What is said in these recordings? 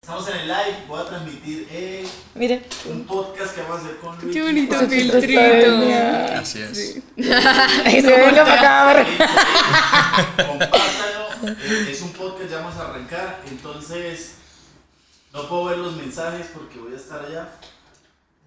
Estamos en el live, voy a transmitir eh, Mire. un podcast que vamos a hacer con Luis. Qué bonito Ese está filtrito. genial. Así es. Ahí se venga para acá. Compártalo, eh, es un podcast, ya vamos a arrancar, entonces no puedo ver los mensajes porque voy a estar allá.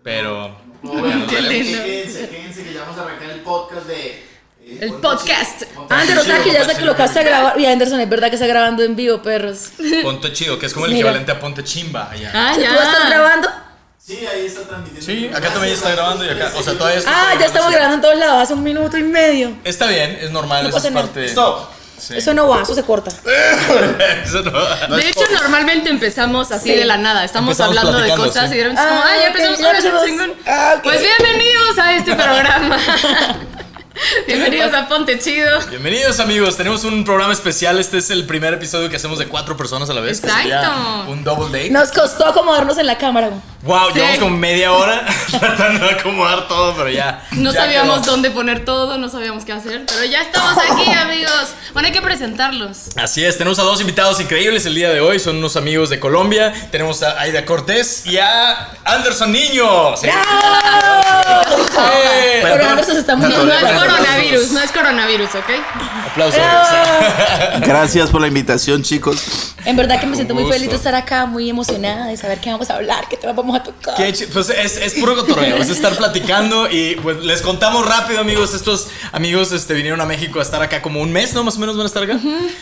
Pero. No puedo ver, Qué lindo. Quédense, quédense que ya vamos a arrancar el podcast de... El podcast. Chido, Ponte Ander, o sea Chido. que ya se colocaste a grabar. Y Anderson, es verdad que está grabando en vivo, perros. Ponte chido, que es como el Mira. equivalente a Ponte chimba allá. Ah, ¿Tú ya. estás grabando? Sí, ahí está transmitiendo. Sí, acá también está grabando y acá. O sea, todavía está. Ah, ya estamos grabando en todos lados, hace un minuto y medio. Está bien, es normal, No eso pasa es nada. parte. Stop. Sí. Eso no va, eso se corta. Eso no. De hecho, normalmente empezamos así Sí. de la nada. Estamos Empezamos hablando de platicando, cosas sí. y de repente es como, Ah, ah, ya empezamos ya con el empezamos. chingón. Ah, ok. Pues bienvenidos a este programa. bienvenidos a Ponte Chido. Bienvenidos amigos, tenemos un programa especial. Este es el primer episodio que hacemos de cuatro personas a la vez. Exacto. Un double date. Nos costó acomodarnos en la cámara. Wow, Sí. llevamos como media hora tratando de acomodar todo, pero ya. No ya sabíamos quedó. dónde poner todo, no sabíamos qué hacer, pero ya estamos aquí, amigos. Bueno, hay que presentarlos. Así es, tenemos a dos invitados increíbles el día de hoy. Son unos amigos de Colombia. Tenemos a Aida Cortés y a Anderson Niño. Sí. ¡Eh! Pero Anderson se está muriendo. Coronavirus, no es coronavirus, ¿ok? Aplausos. Gracias por la invitación, chicos. En verdad que me siento muy gusto. feliz de estar acá, muy emocionada de saber qué vamos a hablar, qué tema vamos a tocar. Qué chi- pues es, es puro cotorreo, es estar platicando y pues les contamos rápido amigos, estos amigos este, vinieron a México a estar acá como un mes, ¿no? Más o menos van a estar acá.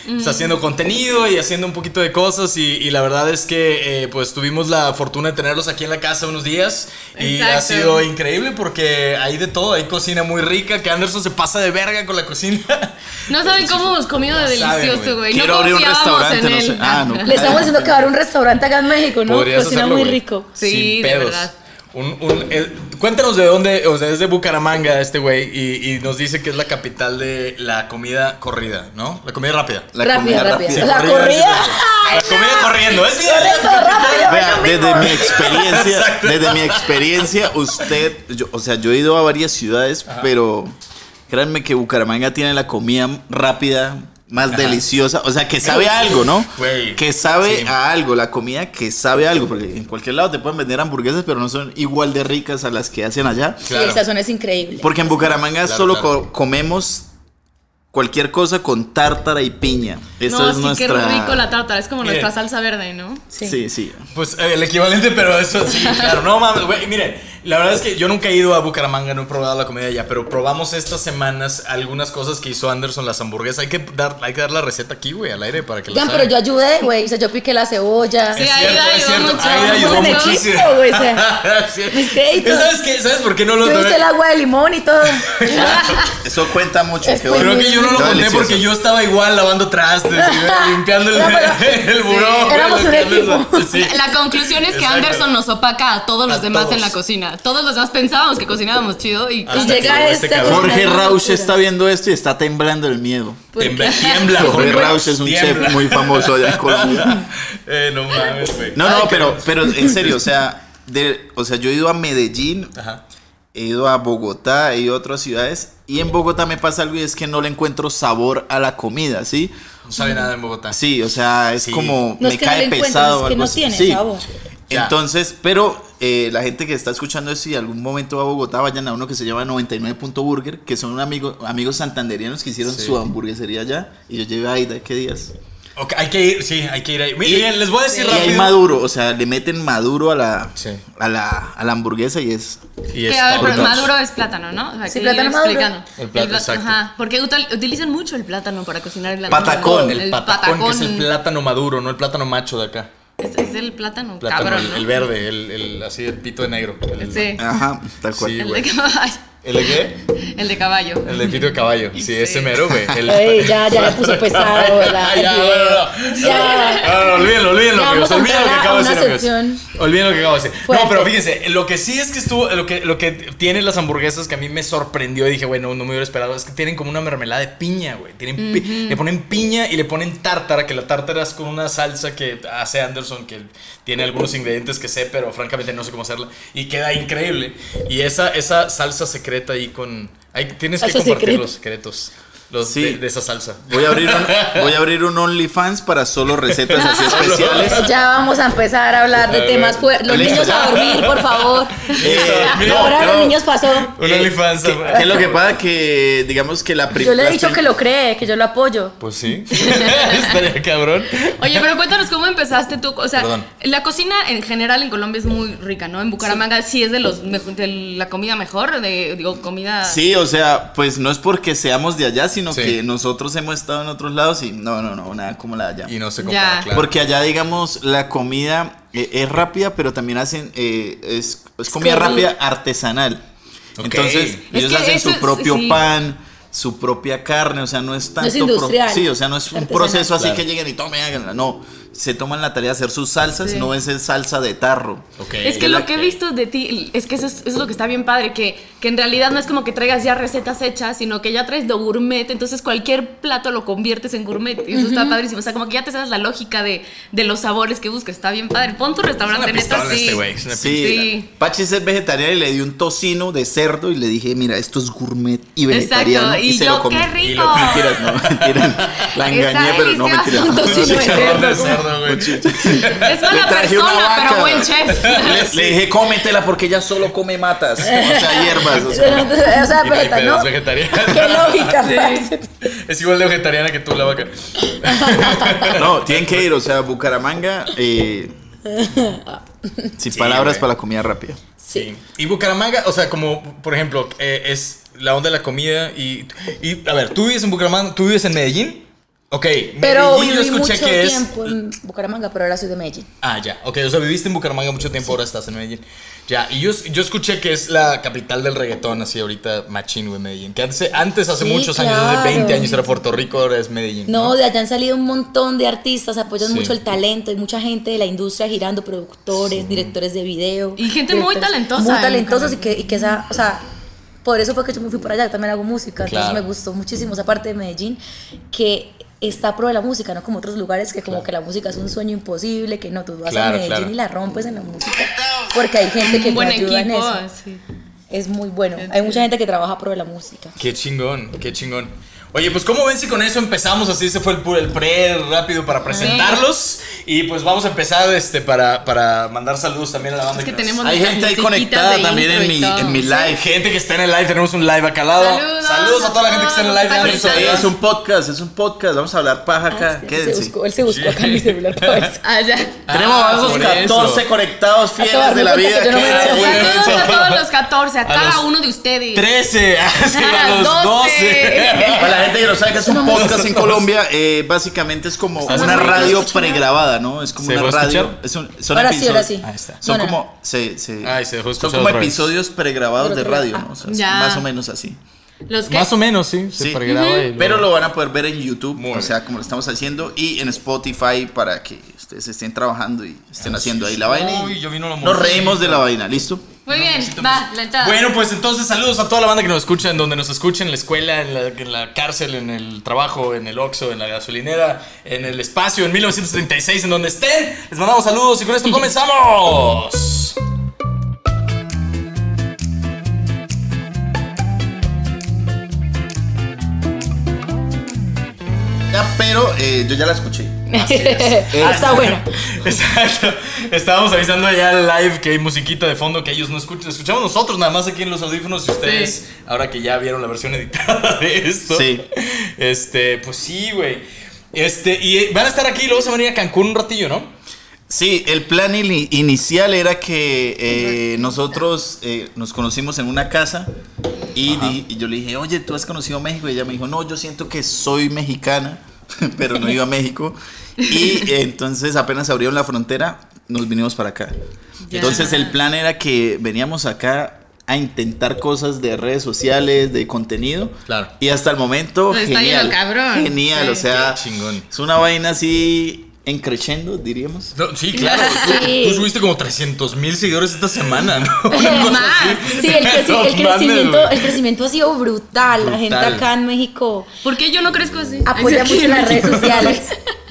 Pues, haciendo contenido y haciendo un poquito de cosas y, y la verdad es que eh, pues tuvimos la fortuna de tenerlos aquí en la casa unos días y ha Exacto. sido increíble porque hay de todo, hay cocina muy rica, que Anderson se pasa de verga con la cocina. No saben cómo hemos comido de delicioso, güey. No Quiero abrir un confiábamos restaurante, en no él. sé. Ah, no. Le estamos diciendo que va a haber un restaurante acá en México, ¿no? Podrías Cocina hacerlo, muy güey. rico. Sí, Sin de pedos. verdad. Un, un- eh, cuéntanos de dónde, o sea, es de Bucaramanga este güey y, y nos dice que es la capital de la comida corrida, ¿no? La comida rápida. La rápida, comida rápida. rápida. La Corrida, La comida corriendo, es. Correcto, rápido. Vea, bueno, desde mismo. mi experiencia, desde mi experiencia, usted, yo- o sea, yo he ido a varias ciudades, pero créanme que Bucaramanga tiene la comida rápida más deliciosa, o sea, que sabe a algo, ¿no? Güey, Que sabe sí. a algo, la comida que sabe a algo, porque en cualquier lado te pueden vender hamburguesas, pero no son igual de ricas a las que hacen allá. Sí, el sazón es increíble. Porque en Bucaramanga Claro, solo claro. co- comemos cualquier cosa con tártara y piña. Esa No, es sí, nuestra qué rico la tártara. Es como nuestra salsa verde, ¿no? Sí. Sí, sí. Pues eh, el equivalente, pero eso sí, claro. No mames, güey. Mire, la verdad es que yo nunca he ido a Bucaramanga, no he probado la comida allá, pero probamos estas semanas algunas cosas que hizo Anderson, las hamburguesas. Hay que dar, hay que dar la receta aquí, güey, al aire para que la Ya, pero yo ayudé, güey. O sea, yo piqué la cebolla. Sí, Es Aida cierto, es cierto. mucho. Aida ayudó muchísimo. güey, o sea. ¿Sabes qué? ¿Sabes por qué no lo Yo hice el agua de limón y todo. Eso cuenta mucho. Es Creo que yo no lo conté delicioso. porque yo estaba igual lavando trastes, y limpiando el, No, pero- el buró. éramos un equipo. Sí. La conclusión es que Exacto. Anderson nos opaca a todos los A demás todos. en la cocina. Todos los demás pensábamos que cocinábamos chido y Hasta llega este este cabrón. Jorge locura. está viendo esto y está temblando el miedo. Tiembla, tiembla, Jorge. Rauch es un Tiembla. chef muy famoso allá en Colombia. Eh, no mames, güey. No, no, pero, pero en serio, o sea, de, o sea, yo he ido a Medellín, Ajá. he ido a Bogotá, he ido a otras ciudades y en Bogotá me pasa algo y es que no le encuentro sabor a la comida, ¿sí? No sabe nada en Bogotá. Sí, o sea, es Sí. como No me es que no cae encuentres, pesado es que algo no así. tiene Sí. sabor. Ya. Entonces, pero eh, la gente que está escuchando esto y algún momento va a Bogotá, vayan a uno que se llama 99.burger, que son un amigo, amigos santanderianos que hicieron Sí. su hamburguesería allá. Y yo llevé ahí de qué días. Hay que ir, sí, hay que ir ahí. Miren, les voy a decir Y hay maduro, o sea, le meten maduro a la, Sí. a la, a la hamburguesa y es. Y Que, a ver, pero maduro es plátano, ¿no? O sea, Sí, que plátano maduro. explicando. El plátano, exacto. Ajá, porque util- utilizan mucho el plátano para cocinar el Patacón. El, patacón, que es el plátano maduro, no el plátano macho de acá. Es, es el plátano, Plátano, cabrón, el, ¿no? el verde, el, el- así el pito de negro. El- Sí. Ajá, tal cual. Sí, El de- ¿El de qué? El de caballo. El de pito de caballo. Sí, ese mero, güey. El- Ey, ya, ya me puso pesado, ¿verdad? Ya, no, no, no. Ya. No, no, olvídenlo, olvídenlo, Olviden lo que acabo de decir, Olviden lo que acabo de decir. No, pero fíjense, lo que sí es que estuvo, lo que, lo que tienen las hamburguesas que a mí me sorprendió y dije, bueno, no me hubiera esperado, es que tienen como una mermelada de piña, güey. Tienen pi- Le ponen piña y le ponen tártara, que la tártara es con una salsa que hace Anderson, que tiene algunos ingredientes que sé, pero francamente no sé cómo hacerla. Y queda increíble. Y esa, esa salsa secreta ahí con... Ahí tienes que compartir los secretos. Los Sí. de, de esa salsa. Voy a abrir un, voy a abrir un OnlyFans para solo recetas así especiales. Ya vamos a empezar a hablar de temas fuertes. Los niños a dormir, por favor. Eh, Ahora no, los niños pasó. Un OnlyFans. ¿Qué, qué es lo que pasa? Que digamos que la Yo primera. le he dicho que lo cree, que yo lo apoyo. Pues sí. Estaría cabrón. Oye, pero cuéntanos cómo empezaste tú. O sea, Perdón. la cocina en general en Colombia es muy rica, ¿no? En Bucaramanga sí, es de los de la comida mejor, de digo comida. Sí, o sea, pues no es porque seamos de allá, sino Sí. que nosotros hemos estado en otros lados y no, no, no, nada como la de allá. Y no se Ya. compara, claro. Porque allá, digamos, la comida eh, es rápida, pero también hacen, eh, es, es comida rápida artesanal. Entonces, Es ellos hacen eso su es- propio sí. pan, su propia carne, o sea, no es tanto... es industrial, sí, o sea, no es un artesanal. proceso así Claro. que lleguen y tomen, háganla, no. Se toman la tarea de hacer sus salsas, Sí. no es el salsa de tarro. Ok. Es que lo que he visto de ti, es que eso es, eso es lo que está bien padre, que, que en realidad no es como que traigas ya recetas hechas, sino que ya traes de gourmet, entonces cualquier plato lo conviertes en gourmet. Y eso está padrísimo. O sea, como que ya te sabes la lógica de, de los sabores que buscas. Está bien padre. Pon tu Es restaurante pistola sí. este es una Sí, Sí. Pachi es vegetariana y le di un tocino de cerdo y le dije, mira, esto es gourmet y vegetariano. Exacto. Y, se yo, lo comió. qué rico. Y lo mentiras, no, mentiras. La engañé, pero no mentiras. Un tocino de de cerdo, güey. Es Le mala persona, vaca. pero buen chef. Le, le dije, cómetela porque ella solo come matas. O sea, hierbas. o sea. o sea, Y no hay vegeta, pedo, ¿no? es vegetariana. Qué lógica, parce. Es igual de vegetariana que tú, la vaca. No, tienen que ir, o sea, Bucaramanga. Eh, sin Sí, palabras güey. para la comida rápida. Sí. Y Bucaramanga, o sea, como por ejemplo, eh, es la onda de la comida y, y, a ver, tú vives en Bucaramanga, tú vives en Medellín. Ok, Pero Medellín yo escuché mucho que es. tiempo en Bucaramanga, pero ahora soy de Medellín. Ah, ya, ok, o sea, viviste en Bucaramanga mucho tiempo, ahora estás en Medellín. Ya, y yo, yo escuché que es la capital del reggaetón, así ahorita, machín, güey, Medellín. Que antes, antes hace Sí, muchos años, hace claro. 20 años era Puerto Rico, ahora es Medellín. No, de allá han salido un montón de artistas, apoyan Sí. mucho el talento, hay mucha gente de la industria girando, productores, directores de video. Y gente muy talentosa Muy en talentosos y que, y que esa, o sea, por eso fue que yo me fui para allá, también hago música, entonces Claro. me gustó muchísimo esa parte de Medellín, que está pro de la música, no como otros lugares que como que la música es un sueño imposible, que no, tú vas Claro, a Medellín claro. y la rompes en la música, porque hay gente que ayuda en eso. sí. Es muy bueno, hay mucha gente que trabaja pro de la música. Qué chingón, qué chingón. Oye, pues ¿cómo ven si con eso empezamos? Así se fue el, el pre rápido para presentarlos. Y pues vamos a empezar este para, para mandar saludos también a la banda Es que nos- tenemos Hay gente ahí conectada también en mi, en mi Sí. live. Gente que está en el live, tenemos un live acá al lado. Saludos a toda la gente que está en el live. saludos. es un podcast, es un podcast. Vamos a hablar paja acá. Ah, Se Quédense. buscó- él se buscó acá en mi celular. Ah, ya. Tenemos Ah, a esos por 14 eso. conectados fieles de la vida. que no. Saludos a todos los 14, a, cada los uno de ustedes. 13, así a los 12. 12. Para la gente que no sabe que es un podcast en Colombia, eh, básicamente es como Estás una radio pregrabada, ¿no? Es como ¿Se una dejó radio. escuchar? Es un- son Ahora sí, ahora episodios- sí. Ahí está. Son No, no. como, se, se- Ay, se dejó son escuchar como otra vez. episodios pregrabados de radio, ah, ¿no? O sea, ya. Más o menos así. Los que Más o menos, sí. Se Sí. pregraba y luego- Pero lo van a poder ver en YouTube, Muy o sea, como lo estamos haciendo, y en Spotify para que ustedes estén trabajando y estén haciendo ahí la vaina. y Uy, yo vino la nos reímos de la vaina, ¿listo? Muy bien, va, la entrada. Bueno, pues entonces saludos a toda la banda que nos escucha, en donde nos escucha, en la escuela, en la, en la cárcel, en el trabajo, en el Oxxo, en la gasolinera, en el espacio, en 1936, en donde estén. Les mandamos saludos y con esto comenzamos. Ya, pero eh, yo ya la escuché. Ah, está bueno. Exacto. Estábamos avisando ya al live que hay musiquita de fondo que ellos no escuchan. Escuchamos nosotros nada más aquí en los audífonos y ustedes, Sí. ahora que ya vieron la versión editada de esto. Sí. Este, pues sí, güey. Este, y van a estar aquí y luego se van a ir a Cancún un ratillo, ¿no? Sí, el plan ini- inicial era que eh, nosotros eh, nos conocimos en una casa y, di- y yo le dije, oye, ¿tú has conocido México? Y ella me dijo, no, yo siento que soy mexicana, pero no iba a México. Y entonces apenas abrieron la frontera, nos vinimos para acá. Ya. Entonces el plan era que veníamos acá a intentar cosas de redes sociales, de contenido. Claro. Y hasta el momento, No, está genial. yendo cabrón. Genial, Sí. o sea, Qué chingón. es una vaina así en crescendo, diríamos. No, sí, claro. Tú, Sí. tú subiste como 300 mil seguidores esta semana, ¿no? Más. Sí, el, creci- No el mames, crecimiento, el crecimiento ha sido brutal. La gente acá en México ¿Por qué yo no crezco así? apoya mucho en las redes sociales.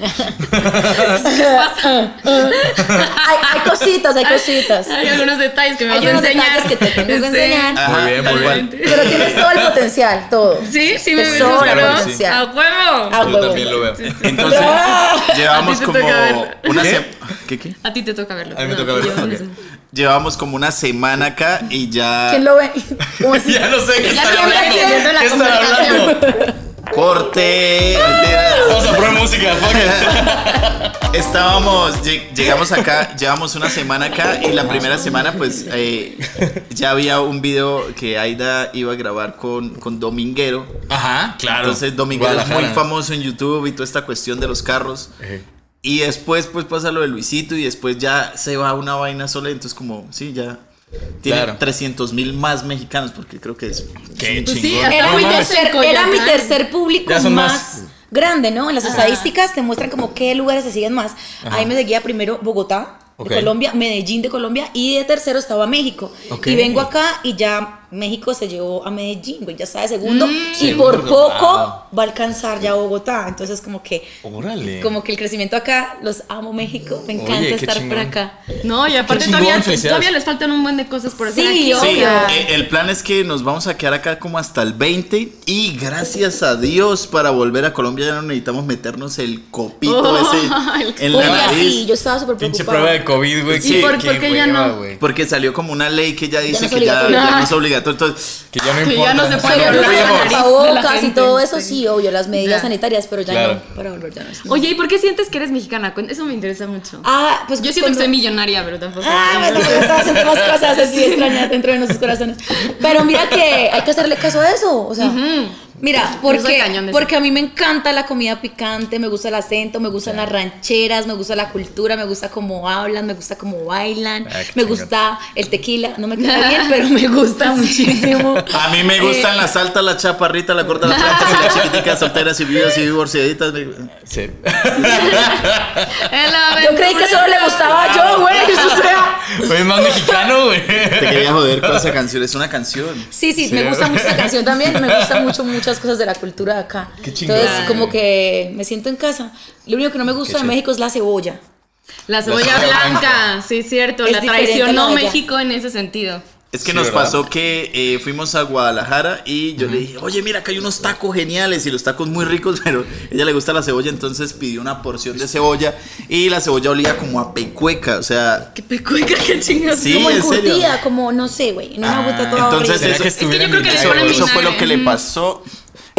hay, hay cositas, hay cositas. Hay algunos detalles que me Hay vas a unos enseñar. detalles que te tengo que Sí. enseñar. Ajá, bien, muy bien. Pero tienes todo el potencial, todo. Sí, sí me sobra claro. potencial. A huevo. Yo huevo. también lo veo. Entonces, llevamos A como toca verlo. una ¿Qué? se- ¿Qué, qué? A ti te toca verlo. A mí me No, toca verlo, yo no ok. sé. Llevamos como una semana acá y ya ¿Quién lo ve? ¿Cómo así? Ya no sé qué están hablando. ¿Qué están hablando? corte. Vamos a poner música. fuck. Estábamos, lleg- llegamos acá, llevamos una semana acá y la primera semana pues eh, ya había un video que Aida iba a grabar con, con Dominguero. Ajá, claro. Entonces Dominguero es muy famoso en YouTube y toda esta cuestión de los carros. Ejé. Y después pues pasa lo de Luisito y después ya se va una vaina sola. Entonces como, sí, ya tiene Claro. 300 mil más mexicanos porque creo que es... Qué Pues sí, Era No mi, tercer, en era mi Coyoacán. tercer público más, más. grande, ¿no? En las estadísticas te muestran como qué lugares se siguen más. Ahí me seguía primero Bogotá, de Colombia, Medellín de Colombia y de tercero estaba México. Y vengo acá y ya México se llevó a Medellín, güey, ya está de segundo. y Segundo, por poco va a alcanzar ya Bogotá. Entonces como que... Órale. Como que el crecimiento acá, los amo México, me encanta Oye, estar por acá. No, y aparte todavía, todavía les faltan un buen de cosas por hacer Sí, aquí. Sí, eh, el plan es que nos vamos a quedar acá como hasta el 20 y gracias a Dios para volver a Colombia ya no necesitamos meternos el copito Oh, ese en Oye, la sí, nariz. yo estaba súper Pinche preocupada. prueba de COVID, güey. Sí, qué- ¿por- qué por qué ya no? güey. Porque salió como una ley que ya dice no que ya, ya no es obligatorio. Entonces, Que ya no Que importa. ya no se puede hablar y todo eso sí. obvio, las medidas Ya. sanitarias, pero ya Claro. no, para volver ya no es. Oye, ¿y por qué sientes que eres mexicana? Eso me interesa mucho. Ah, pues Yo siento cuando- que soy millonaria, pero tampoco. Ah, me tocó estar haciendo más cosas así extrañas dentro de nuestros corazones. Pero mira que hay que hacerle caso a eso. O sea, mira, Yo soy porque, porque a mí me encanta la comida picante, me gusta el acento, me gustan las rancheras, me gusta la cultura, me gusta cómo hablan, me gusta cómo bailan, Ah, me gusta el tequila. No me queda bien, pero me gusta muchísimo. a mí me gustan las altas, las chaparritas, las cortas, las plantas y las chiquiticas, solteras y vivas y divorciaditas. me- Sí. Yo creí que solo le gustaba yo, güey. O sea. Oye, más mexicano, güey. Te quería joder con esa canción, es una canción. Sí, sí, Sí. me gusta mucho esta canción también. Me gustan mucho muchas cosas de la cultura de acá. Qué. Entonces, como que me siento en casa. Lo único que no me gusta de. México es la cebolla. La cebolla cebolla blanca, sí, cierto. Es la traicionó la. México en ese sentido. Es que Sí, nos ¿verdad? pasó que eh, fuimos a Guadalajara y yo le dije, oye, mira, acá hay unos tacos geniales y los tacos muy ricos, pero a ella le gusta la cebolla, entonces pidió una porción de cebolla y la cebolla olía como a pecueca, o sea, Qué pecueca, qué chingados. Sí, como encurtida, como no sé, güey. En una Ah, toda entonces horrible. ¿Será eso- que es que yo creo que le eso, ponen eso fue lo que le vinagre. pasó,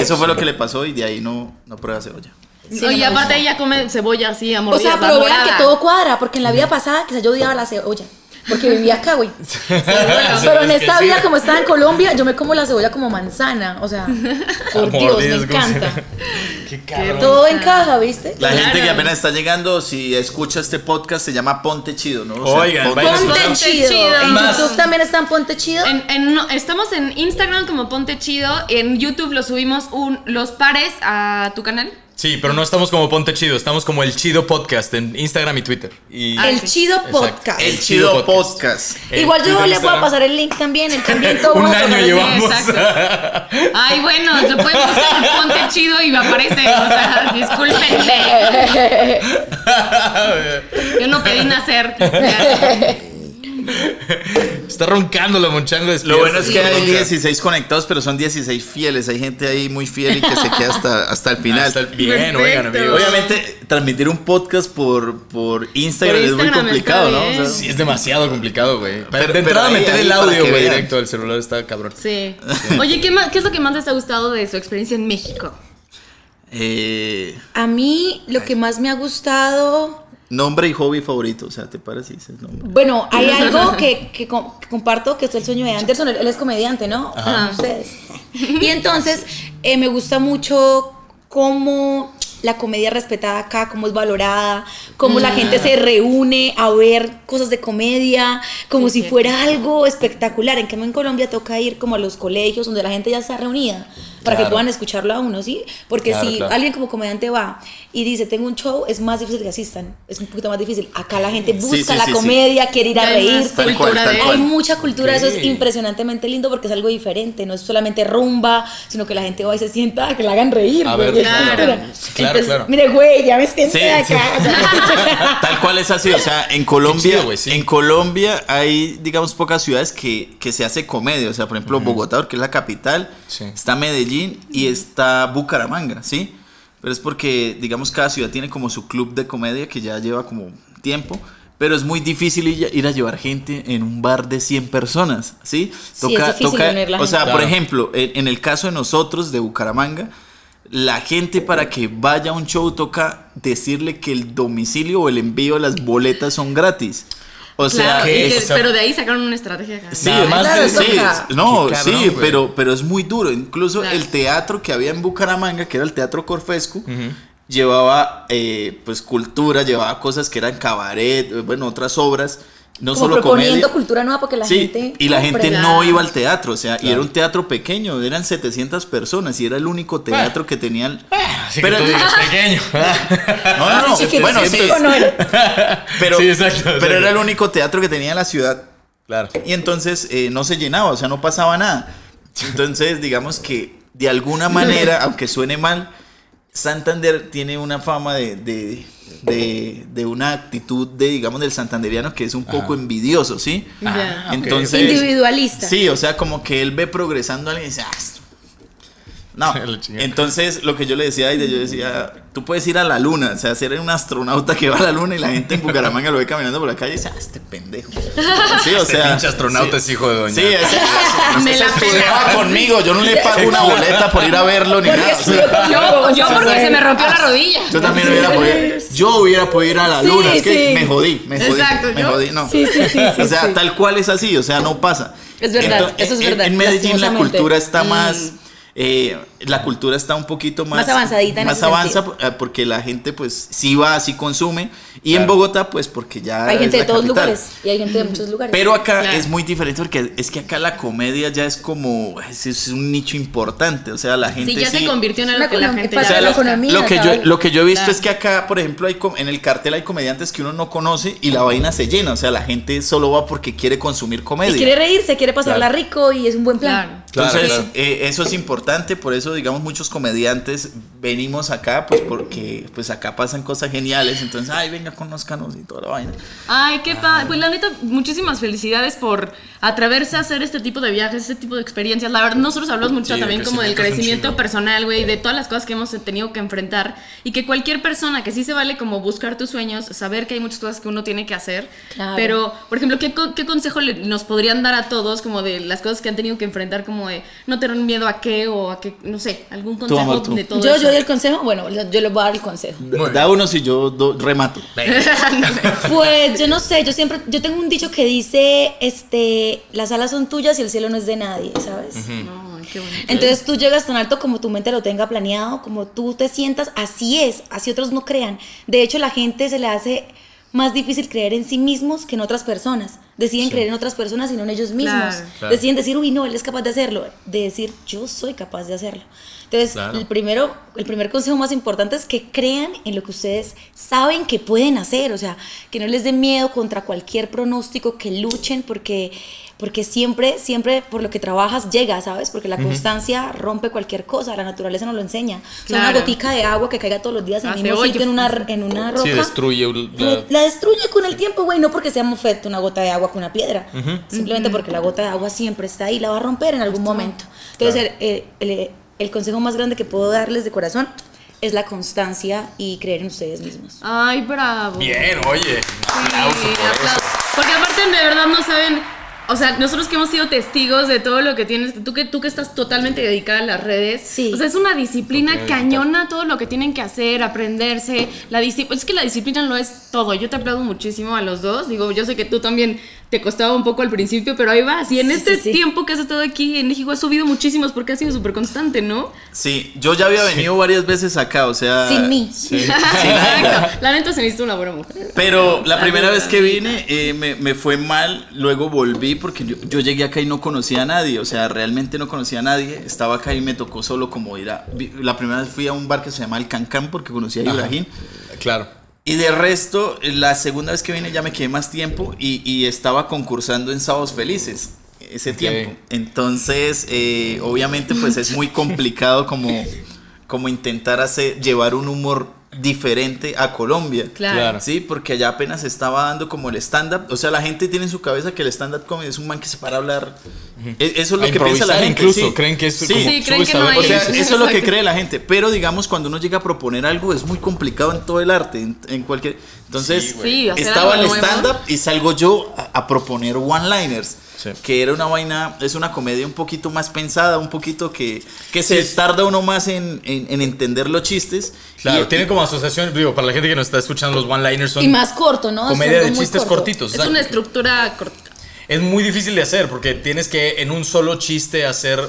eso fue lo que le pasó y de ahí no, no prueba cebolla. Sí, no me aparte ella come cebolla así, a O sea, pero vean que todo cuadra, porque en la vida pasada quizás yo odiaba la cebolla. Porque vivía acá, güey. Pero en esta sí. vida, como estaba en Colombia, yo me como la cebolla como manzana. O sea, por Dios, me encanta. Qué cabrón. Todo encaja, ¿viste? La Claro. gente que apenas está llegando, si escucha este podcast, se llama Ponte Chido, ¿no? Oigan, Ponte- Ponte chido. chido. En Más. YouTube también está en Ponte chido. En- en- no, estamos en Instagram como Ponte Chido. En YouTube lo subimos un, los pares a tu canal. Sí, pero no estamos como Ponte Chido, estamos como el Chido Podcast en Instagram y Twitter. Y... Ah, el sí. Chido. Podcast. El Chido Podcast. Eh, Igual yo le puedo Instagram. pasar el link también, el también todo Un año llevamos. exacto. Ay, bueno, lo pueden buscar en Ponte Chido y me aparece. O sea, discúlpenme. Yo no pedí nacer. Está roncando la monchango Lo bueno es que hay ronca. 16 conectados, pero son 16 fieles. Hay gente ahí muy fiel y que se queda hasta, hasta el final. Hasta el- Bien, Perfecto. oigan, amigos. Obviamente, transmitir un podcast por, por Instagram Por es muy complicado, ¿no? O bien. sea, Sí, es demasiado complicado, güey. Pero- de pero entrada ahí- meter ahí el audio, güey, directo del celular está cabrón. Sí. Oye, ¿qué, más, ¿qué es lo que más les ha gustado de su experiencia en México? eh, A mí lo que más me ha gustado, nombre y hobby favorito. O sea, ¿te parece? Dices nombre. bueno, hay algo que, que com- que comparto, que es el sueño de Anderson, él, él es comediante, ¿no? Ajá. Ustedes. Y entonces eh, me gusta mucho cómo, la comedia respetada acá, cómo es valorada, cómo la gente se reúne a ver cosas de comedia, como si fuera algo espectacular. En cambio en Colombia toca ir como a los colegios donde la gente ya está reunida para que puedan escucharlo a uno, ¿sí? Porque Claro, si claro. alguien como comediante va y dice, tengo un show, es más difícil que asistan, es un poquito más difícil. Acá la gente busca sí, la sí, sí. comedia, quiere ir a Hay reírse. Cultura de-. Hay mucha cultura, eso es impresionantemente lindo porque es algo diferente, no es solamente rumba, sino que la gente va y se sienta a que la hagan reír. A güey, ver, claro. cultura. Claro, Entonces, claro. Mire, güey, ya me siento acá. Tal cual es así, o sea, en Colombia, chido, güey, sí. en Colombia hay, digamos, pocas ciudades que, que se hace comedia, o sea, por ejemplo, Bogotá, que es la capital, Sí. está Medellín y está Bucaramanga, ¿sí? Pero es porque, digamos, cada ciudad tiene como su club de comedia que ya lleva como tiempo. Pero es muy difícil ir a llevar gente en un bar de 100 personas, ¿sí? Sí, es difícil reunir la o sea, gente. por ejemplo, en, en el caso de nosotros de Bucaramanga, la gente para que vaya a un show toca decirle que el domicilio o el envío de las boletas son gratis. O sea, Claro, y ¿qué? que- O sea- pero de ahí sacaron una estrategia acá. Sí, Claro, no, cabrón, sí, pero, pero es muy duro. Incluso Claro. el teatro que había en Bucaramanga, que era el Teatro Corfesco, llevaba eh, pues cultura, llevaba cosas que eran cabaret, eh, bueno, otras obras, no como solo proponiendo comedia. cultura nueva porque la sí, gente. y la gente no iba al teatro, o sea, y era un teatro pequeño, eran 700 personas y era el único teatro que tenían. Así Pero- que tú digas pequeño. No, no, no, Chiquito, bueno, sí, chiquito no era. pero, Sí, exacto, pero era el único teatro que tenía la ciudad. Claro. Y entonces eh, no se llenaba, o sea, no pasaba nada. Entonces, digamos que de alguna manera, aunque suene mal, Santander tiene una fama de, de, de- de una actitud de, digamos, del santanderiano que es un poco envidioso, ¿sí? Ok. Entonces, Individualista. Sí, o sea, como que él ve progresando a alguien y dice, ah, no. Entonces, lo que yo le decía a Aida, yo decía, tú puedes ir a la luna, o sea, ser un astronauta que va a la luna y la gente en Bucaramanga lo ve caminando por la calle y dice, ah, este pendejo. Sí, o Este sea. pinche astronauta sí. es hijo de doña. Sí, ese, Me la estudiaba conmigo, yo no le pago una boleta por ir a verlo ni nada. o sea, Yo, yo porque se me rompió la rodilla. yo también hubiera podido, yo hubiera podido ir a la Sí, luna, es que sí. me jodí, me jodí, Exacto, me yo- jodí, no. Sí, sí, sí, sí, o sea, sí. tal cual es así, o sea, no pasa. Es verdad, eso es en- verdad, En Medellín la cultura está más, eh, la cultura está un poquito más, Más avanzadita en más avanza eh, porque la gente pues sí va, sí consume y en Bogotá pues porque ya Hay es gente de todos capital. lugares y hay gente de muchos lugares. Pero acá Claro. es muy diferente porque es que acá la comedia ya es como es, es un nicho importante, o sea, la gente Sí, ya se convirtió en algo que la economía- gente para ya o sea, la lo, economía, lo que yo, lo que yo he visto Claro. es que acá, por ejemplo, hay en el cartel hay comediantes que uno no conoce y la vaina se llena. O sea, la gente solo va porque quiere consumir comedia. Y quiere reírse, quiere pasarla Claro. rico y es un buen plan. Claro. Entonces, eh, eso es importante, por eso, digamos, muchos comediantes venimos acá, pues porque pues acá pasan cosas geniales. Entonces, ay, venga, conózcanos y toda la vaina. Ay, qué padre. Pues la neta, muchísimas felicidades por atreverse a hacer este tipo de viajes, este tipo de experiencias. La verdad, nosotros hablamos mucho Sí, también como del crecimiento personal, güey, de todas las cosas que hemos tenido que enfrentar y que cualquier persona, que sí se vale como buscar tus sueños, saber que hay muchas cosas que uno tiene que hacer. Claro. Pero, por ejemplo, ¿qué, qué consejo le- nos podrían dar a todos como de las cosas que han tenido que enfrentar, como de no tener miedo a qué o a qué, no sé, algún consejo de todo Yo, eso? yo doy el consejo, bueno, yo les voy a dar el consejo. Da uno si yo do- remato. Pues yo no sé, yo siempre, yo tengo un dicho que dice, este, las alas son tuyas y el cielo no es de nadie, ¿sabes? Ay, qué bonito. Entonces tú llegas tan alto como tu mente lo tenga planeado, como tú te sientas, así es, así otros no crean. De hecho, la gente se le hace más difícil creer en sí mismos que en otras personas. Deciden creer en otras personas y no en ellos mismos. Claro. Claro. Deciden decir, uy, no, él es capaz de hacerlo. De decir, yo soy capaz de hacerlo. Entonces, Claro. el, primero, el primer consejo más importante es que crean en lo que ustedes saben que pueden hacer. O sea, que no les dé miedo contra cualquier pronóstico, que luchen porque, porque siempre, siempre por lo que trabajas llega, ¿sabes? Porque la constancia rompe cualquier cosa. La naturaleza nos lo enseña. O sea, una Claro. gotica de agua que caiga todos los días en el Hace mismo sitio, en una, en una roca. Sí, destruye la- la, destruye con el tiempo, güey. No porque sea fuerte una gota de agua que una piedra. Simplemente porque la gota de agua siempre está ahí. La va a romper en algún momento. Entonces, el, el- el consejo más grande que puedo darles de corazón es la constancia y creer en ustedes mismos. Ay, bravo. Bien, oye. Sí, Aplauso por aplauso. eso. Porque aparte de verdad no saben, o sea, nosotros que hemos sido testigos de todo lo que tienes, tú que, tú que estás totalmente dedicada a las redes, Sí. o sea, es una disciplina cañona todo lo que tienen que hacer, aprenderse, la disciplina, es que la disciplina lo es todo, yo te aplaudo muchísimo a los dos, digo, yo sé que tú también te costaba un poco al principio, pero ahí vas, y en Sí, este sí, sí. tiempo que has estado aquí en México has subido muchísimos porque has sido súper constante, ¿no? Sí, yo ya había venido varias veces acá, o sea. Sin mí. Sí, Exacto. La neta se necesita una buena mujer. Pero la primera vez que vine eh, me, me fue mal, luego volví porque yo, yo llegué acá y no conocía a nadie, o sea, realmente no conocía a nadie, estaba acá y me tocó solo como ir a... La primera vez fui a un bar que se llama El Cancán porque conocía a Ibrahim. Claro. Y de resto, la segunda vez que vine ya me quedé más tiempo y, y estaba concursando en Sábados Felices ese tiempo. Entonces, eh, obviamente, pues es muy complicado como, como intentar hacer, llevar un humor diferente a Colombia. Claro. Sí, porque allá apenas estaba dando como el stand-up. O sea, la gente tiene en su cabeza que el stand-up comedy es un man que se para a hablar. E- Eso es lo A que piensa la gente. incluso, sí. creen que es Sí. como Sí, creen subes que a no ver hay- O sea, felices. eso es lo que cree la gente. Pero digamos, cuando uno llega a proponer algo, es muy complicado en todo el arte, en, en cualquier. Entonces, estaba el stand-up y salgo yo a, a proponer one-liners. Sí. Que era una vaina, es una comedia un poquito más pensada, un poquito que, que se tarda uno más en, en- en entender los chistes. Claro, Y- tiene como asociación, digo, para la gente que nos está escuchando, los one-liners son Y más corto, ¿no? comedia de chistes corto. cortitos. Es o sea, una estructura corta. Es muy difícil de hacer porque tienes que en un solo chiste hacer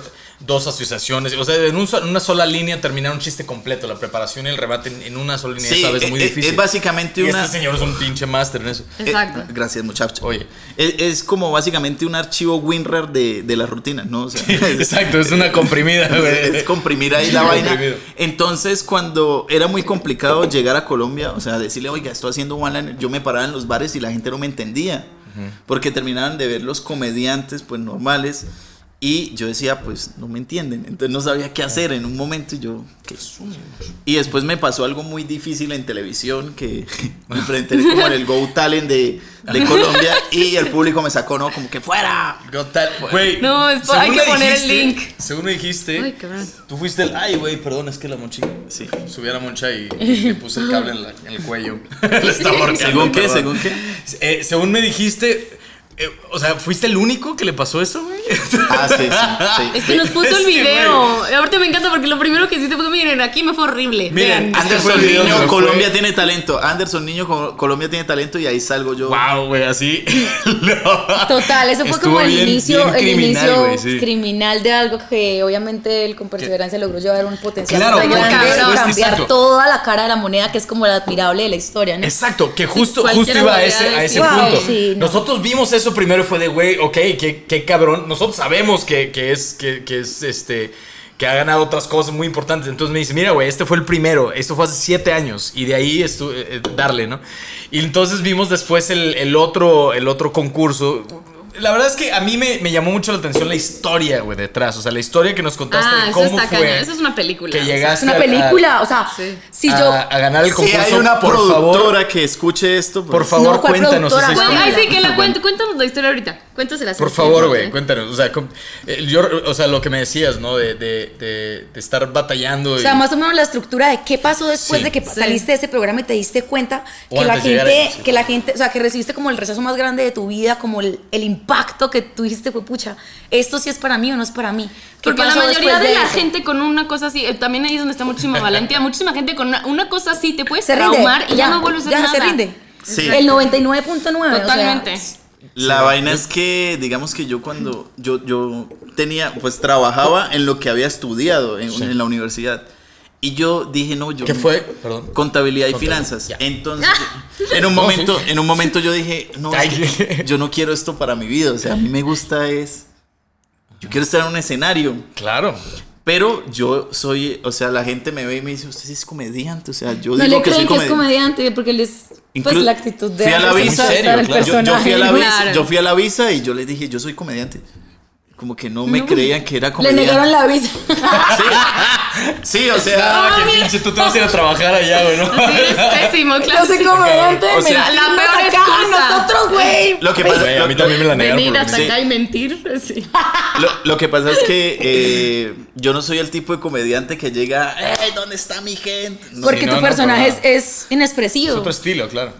dos asociaciones. O sea, en, un so- en una sola línea terminar un chiste completo. La preparación y el remate en, en una sola línea, Sí, ¿sabes? e- muy e- difícil. es básicamente Y una- Este señor es un pinche máster en eso. Eh, Exacto. gracias, muchachos. Oye. Es, es como básicamente un archivo WinRAR de, de las rutinas, ¿no? O sea, Exacto, es una comprimida, güey. es comprimir ahí la vaina. comprimido. Entonces, cuando era muy complicado llegar a Colombia, o sea, decirle, oiga, estoy haciendo one liner, yo me paraba en los bares y la gente no me entendía. Porque terminaban de ver los comediantes, pues normales. Y yo decía, pues no me entienden. Entonces no sabía qué hacer en un momento. Y yo, ¿qué? Y después me pasó algo muy difícil en televisión, que me presenté como en el Go Talent de, de Colombia. Y el público me sacó, ¿no? Como que fuera. Got that- Güey, No, es- hay que me poner el dijiste- link. Según me dijiste, Ay, tú fuiste el. Ay, güey, perdón, es que la monchita. Sí. Subí a la moncha y, le puse el cable en, la- en el cuello. Le ¿Según qué? ¿Según qué? Eh, según me dijiste. eh, o sea, ¿fuiste el único que le pasó eso, güey? Ah, sí, sí. sí. Es que nos puso el video. Ahorita me encanta porque lo primero que hiciste fue, miren, aquí me fue horrible. Miren, Vean. Este fue Anderson el video donde Niño, me Colombia fue. tiene talento. Anderson Niño, Co- Colombia tiene talento y ahí salgo yo. Wow, güey, así. Total, eso fue Estuvo como el bien- inicio, bien el criminal, inicio güey, sí. criminal de algo que obviamente él con perseverancia logró llevar un potencial Claro, porque grande cambiar exacto. toda la cara de la moneda que es como la admirable de la historia, ¿no? Exacto, que justo, justo cualquiera iba a podría ese, a ese decir. Wow, punto. sí, no. Nosotros vimos eso primero y fue de, güey, ok, qué, qué cabrón. Nosotros sabemos que, que es, que, que es este, que ha ganado otras cosas muy importantes. Entonces me dice, mira, güey, este fue el primero, esto fue hace siete años y de ahí estu eh, darle, ¿no? Y entonces vimos después el, el otro, el otro concurso. La verdad es que a mí me, me llamó mucho la atención la historia, güey, detrás. O sea, la historia que nos contaste Ah, de eso cómo está fue. cañón. Eso es una película. que llegaste Es una a- a- película, o sea, Sí. si a, yo... a ganar el Si concurso. hay una por productora favor, que escuche esto, pues, por favor, No, ¿cuál cuéntanos esa historia. ay, sí, que la cuente. Cuéntanos la historia ahorita. Cuéntasela. Por favor, güey, cuéntanos. O sea, eh, yo, o sea, lo que me decías, ¿no? De, de, de, de estar batallando. O y- sea, más o menos la estructura de qué pasó después Sí. de que saliste de ese programa y te diste cuenta O que la gente, sí. que la gente, o sea, que recibiste como el rechazo más grande de tu vida, como el, el impacto que tú dijiste fue, pucha, esto sí es para mí o no es para mí. ¿Qué Porque la mayoría de, la eso? gente con una cosa así, eh, también ahí es donde está muchísima valentía, muchísima gente con una, una cosa así te puedes se rinde, traumar y ya, no vuelves a hacer ya nada. se rinde. Sí. El 99.9. Totalmente. O sea, La vaina es que, digamos que yo cuando yo, yo tenía, pues trabajaba en lo que había estudiado en, en la universidad. Y yo dije, no, yo... ¿Qué fue? Perdón. Contabilidad y Contabilidad, finanzas. ya. Entonces, en un No, momento, sí. en un momento yo dije, no, es que yo no quiero esto para mi vida. O sea, a mí me gusta es... Yo quiero estar en un escenario. Claro. Pero yo soy, o sea, la gente me ve y me dice, usted sí es comediante. O sea, yo no digo le que soy creen que es comediante. comediante porque les pues Inclu- la actitud de fui a la visa, el claro. Yo, yo fui a la visa, yo fui a la visa y yo les dije, yo soy comediante. Como que no me No. creían que era Le comediante. negaron la visa. Sí, sí o sea, Ah, qué pinche, tú te vas a ir a trabajar allá, güey, ¿no? Sí, eres pésimo, Yo claro. soy sí. comediante. O sea, la la peor acá excusa. nosotros, güey. lo que pasa, Güey, a mí también me la negaron. Venir hasta sí. acá y mentir. Sí. lo, lo que pasa es que eh, yo no soy el tipo de comediante que llega, ¡Ey, ¿dónde está mi gente? No. Porque Sí, no, tu no, personaje es, es inexpresivo. Es otro estilo, claro.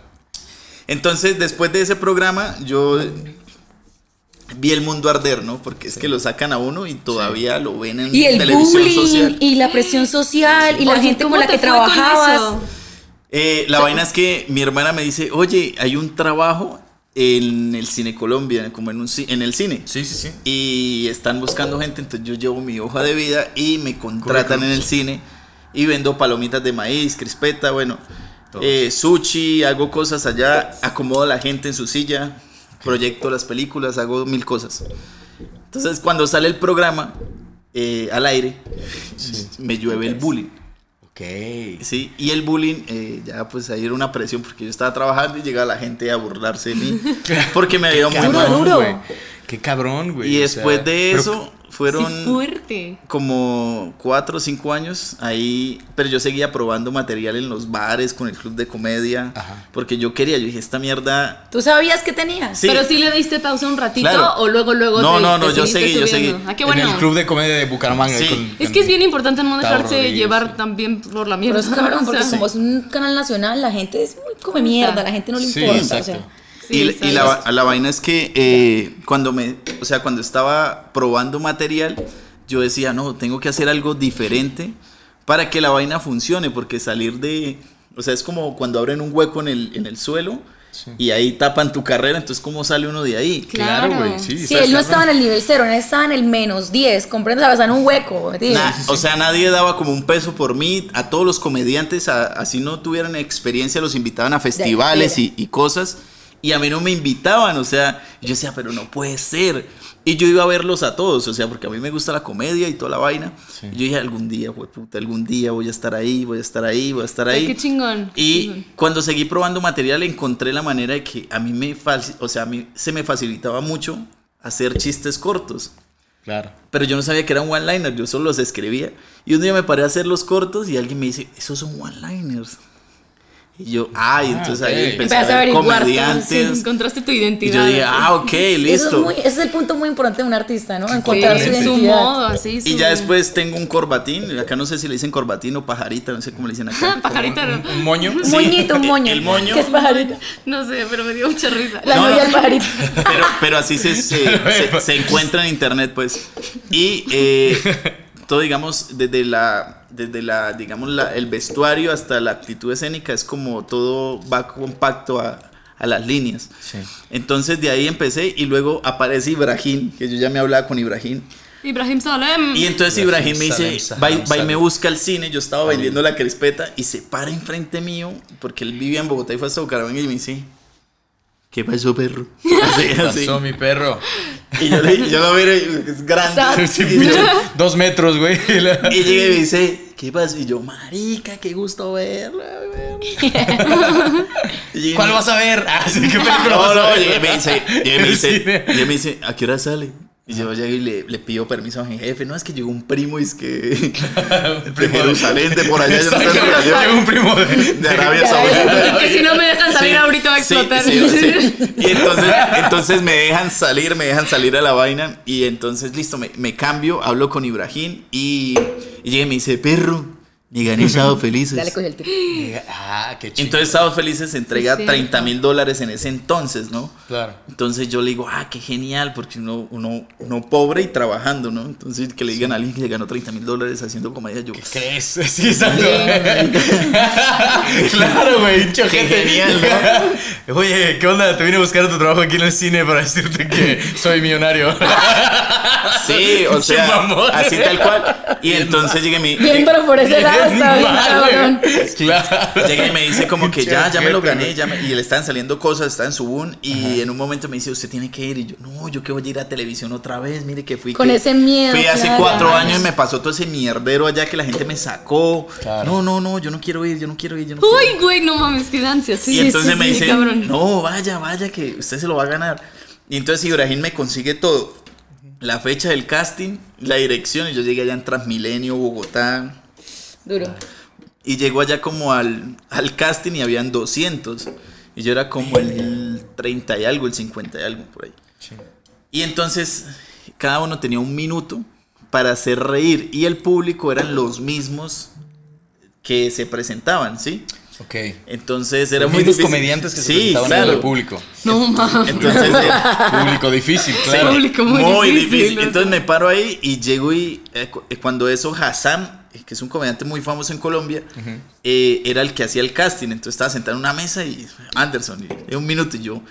Entonces, después de ese programa, yo vi el mundo arder, ¿no? Porque es que lo sacan a uno y todavía lo ven en Y el televisión bullying, social. y la presión social, y la Oye, gente con ¿cómo la que trabajabas. Eh, la vaina es que mi hermana me dice, oye, hay un trabajo en el Cine Colombia, como en, un, en el cine. Sí, sí, sí. Y están buscando gente, entonces yo llevo mi hoja de vida y me contratan en el cine y vendo palomitas de maíz, crispeta, bueno, eh, sushi, hago cosas allá, acomodo a la gente en su silla, proyecto las películas, hago mil cosas. Entonces cuando sale el programa eh, al aire, me llueve el bullying. Ok. Sí, y el bullying, eh, ya pues ahí era una presión porque yo estaba trabajando y llegaba la gente a burlarse de mí porque me veía muy mal. Qué cabrón, güey. Y o después sea, de pero- eso fueron Sí, fuerte. como cuatro o cinco años ahí, pero yo seguía probando material en los bares con el club de comedia Ajá. porque yo quería, yo dije, esta mierda... ¿Tú sabías que tenías? Sí. Pero sí le diste pausa un ratito Claro. o luego, luego No, te- no, te no, yo seguiste seguí, yo seguí. Ah, qué En bueno. el club de comedia de Bucaramanga. Sí. con- Es que es bien importante no dejarse Rodríguez, llevar sí. también por la Pero mierda. es cabrón, o porque sea, como es un canal nacional, la gente es muy come mierda, la gente no le Sí, importa. o exacto. sea. Sí, y, y la, la vaina es que eh, cuando me, o sea, cuando estaba probando material, yo decía, no, tengo que hacer algo diferente para que la vaina funcione, porque salir de, o sea, es como cuando abren un hueco en el, en el suelo y ahí tapan tu carrera, entonces ¿cómo sale uno de ahí? Claro, Claro. güey. Sí, Sí, está él no estaba en el nivel cero, él estaba en el menos 10, comprendes, estaba en un hueco. o sea, nadie daba como un peso por mí. A todos los comediantes, a- así no tuvieran experiencia, los invitaban a festivales y, y cosas. Y a mí no me invitaban. O sea, yo decía, pero no puede ser. Y yo iba a verlos a todos, o sea, porque a mí me gusta la comedia y toda la vaina. Y yo dije, algún día, puta, algún día voy a estar ahí, voy a estar ahí, voy a estar Ay, ahí. qué chingón, Y chingón. cuando seguí probando material, encontré la manera de que a mí me, o sea, a mí se me facilitaba mucho hacer chistes cortos. Claro. Pero yo no sabía que eran one-liners, yo solo los escribía. Y un día me paré a hacer los cortos y alguien me dice, esos son one-liners. Y yo, ah, y entonces ahí empecé Empezaste a ver todo, Sí, comediantes. encontraste tu y identidad. yo dije, ah, ok, Eso es listo. muy- ese es el punto muy importante de un artista, ¿no? Sí, Encontrar su su identidad. modo, así. Y su- ya después tengo un corbatín, acá no sé si le dicen corbatín o pajarita, no sé cómo le dicen acá. Pajarita, no. Un moño. Un moñito, un moño. el moño. ¿Qué es pajarito? No sé, pero me dio mucha risa. La No, novia no. del pajarito. Pero, pero así se, se, se- se encuentra en internet, pues. Y eh, todo, digamos, desde la, desde la, digamos, la- el vestuario hasta la actitud escénica es como todo va compacto a, a las líneas. Sí. Entonces de ahí empecé y luego aparece Ibrahim, que yo ya me hablaba con Ibrahim. Ibrahim Salem. Y entonces Ibrahim me Salem, dice, va, y- me busca al cine, yo estaba vendiendo la crispeta y se para enfrente mío, porque él vivía en Bogotá y fue hasta Bucaramanga y me dice, ¿qué pasó, perro? Así, así. Pasó mi perro. Y yo, le, yo lo miro y es grande. Sí, y, pinche, yo- dos metros, güey. y llega y me dice, ¿qué pasa? Y yo, marica, qué gusto verla. verla". Y- ¿Cuál vas a ver? Ah, sí, ¿qué película No, vas a no, ver? y me dice, y me dice, y me dice, ¿a qué hora sale? Y yo llego y le, le pido permiso a mi jefe. No, es que llegó un primo y es que de Jerusalén, de por allá, yo no sé. Llegó un primo de, de Arabia Saudita. Que si no me dejan salir Sí, ahorita va a explotar. sí, sí. Y entonces, entonces me dejan salir, me dejan salir a la vaina. Y entonces, listo, me, me cambio, hablo con Ibrahim y, y llega y me dice, perro, gané Sábado Felices. Dale, coge el tiro. Ah, qué chido. Entonces Sábado Felices entrega Sí, 30 mil dólares en ese entonces, ¿no? Claro. Entonces yo le digo, ah, qué genial, porque uno, uno, uno pobre y trabajando, ¿no? Entonces que le digan a alguien que le ganó 30 mil dólares haciendo comedia, yo, ¿Crees? Sí, exacto. claro, güey, Qué genial, Oye, ¿qué onda? Te vine a buscar tu trabajo aquí en el cine para decirte que soy millonario. sí, o sea, mamón. así tal cual. Y entonces llegué mi, Viéndolo por ese lado Mal. Claro. Llega y me dice como que ya, ya me lo gané, güey. ya me- y le están saliendo cosas, está en su boom y en un momento me dice, usted tiene que ir y yo, no, yo que voy a ir a televisión otra vez, mire que fui. Con que- ese miedo, Fui hace claro. cuatro años y me pasó todo ese mierdero allá que la gente me sacó. Claro. No, no, no, yo no quiero ir, yo no quiero ir, yo no quiero ir. Uy, güey, no mames, qué ansia. Sí, y entonces sí, me sí, dice, cabrón. no, vaya, vaya, que usted se lo va a ganar. Y entonces Ibrahim me consigue todo. La fecha del casting, la dirección, y yo llegué allá en Transmilenio, Bogotá. Duro. Y llegó allá como al, al casting y habían 200. Y yo era como el 30 y algo, el 50 y algo por ahí. Y entonces cada uno tenía un minuto para hacer reír. Y el público eran los mismos que se presentaban, ¿sí? Ok. Entonces era Los muy difícil. comediantes que se sí, presentaban claro. en el público. No mames. Entonces, eh, Público difícil, claro. Público muy difícil, o Entonces me paro ahí y llego y eh, eh, cuando eso Hassan, que es un comediante muy famoso en Colombia, eh, era el que hacía el casting. Entonces estaba sentado en una mesa y Anderson, y, en un minuto y yo.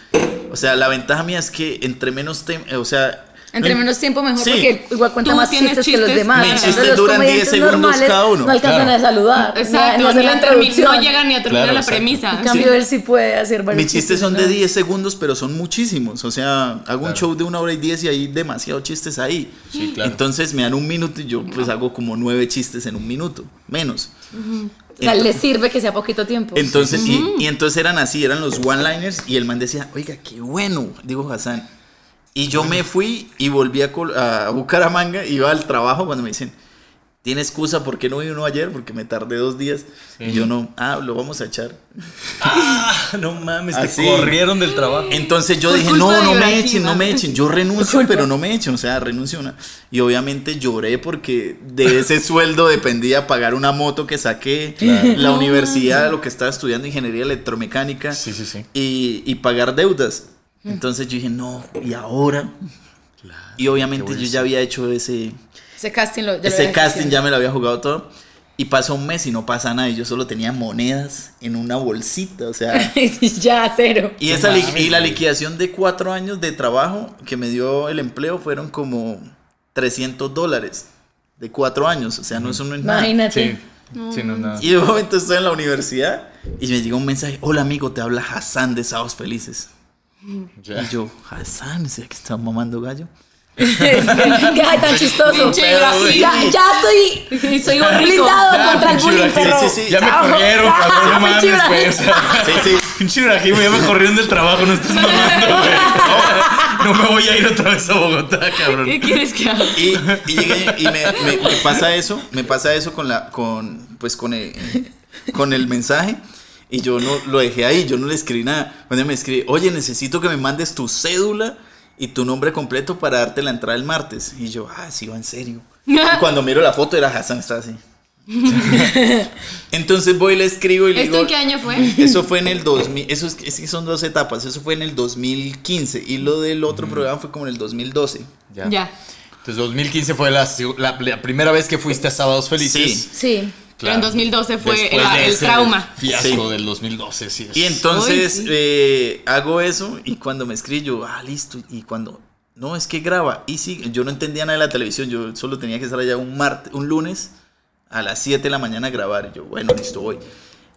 O sea, la ventaja mía es que entre menos o sea... Entre no- menos tiempo mejor, Sí. porque igual cuenta más tienes chistes, que los chistes, demás. mis Entonces, chistes duran 10 comediantes segundos cada uno. No alcanzan Claro. a saludar. Exacto, ni ni a no llegan ni a terminar Claro, la exacto. premisa. En cambio, él sí puede hacer varios Mis chistes son de ¿no? 10 segundos, pero son muchísimos. O sea, hago un show de una hora y 10 y hay demasiados chistes ahí. Sí, claro. Entonces me dan un minuto y yo pues hago como nueve chistes en un minuto, menos. O sea, le sirve que sea poquito tiempo. Entonces, y, y entonces eran así, eran los one-liners y el man decía, oiga, qué bueno, dijo Hassan. Y yo me fui y volví a, Col- a Bucaramanga, iba al trabajo cuando me dicen, ¿tiene excusa por qué no vino ayer? Porque me tardé dos días. Y yo no, ah, lo vamos a echar. Ah, no mames, te Así. corrieron del trabajo. Entonces yo Por dije, no, no me echen, no ¿no? me echen. Yo renuncio, pero no me echen. O sea, renuncio una. Y obviamente lloré porque de ese sueldo dependía pagar una moto que saqué, la universidad, lo que estaba estudiando, ingeniería electromecánica. Sí, sí, sí. Y, y pagar deudas. Entonces yo dije, no, ¿y ahora? y obviamente yo ya había hecho ese, Ese casting lo, ya ese casting, ya me lo había jugado todo. Y pasó un mes y no pasa nada. Y yo solo tenía monedas en una bolsita. O sea, ya, cero. y, esa li- y la liquidación de cuatro años de trabajo que me dio el empleo fueron como 300 dólares de cuatro años. O sea, no, eso no es nada. Imagínate. Sí. Sí, no, nada. Y de momento estoy en la universidad y me llegó un mensaje: Hola amigo, te habla Hassan de Sábados Felices. Ya. Y yo, Hassan, ¿será que está mamando gallo? Qué ay, tan chistoso. Pinche ya, ya estoy Soy blindado Ya, contra el bullying, Ibrahim, perro. sí, sí. Ya me corrieron, cabrón, no mames, güey. Sí, sí. pinche Ibrahim, ya me corrieron del trabajo, no estés mamando, güey. No me voy a ir otra vez a Bogotá, cabrón. ¿Qué quieres que haga? Y, y llegué y me, me- me pasa eso, me pasa eso con la, con, pues con el, con el mensaje. Y yo no lo dejé ahí, yo no le escribí nada. Cuando me escribe, oye, necesito que me mandes tu cédula y tu nombre completo para darte la entrada el martes. Y yo, ah, sí, va en serio. Y cuando miro la foto era Hassan, estaba así. Entonces voy y le escribo y le ¿Esto digo, en qué año fue? Eso fue en el 2000, eso es, es que son dos etapas, eso fue en el 2015 y lo del otro programa fue como en el 2012. Ya. Ya. Entonces, 2015 fue la, la- la primera vez que fuiste a Sábados Felices. Sí. Sí. Pero en 2012 fue Después el, de el ese trauma. Fiasco Sí. del 2012, sí. es. Y entonces eh, hago eso y cuando me escribe yo, ah, listo. Y cuando, no, es que graba. Y sí, yo no entendía nada de la televisión, yo solo tenía que estar allá un, martes, un lunes a las 7 de la mañana a grabar. Y yo, bueno, listo, voy.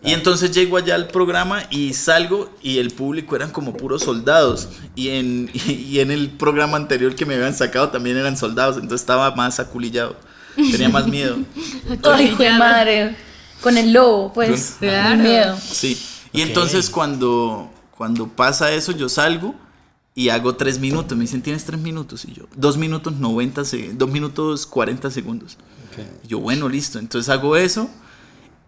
Y entonces llego allá al programa y salgo y el público eran como puros soldados. Y en, y en el programa anterior que me habían sacado también eran soldados, entonces estaba más aculillado. Tenía más miedo. Ay, hijo de madre. Con el lobo, pues. Claro. miedo. Sí. Y entonces cuando, cuando pasa eso, yo salgo y hago tres minutos. Me dicen, tienes tres minutos. Y yo, dos minutos 90, se- dos minutos 40 segundos. Y yo, bueno, listo. Entonces hago eso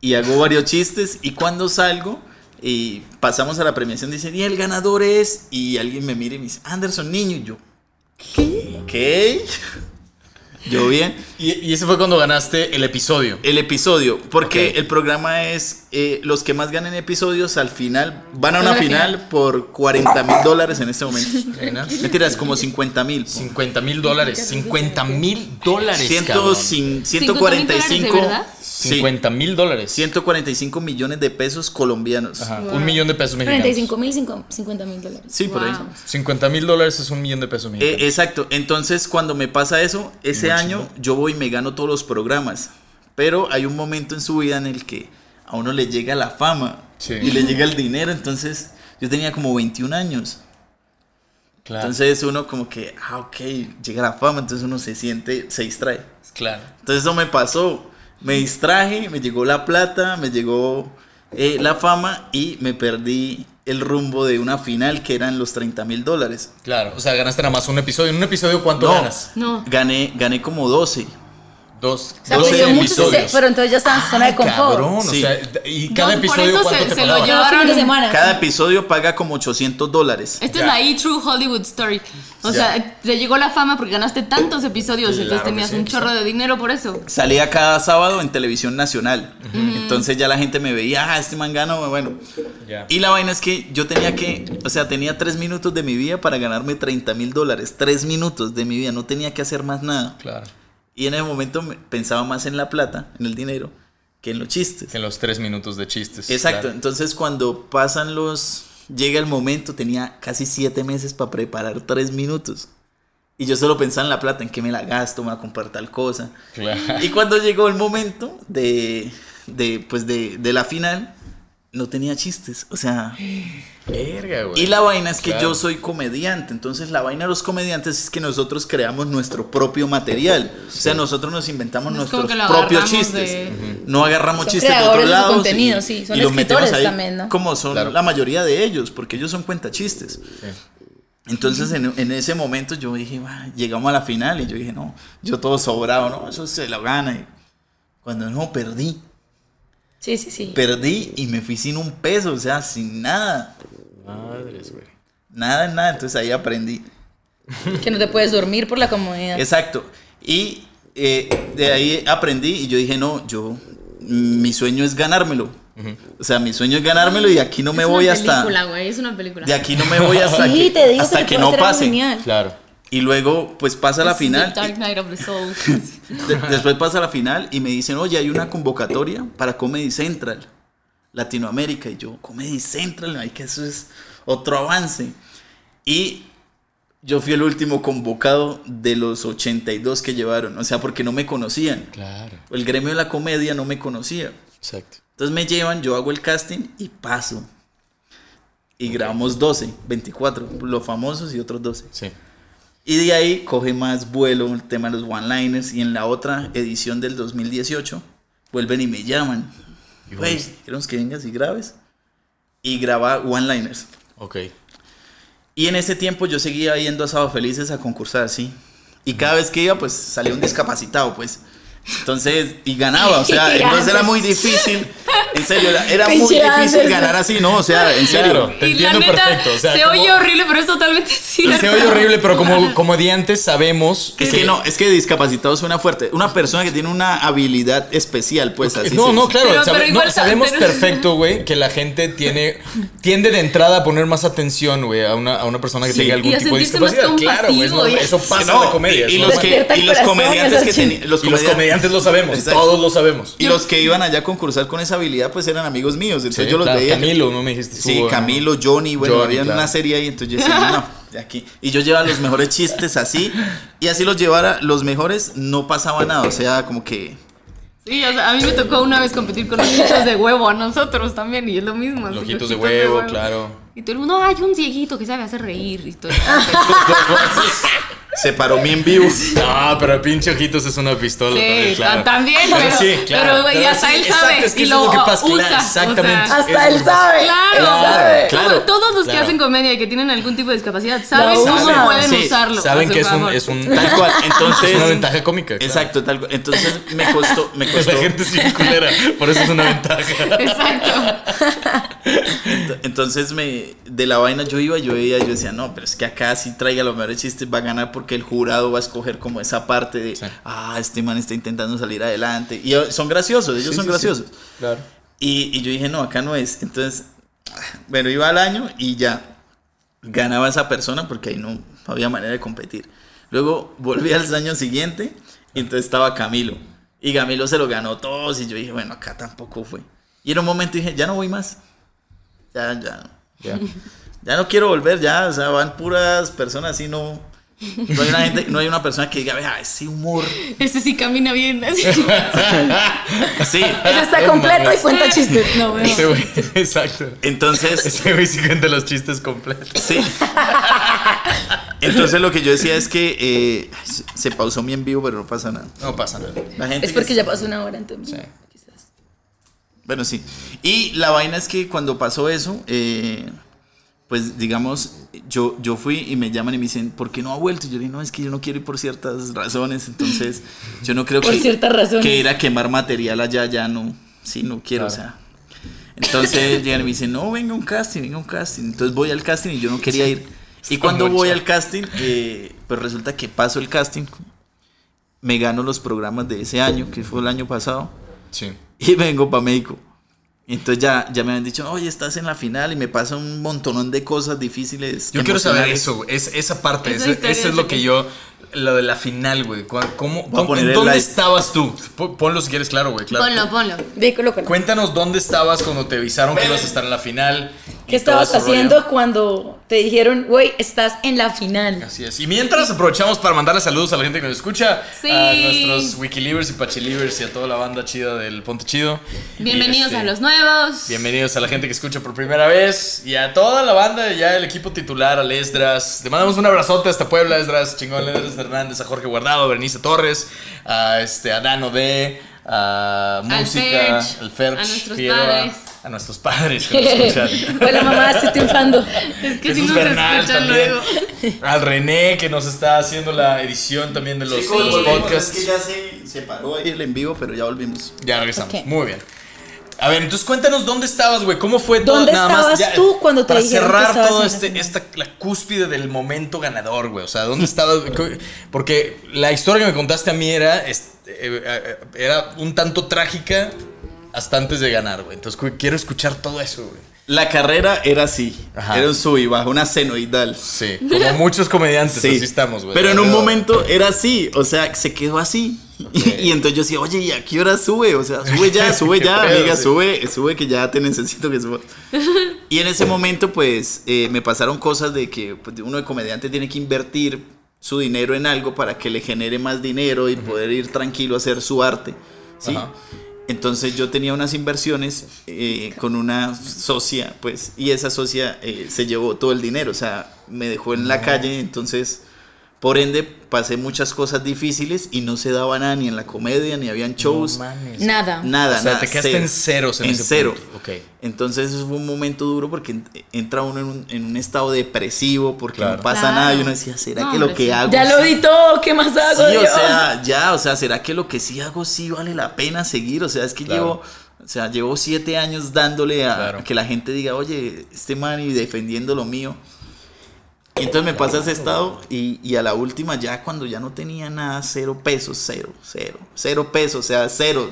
y hago varios chistes. Y cuando salgo y pasamos a la premiación, dicen, y el ganador es. Y alguien me mira y me dice, Anderson Niño. Y yo, ¿qué? Yo bien. ¿eh? Y, y, ese fue cuando ganaste el episodio. El episodio, porque el programa es eh, los que más ganen episodios al final van a una final, final, por 40 mil dólares en este momento. Mentiras, como 50 mil. 50 mil dólares. 50 mil dólares. 145. 50, 000, 50 mil dólares. 145 millones de pesos colombianos. Ajá, Un millón de pesos mexicanos. 45 mil, 50 mil dólares. Sí, por ahí. Wow. 50 mil dólares es un millón de pesos Eh, mexicanos. exacto. Entonces, cuando me pasa eso, ese año yo voy y me gano todos los programas. Pero hay un momento en su vida en el que a uno le llega la fama Sí. y le llega el dinero. Entonces, yo tenía como 21 años. claro. Entonces uno como que, ah, ok, llega la fama, entonces uno se siente, se distrae. claro. Entonces eso me pasó, me distraje, me llegó la plata, me llegó eh, la fama y me perdí el rumbo de una final que eran los 30 mil dólares. Claro. O sea, ganaste nada más un episodio. ¿En un episodio cuánto No, ganas? No. Gané, gané como 12. Dos, O sea, 12 pues, muchos, episodios. pero entonces ya están en su zona de confort. Cabrón, Sí. o sea, y cada No, por episodio eso cuánto se- te se lo pagaba? lleva- Cada fin de semana. Cada episodio paga como 800 dólares. Esta es la E-True Hollywood Story. O Ya. sea, te llegó la fama porque ganaste tantos episodios, Claro entonces tenías sí, un chorro de dinero por eso. Salía cada sábado en televisión nacional. Entonces ya la gente me veía, ah, este man ganó, bueno. Ya. Y la vaina es que yo tenía que, o sea, tenía tres minutos de mi vida para ganarme 30 mil dólares. Tres minutos de mi vida, no tenía que hacer más nada. Claro. Y en ese momento me- pensaba más en la plata, en el dinero, que en los chistes. En los tres minutos de chistes. Exacto, claro. entonces cuando pasan los... Llega el momento, tenía casi siete meses para preparar tres minutos. Y yo solo pensaba en la plata, en qué me la gasto, me voy a comprar tal cosa. Claro. Y cuando llegó el momento de, de, pues de, de la final, no tenía chistes. O sea, Verga, güey. y la vaina es que Claro. yo soy comediante. Entonces la vaina de los comediantes es que nosotros creamos nuestro propio material. O sea, nosotros nos inventamos No nuestros propios chistes. de- No agarramos Son chistes de otro lado. contenido, sí. Son los metemos escritores ahí también, ¿no? como son Claro. la mayoría de ellos, porque ellos son cuentachistes. Entonces en, en ese momento yo dije, "Va", llegamos a la final y yo dije, no, yo todo sobrado, no, eso se lo gana. Y cuando no, perdí. Sí, sí, sí. Perdí y me fui sin un peso, o sea, sin nada. Madres, güey. Nada, nada. Entonces ahí aprendí. Que no te puedes dormir por la comodidad. Exacto. Y eh, de ahí aprendí y yo dije, no, yo, mi sueño es ganármelo. O sea, mi sueño es ganármelo y aquí no me es voy una hasta... película, güey, es una película. De aquí no me voy hasta Sí, que, te digo hasta que, no pase. genial. Claro. Y luego, pues pasa la the final. Dark Knight of the Soul. de- después pasa la final y me dicen, oye, hay una convocatoria para Comedy Central, Latinoamérica. Y yo, Comedy Central, ay, que eso es otro avance. Y yo fui el último convocado de los 82 que llevaron, o sea, porque no me conocían. Claro. El gremio de la comedia no me conocía. Exacto. Entonces me llevan, yo hago el casting y paso. Y grabamos 12, 24, los famosos y otros 12. Sí. Y de ahí coge más vuelo el tema de los one-liners. Y en la otra edición del 2018, vuelven y me llaman. Güey, queremos que vengas y grabes. Y graba one-liners. Ok. Y en ese tiempo yo seguía yendo a Sábado Felices a concursar, sí. Y cada vez que iba, pues salía un discapacitado, pues. Entonces, y ganaba, o sea, entonces era muy difícil. En serio, era, muy difícil ganar así, ¿no? O sea, en serio. Claro. Te y la entiendo neta, perfecto, o sea, se como- oye horrible, pero es totalmente cierto. Se oye horrible, pero como comediantes sabemos. Es que no, es que discapacitado suena fuerte. Una persona que tiene una habilidad especial, pues así. no, no, claro, Pero- sabe- pero no, igual sabemos pero- perfecto, güey, que la gente tiene tiende de entrada a poner más atención, güey, a una, a una persona que Sí. tenga algún Y a tipo de sentirse más discapacidad. Claro, güey, eso pasa No, en la comedia. y, los que, comediantes que tenían. Los comediantes- comediantes lo sabemos, Exacto. todos lo sabemos. Y los que iban allá a concursar con esa habilidad, pues eran amigos míos. Entonces Sí, yo los claro, veía. Camilo, ¿no me dijiste? Sí, Camilo, Johnny, bueno, Johnny, había claro. una serie ahí, entonces yo decía, no, de aquí. Y yo llevaba los mejores chistes así, y así los llevara, los mejores, no pasaba nada, o sea, como que... Sí, o sea, a mí me tocó una vez competir con ojitos de huevo a nosotros también, y es lo mismo. así, Los ojitos de ojitos huevo, claro. Y todo el mundo, ay, un cieguito que sabe hacer reír. Y todo. Se paró mi en vivo. No, pero pinche ojitos es una pistola. Sí, claro. también, Pero pero, sí, claro. pero, güey, hasta sí, él exacto, sabe es que y eso es lo lo que pasa, usa. claro, exactamente. o sea, Hasta él sabe. Claro, Él sabe. Claro. Todo- todos los que hacen comedia y que tienen algún tipo de discapacidad saben Lo cómo pueden Sí, usarlo. Saben que es un, es un Tal cual, entonces... es una ventaja cómica. claro. Exacto, tal cual. Entonces me costó, me costó... La gente es bien culera, por eso es una ventaja. Exacto. Ent- Entonces me de la vaina yo iba, yo veía, yo decía, no, pero es que acá si traiga los mejores chistes va a ganar porque el jurado va a escoger como esa parte de, Sí. ah, este man está intentando salir adelante. Y eh, son graciosos, ellos Sí, son sí. graciosos. Claro. Y, y yo dije, no, acá no es. Entonces, bueno, iba al año y ya ganaba esa persona porque ahí no, no había manera de competir. Luego volví al año siguiente y entonces estaba Camilo. Y Camilo se lo ganó todos y yo dije, bueno, acá tampoco fue. Y en un momento dije, ya no voy más. Ya, ya. Ya. Ya no quiero volver, ya, o sea, van puras personas así, no. No hay una gente, no hay una persona que diga, vea, ese humor. Ese sí camina bien. así. Sí. Ese está No completo y cuenta chistes. No, bueno. Ese güey, exacto. Entonces, Ese güey sí cuenta los chistes completos. sí. Entonces lo que yo decía es que eh, se- pausó mi en vivo, pero no pasa nada. No pasa nada. La gente Es porque que- ya pasó una hora entonces. Sí. Quizás. Bueno, sí. Y la vaina es que cuando pasó eso, eh, pues digamos, yo, yo fui y me llaman y me dicen, ¿por qué no ha vuelto? Y yo le digo, no, es que yo no quiero ir por ciertas razones, entonces yo no creo Por que, ciertas razones. que ir a quemar material allá, ya no, sí, no quiero, o sea. Entonces llegan y me dicen, no, venga un casting, venga un casting. Entonces voy al casting y yo no quería ir. Y cuando voy al casting, eh, pues resulta que paso el casting, me gano los programas de ese año, que fue el año pasado Sí. y vengo para México. Y Entonces ya, ya me habían dicho, oye, estás en la final y me pasa un montonón de cosas difíciles. Yo quiero saber emocionales". eso. Es, esa parte, Esa historia eso es es lo que- yo. Lo de la final, güey. ¿Cómo, a poner ¿En el dónde estabas tú? Po- Ponlo si quieres, claro, güey. Claro. Ponlo, ponlo. Ve, colócalo. Cuéntanos dónde estabas cuando te avisaron que ibas a estar en la final. ¿Qué estabas rollo. haciendo cuando te dijeron, güey, estás en la final? Así es. Y mientras aprovechamos para mandarle saludos a la gente que nos escucha, Sí. a nuestros Wikilivers y Pachilivers y a toda la banda chida del Ponte Chido. Bienvenidos este, a los nuevos. Bienvenidos a la gente que escucha por primera vez y a toda la banda, ya el equipo titular, al Esdras. Le mandamos un abrazote hasta Puebla, Esdras, chingón, Esdras Hernández, a Jorge Guardado, a Bernice Torres, a, este, a Dano D, a Música, Ferch, al Ferch, a nuestros Fierro, padres. a nuestros padres que nos escuchan. Hola mamá, estoy triunfando. Es que si Jesús nos Bernal escuchan también. luego. Al René que nos está haciendo la edición también de los, Chicos, de los podcasts. Es que ya se, se paró ahí el en vivo, pero ya volvimos. Ya regresamos. Ok. Muy bien. A ver, entonces cuéntanos dónde estabas, güey. ¿Cómo fue todo? ¿Dónde Nada más, estabas tú cuando te para dijeron que cerrar estabas todo este, esta la cúspide del momento ganador, güey. O sea, ¿dónde estabas? Porque la historia que me contaste a mí era, este, eh, eh, era un tanto trágica hasta antes de ganar, güey. Entonces quiero escuchar todo eso, güey. La carrera era así. Ajá. Era un sub y bajo, una senoidal. Sí, como muchos comediantes, Sí. así estamos, güey. Pero en un momento era así, o sea, se quedó así. Y, y entonces yo decía, oye, ¿y a qué hora sube? O sea, sube ya, sube ya, Qué pedo, amiga, sí. sube, sube que ya te necesito que suba. Y en ese momento, pues, eh, me pasaron cosas de que pues, uno de comediante tiene que invertir su dinero en algo para que le genere más dinero y poder ir tranquilo a hacer su arte. ¿sí? Ajá. Entonces yo tenía unas inversiones eh, con una socia, pues, y esa socia eh, se llevó todo el dinero, o sea, me dejó en la calle, entonces, por ende, pasé muchas cosas difíciles y no se daba nada ni en la comedia, ni habían shows, Nada. nada, O sea, nada, te quedaste cero. en ceros en en ese cero. punto. Ok. Entonces eso fue un momento duro porque en- entra uno en un, en un estado depresivo porque Claro. no pasa Claro. nada y uno decía, ¿será No, que lo que sí. hago? Ya lo di todo, ¿qué más hago? Sí, o sea, ya, o sea, ¿será que lo que sí hago sí vale la pena seguir? O sea, es que Claro. llevo, o sea, llevo siete años dándole a Claro. que la gente diga, oye, este man y defendiendo lo mío. Y entonces me pasa ese estado y, y a la última ya cuando ya no tenía nada, cero pesos, cero, cero, cero pesos, o sea, cero.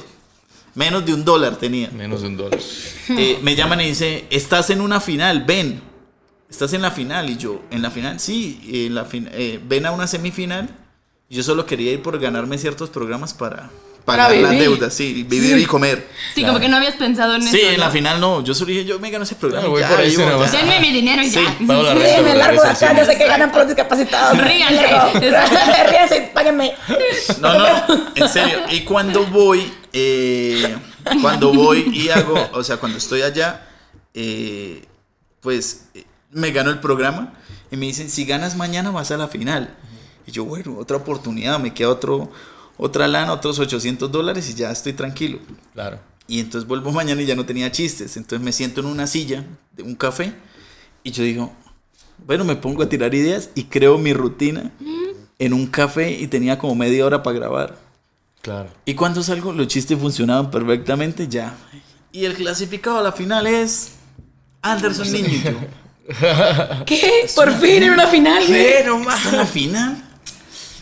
Menos de un dólar tenía. Menos de un dólar. Eh, me llaman y dice, estás en una final, ven. Estás en la final. Y yo, ¿en la final? Sí, en la fin- eh, ven a una semifinal. Yo solo quería ir por ganarme ciertos programas para pagar Para las deudas, sí, vivir y comer. Sí, como que no habías pensado en Sí, eso. en ¿no? la final no. Yo solo dije, yo me gano ese programa. Claro, voy ya, por ahí, sí, ya. más. Denme mi dinero y Sí, ya. Sí, me largo de acá, sí. yo sé que ganan por discapacitados. Ríanse. Ríanse, páguenme. No, no, en serio. Y cuando voy, eh, cuando voy y hago, o sea, cuando estoy allá, eh, pues eh, me gano el programa y me dicen, si ganas mañana vas a la final. Y yo, bueno, otra oportunidad, me queda otro, otra lana, otros 800 dólares y ya estoy tranquilo. Claro. Y entonces vuelvo mañana y ya no tenía chistes. Entonces me siento en una silla de un café y yo digo, bueno, me pongo a tirar ideas y creo mi rutina en un café y tenía como media hora para grabar. Claro. Y cuando salgo, los chistes funcionaban perfectamente ya. Y el clasificado a la final es Anderson Niño. ¿Qué? Por fin en una final. ¿Qué? No más. ¿A la final?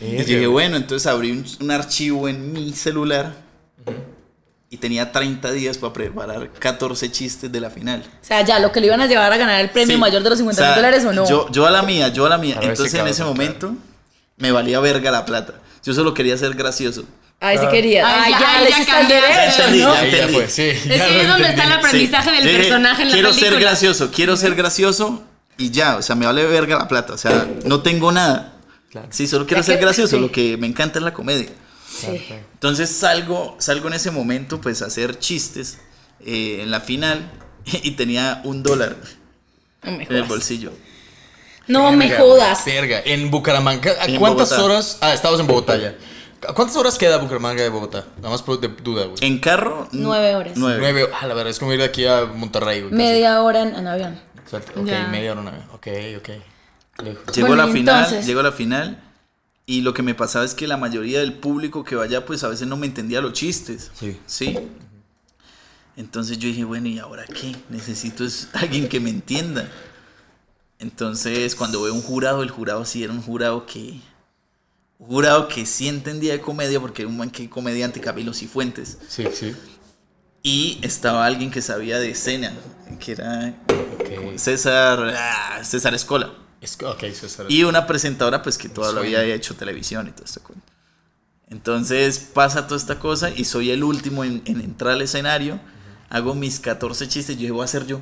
Y dije, bueno, entonces abrí un, un archivo en mi celular y tenía 30 días para preparar 14 chistes de la final. O sea, ya, lo que le iban a llevar a ganar el premio Sí. mayor de los 50 O sea, mil dólares o no. Yo, yo a la mía, yo a la mía. A Entonces en ese claro. momento me valía verga la plata. Yo solo quería ser gracioso. Ay, sí quería. Ay, ya, le ya hiciste derecho, Ya ya fue, sí. Es que es donde está el aprendizaje del Yo dije, personaje en la quiero película. ser gracioso, quiero ser gracioso y ya, o sea, me vale verga la plata, o sea, no tengo nada. Sí, solo quiero ser que- gracioso, sí. lo que me encanta es la comedia. Sí. Entonces salgo, salgo en ese momento pues a hacer chistes eh, en la final y tenía un dólar No me en el jodas. bolsillo. No me jodas. Verga, en Bucaramanga. ¿A En cuántas Bogotá. horas? Ah, estabas en Bogotá ya. ¿A cuántas horas queda Bucaramanga de Bogotá? Nada más por de duda, güey. En carro, Nueve horas. Nueve. Nueve. Ah, la verdad, es como ir de aquí a Monterrey, güey. casi. Media hora en, en avión. Exacto. Ok, Ya. media hora, una. Ok, ok. Luego. Llegó Bueno, a la final, entonces. llegó a la final. Y lo que me pasaba es que la mayoría del público que vaya, pues a veces no me entendía los chistes. Sí. ¿Sí? Entonces yo dije, bueno, ¿y ahora qué? Necesito es alguien que me entienda. Entonces, cuando veo un jurado, el jurado sí era un jurado que. Un jurado que sí entendía de comedia, porque era un man que comediante, Camilo Cifuentes. Sí, sí. Y estaba alguien que sabía de escena, que era Ok. César, ah, César Escola. Es, ok, César. Y una presentadora, pues que todavía suena. había hecho televisión y todo esto. Entonces pasa toda esta cosa y soy el último en, en entrar al escenario. Hago mis 14 chistes, yo dije, voy a hacer yo.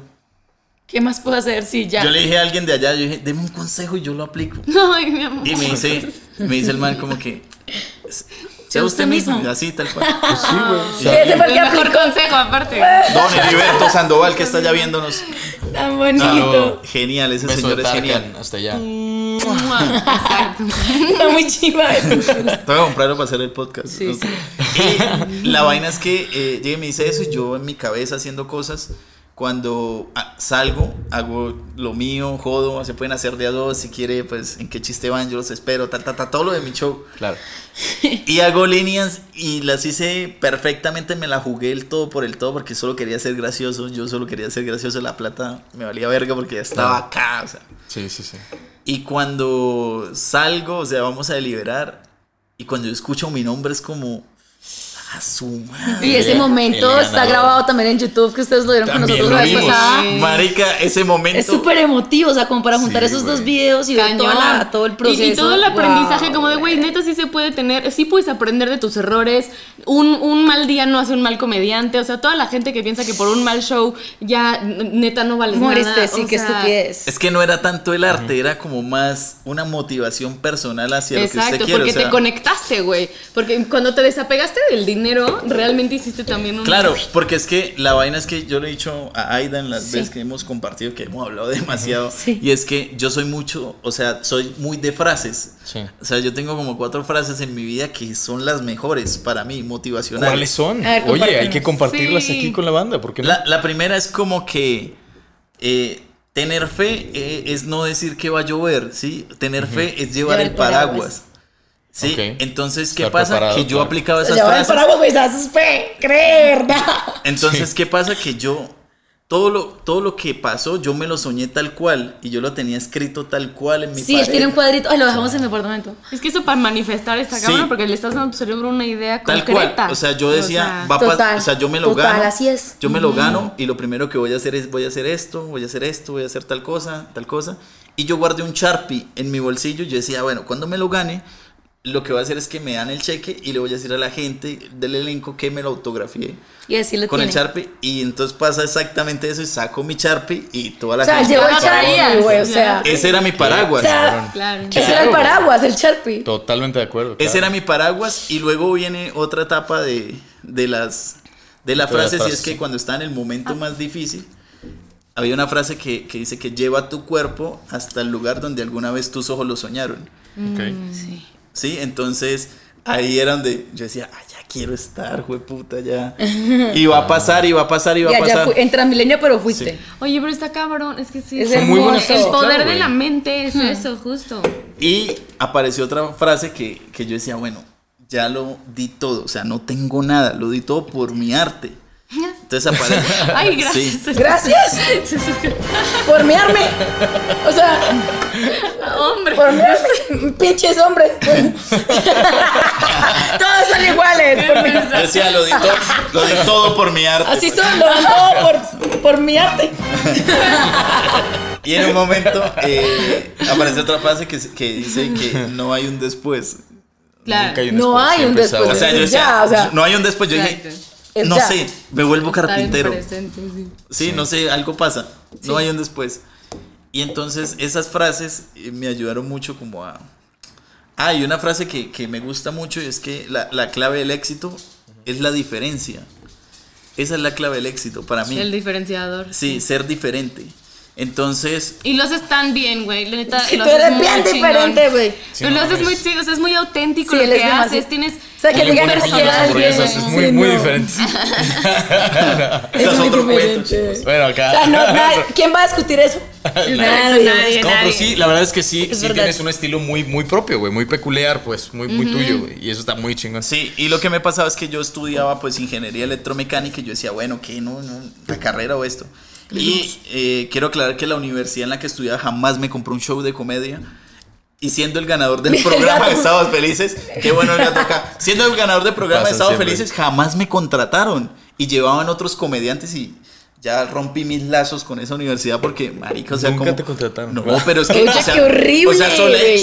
¿Qué más puedo hacer si ya? Yo le dije a alguien de allá, yo dije, deme un consejo y yo lo aplico. Ay, mi amor. Y me dice, me dice el man como que, sea usted usted mismo. mismo. Así, tal cual. Pues sí, güey. o Sí, sea, ese fue el mejor consejo, aparte. Don Heriberto Sandoval, que está allá viéndonos. Tan bonito. Claro. Genial, ese beso señor es genial. Hasta allá. Está muy chiva eso. Tengo que comprarlo para hacer el podcast. Sí, No. Y la vaina es que eh, llega y me dice eso y yo en mi cabeza haciendo cosas. Cuando ah, salgo, hago lo mío, jodo, se pueden hacer de a dos, si quiere, pues en qué chiste van, yo los espero, ta, ta, ta, todo lo de mi show. Claro. Y hago líneas y las hice perfectamente, me la jugué el todo por el todo porque solo quería ser gracioso, yo solo quería ser gracioso, la plata me valía verga porque ya estaba acá, o sea. Sí, sí, sí. Y cuando salgo, o sea, vamos a deliberar. Y cuando yo escucho mi nombre es como. A su madre. Y ese momento está grabado también en YouTube, que ustedes lo vieron con nosotros la vez pasada. Marica, ese momento. Es súper emotivo, o sea, como para juntar Sí, esos güey. dos videos y ver toda la- todo el proceso. Y, y todo el Wow. aprendizaje, como de, güey, neta sí se puede tener, sí puedes aprender de tus errores. Un, un mal día no hace un mal comediante. O sea, toda la gente que piensa que por un mal show ya neta no vales Moriste, nada. sí, o qué sea, estupidez. Es que no era tanto el arte, era como más una motivación personal hacia lo que Exacto, usted quiere. porque o sea, te conectaste, güey. Porque cuando te desapegaste del dinero, realmente hiciste también un. Claro, porque es que la vaina es que yo le he dicho a Aida en las Sí. veces que hemos compartido, que hemos hablado demasiado, Sí. y es que yo soy mucho, o sea, soy muy de frases. Sí. O sea, yo tengo como cuatro frases en mi vida que son las mejores para mí, motivacionales. ¿Cuáles son? A ver, Oye, hay que compartirlas Sí. aquí con la banda, ¿por qué no? La, la primera es como que eh, tener fe eh, es no decir que va a llover, ¿sí? Tener fe es llevar Llevar el el paraguas. paraguas. ¿Sí? Ok. Entonces, ¿qué Estar pasa? que yo claro. aplicaba esas frases. paraguas, güey, ¿sabes? Es fe, cree, ¿verdad? Entonces, ¿qué pasa? Que yo, todo lo, todo lo que pasó, yo me lo soñé tal cual y yo lo tenía escrito tal cual en mi Sí, pared. tiene un cuadrito. Ay, lo dejamos en mi apartamento. Es que eso para manifestar está Sí. cabrón, porque le estás dando a tu cerebro una idea Tal concreta. cual. O sea, yo decía, sea, va Total, o sea, yo me lo total, gano. así es. Yo me lo gano y lo primero que voy a hacer es voy a hacer esto, voy a hacer esto, voy a hacer tal cosa, tal cosa. Y yo guardé un Sharpie en mi bolsillo. Yo decía, bueno, cuando me lo gane, lo que voy a hacer es que me dan el cheque y le voy a decir a la gente del elenco que me lo autografié Y decirle con el. Sharpie. Y entonces pasa exactamente eso y saco mi Sharpie y toda la O sea, gente. traías, Sharpie, güey, o ya. sea. Ese era mi paraguas. O sea, Claro. ese era el paraguas, el Sharpie. Totalmente de acuerdo. Ese era mi paraguas y luego viene otra etapa de, de las de las frases y es que cuando está en el momento más difícil había una frase que, que dice que lleva tu cuerpo hasta el lugar donde alguna vez tus ojos lo soñaron. Ok. Sí. ¿Sí? Entonces ahí era donde yo decía, ah, ya quiero estar, puta, ya. Y va a pasar, y va a pasar, y va a pasar. fui, en Transmilenio, pero fuiste. Oye, pero está cabrón, es que sí. Es Son muy el poder claro, de la mente es Hmm. eso, justo. Y apareció otra frase que, que yo decía, bueno, ya lo di todo, o sea, no tengo nada, lo di todo por mi arte. Entonces aparece. Ay, gracias. Sí. Gracias por miarme. O sea, Hombre. por miarme. Pinches hombres. Todos son iguales. por decía, lo di todo, lo di todo por mi arte. Así son, lo dan todo por, por mi arte. Y en un momento eh, aparece otra frase que, que dice que no hay un después. Claro. Nunca hay un No después, hay un después. O sea, yo ya, decía, o sea. no hay un después. Yo dije. Es no ya. sé, me vuelvo carpintero. presente, sí. Sí, no sé, algo pasa. No hay un después. Y entonces esas frases eh, me ayudaron mucho como a... Ah, y una frase que, que me gusta mucho es que la, la clave del éxito es la diferencia. Esa es la clave del éxito para mí. El diferenciador. Sí, ser diferente. Entonces, Y lo haces tan bien, güey. La neta, Sí, lo tú eres muy bien chingón. diferente, güey. Sí, lo no, haces es- muy chido, o sea, es muy auténtico Sí, lo es que demasiado- haces. Tienes O sea, que digan bien. es muy, Sí, muy no. diferente. es muy otro cuento, diferente. Bueno, acá. O sea, no, nadie- ¿quién va a discutir eso? Nadie, Nadie. nadie, No, pero nadie. sí, la verdad es que sí, Es sí verdad. tienes un estilo muy, muy propio, güey, muy peculiar, pues, muy, muy tuyo, güey. Y eso está muy chingón. Sí, y lo que me pasaba es que yo estudiaba pues ingeniería electromecánica y yo decía, bueno, ¿qué? No, no, la carrera o esto. Y eh, quiero aclarar que la universidad en la que estudiaba jamás me compró un show de comedia. Y siendo el ganador del programa de. Estados Felices, qué bueno gato acá. Siendo el ganador del programa de Estados siempre. Felices, jamás me contrataron. Y llevaban otros comediantes y ya rompí mis lazos con esa universidad porque, marica, o sea, Nunca como- te contrataron. No, pero es que, Oye, o sea, qué horrible, o sea,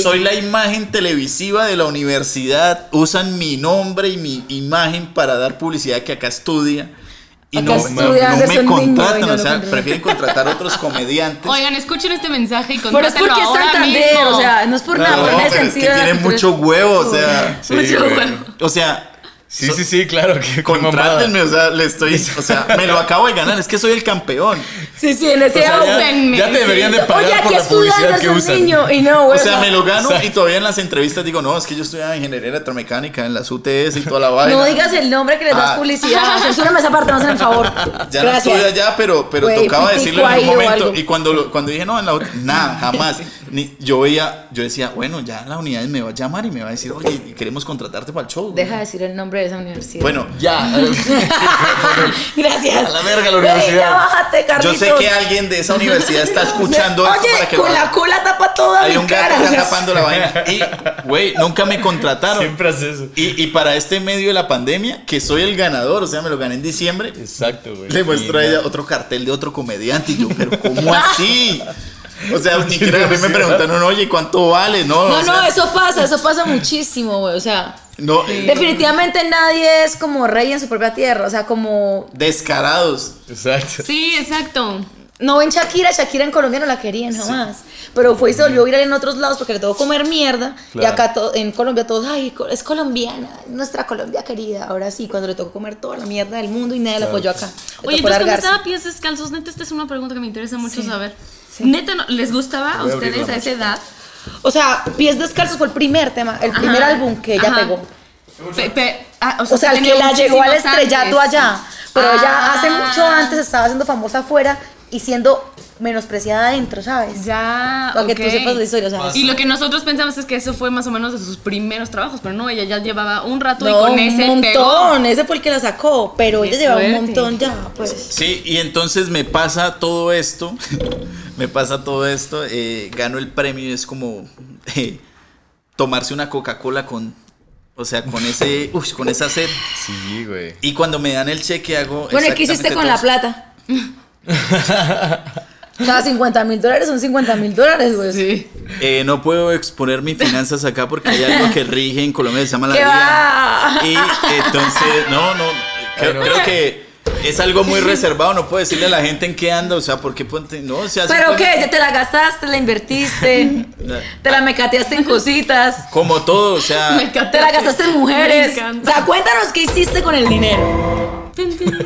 soy la imagen televisiva de la universidad. Usan mi nombre y mi imagen para dar publicidad que acá estudia. Y no, estudia no me contratan, no o sea, prefieren contratar otros comediantes. Oigan, escuchen este mensaje y Pero es porque es Santander, mismo. o sea, no es por No, nada, no, pero es que sentido de la tienen mucho huevo, o sea, Sí, Mucho bueno. o sea, Sí, sí, sí, claro. Que contrátenme, o sea, le estoy, o sea, me lo acabo de ganar, es que soy el campeón. Sí, sí, en ese O sea, auge. ya, ya te deberían de pagar Oye, por la publicidad que usan. Niño y no, O sea, me lo gano y todavía en las entrevistas digo, no, es que yo estudiaba ingeniería electromecánica en las UTS y toda la vaina. No digas el nombre que les das Ah. publicidad. Censúrame esa parte, no hacen el favor. Ya no estoy allá, pero, pero tocaba decirlo en un momento. Y cuando, lo- cuando dije no, en la otra- nada, jamás. Ni, yo veía, yo decía, bueno, ya la unidad me va a llamar y me va a decir, oye, queremos contratarte para el show. Deja de decir el nombre de esa universidad. Bueno, Ya. gracias. A la verga la universidad. ya bájate, yo sé que alguien de esa universidad está escuchando esto Oye, para que con la cola tapa toda Hay mi un gato cara. que está tapando la vaina. Y, güey, nunca me contrataron. Siempre haces eso. Y, y para este medio de la pandemia, que soy el ganador, o sea, me lo gané en diciembre, Exacto, güey. Le muestro a ella otro cartel de otro comediante y yo, pero ¿cómo así? O sea, ni siquiera a mí me preguntaron, oye, ¿cuánto vale? No, No, o sea, no, eso pasa, eso pasa muchísimo, güey. O sea, no, definitivamente nadie es como rey en su propia tierra. O sea, como. descarados. Exacto. Sí, exacto. No ven Shakira, Shakira en Colombia no la querían jamás. Pero fue y se volvió viral en otros lados porque le tocó comer mierda. Y Claro. acá to- en Colombia todos, ay, es colombiana, nuestra Colombia querida. Ahora sí, cuando le tocó comer toda la mierda del mundo y nadie la apoyó acá. Le Oye, entonces cuando largarse. estaba pies descalzos, neta, esta es una pregunta que me interesa mucho saber. Neta, ¿no- ¿les gustaba a a ustedes a esa edad? O sea, Pies Descalzos fue el primer tema, el primer Ajá. álbum que ella Ajá. pegó. Pe- pe- ah, O sea, el tenía que la llegó al estrellato antes. allá. Pero ella hace Ah. mucho antes estaba siendo famosa afuera y siendo menospreciada adentro, ¿sabes? Ya, Para que tú ok. sepas la historia, o sea. Y lo que nosotros pensamos es que eso fue más o menos de sus primeros trabajos, pero no, ella ya llevaba un rato No, y con un ese montón, pegó. ese fue el que la sacó, pero Qué ella llevaba un montón ya, pues. Sí, y entonces me pasa todo esto, me pasa todo esto, eh, gano el premio y es como eh, tomarse una Coca-Cola con, o sea, con ese, uy, con esa sed. Sí, güey. Y cuando me dan el cheque hago... Bueno, ¿y qué hiciste con todo la plata? o sea, 50 mil dólares son 50 mil dólares, güey. Sí. Eh, no puedo exponer mis finanzas acá porque hay algo que rige en Colombia se llama la ¿Qué DIAN. va? Y entonces, no, no, creo, no. creo que es algo muy reservado, no puedo decirle a la gente en qué anda, o sea, porque ponte, no, o sea, ¿Pero qué? ¿Ya te la gastaste, la invertiste? ¿Te la mecateaste en cositas? Como todo, o sea. ¿Te la gastaste en mujeres? Me O sea, cuéntanos qué hiciste con el dinero.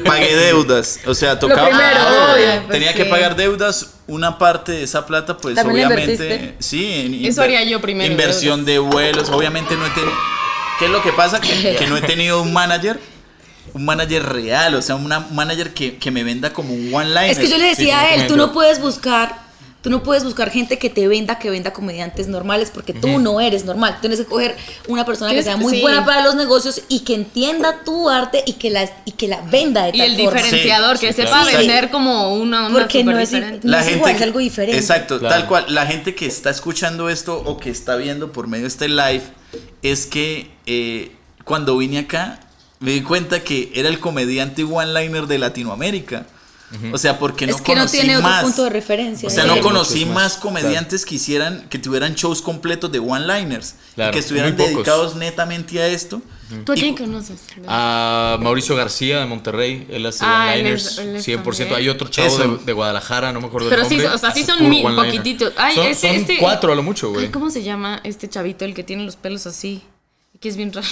pagué deudas, o sea, tocaba primero, Ah, obvio, pues tenía que sí. pagar deudas, una parte de esa plata pues ¿También la obviamente, invertiste? sí, en Eso haría yo primero, Inversión de vuelos, obviamente no he tenido ¿Qué es lo que pasa? Que, que no he tenido un manager un manager real, o sea, un manager que, que me venda como un one-liner. Es que yo le decía a él, tú no puedes buscar, tú no puedes buscar gente que te venda, que venda comediantes normales, porque tú no eres normal. Tienes que coger una persona que sea muy sí. buena para los negocios y que entienda tu arte y que la, y que la venda de Y tal el forma. diferenciador, Sí, que sí, sepa claro. vender como una onda Porque no es, diferente. no es igual, es algo diferente. Exacto, Claro. tal cual. La gente que está escuchando esto o que está viendo por medio de este live es que eh, cuando vine acá me di cuenta que era el comediante one-liner de Latinoamérica. O sea, porque no es que no conocí tiene otro más. punto de referencia. O sea, no conocí más más, comediantes que hicieran, que tuvieran shows completos de one-liners. Claro, y que estuvieran dedicados netamente a esto. ¿Tú a quién conoces? A Mauricio García de Monterrey, él hace Ah, one-liners, es- él es 100%. también. Hay otro chavo de, de Guadalajara, no me acuerdo Pero el sí, nombre. o sea, sí son puro mi- one-liner. poquititos. Ay, son, este- son este- cuatro a lo mucho, güey. ¿Cómo se llama este chavito, el que tiene los pelos así? Que es bien raro.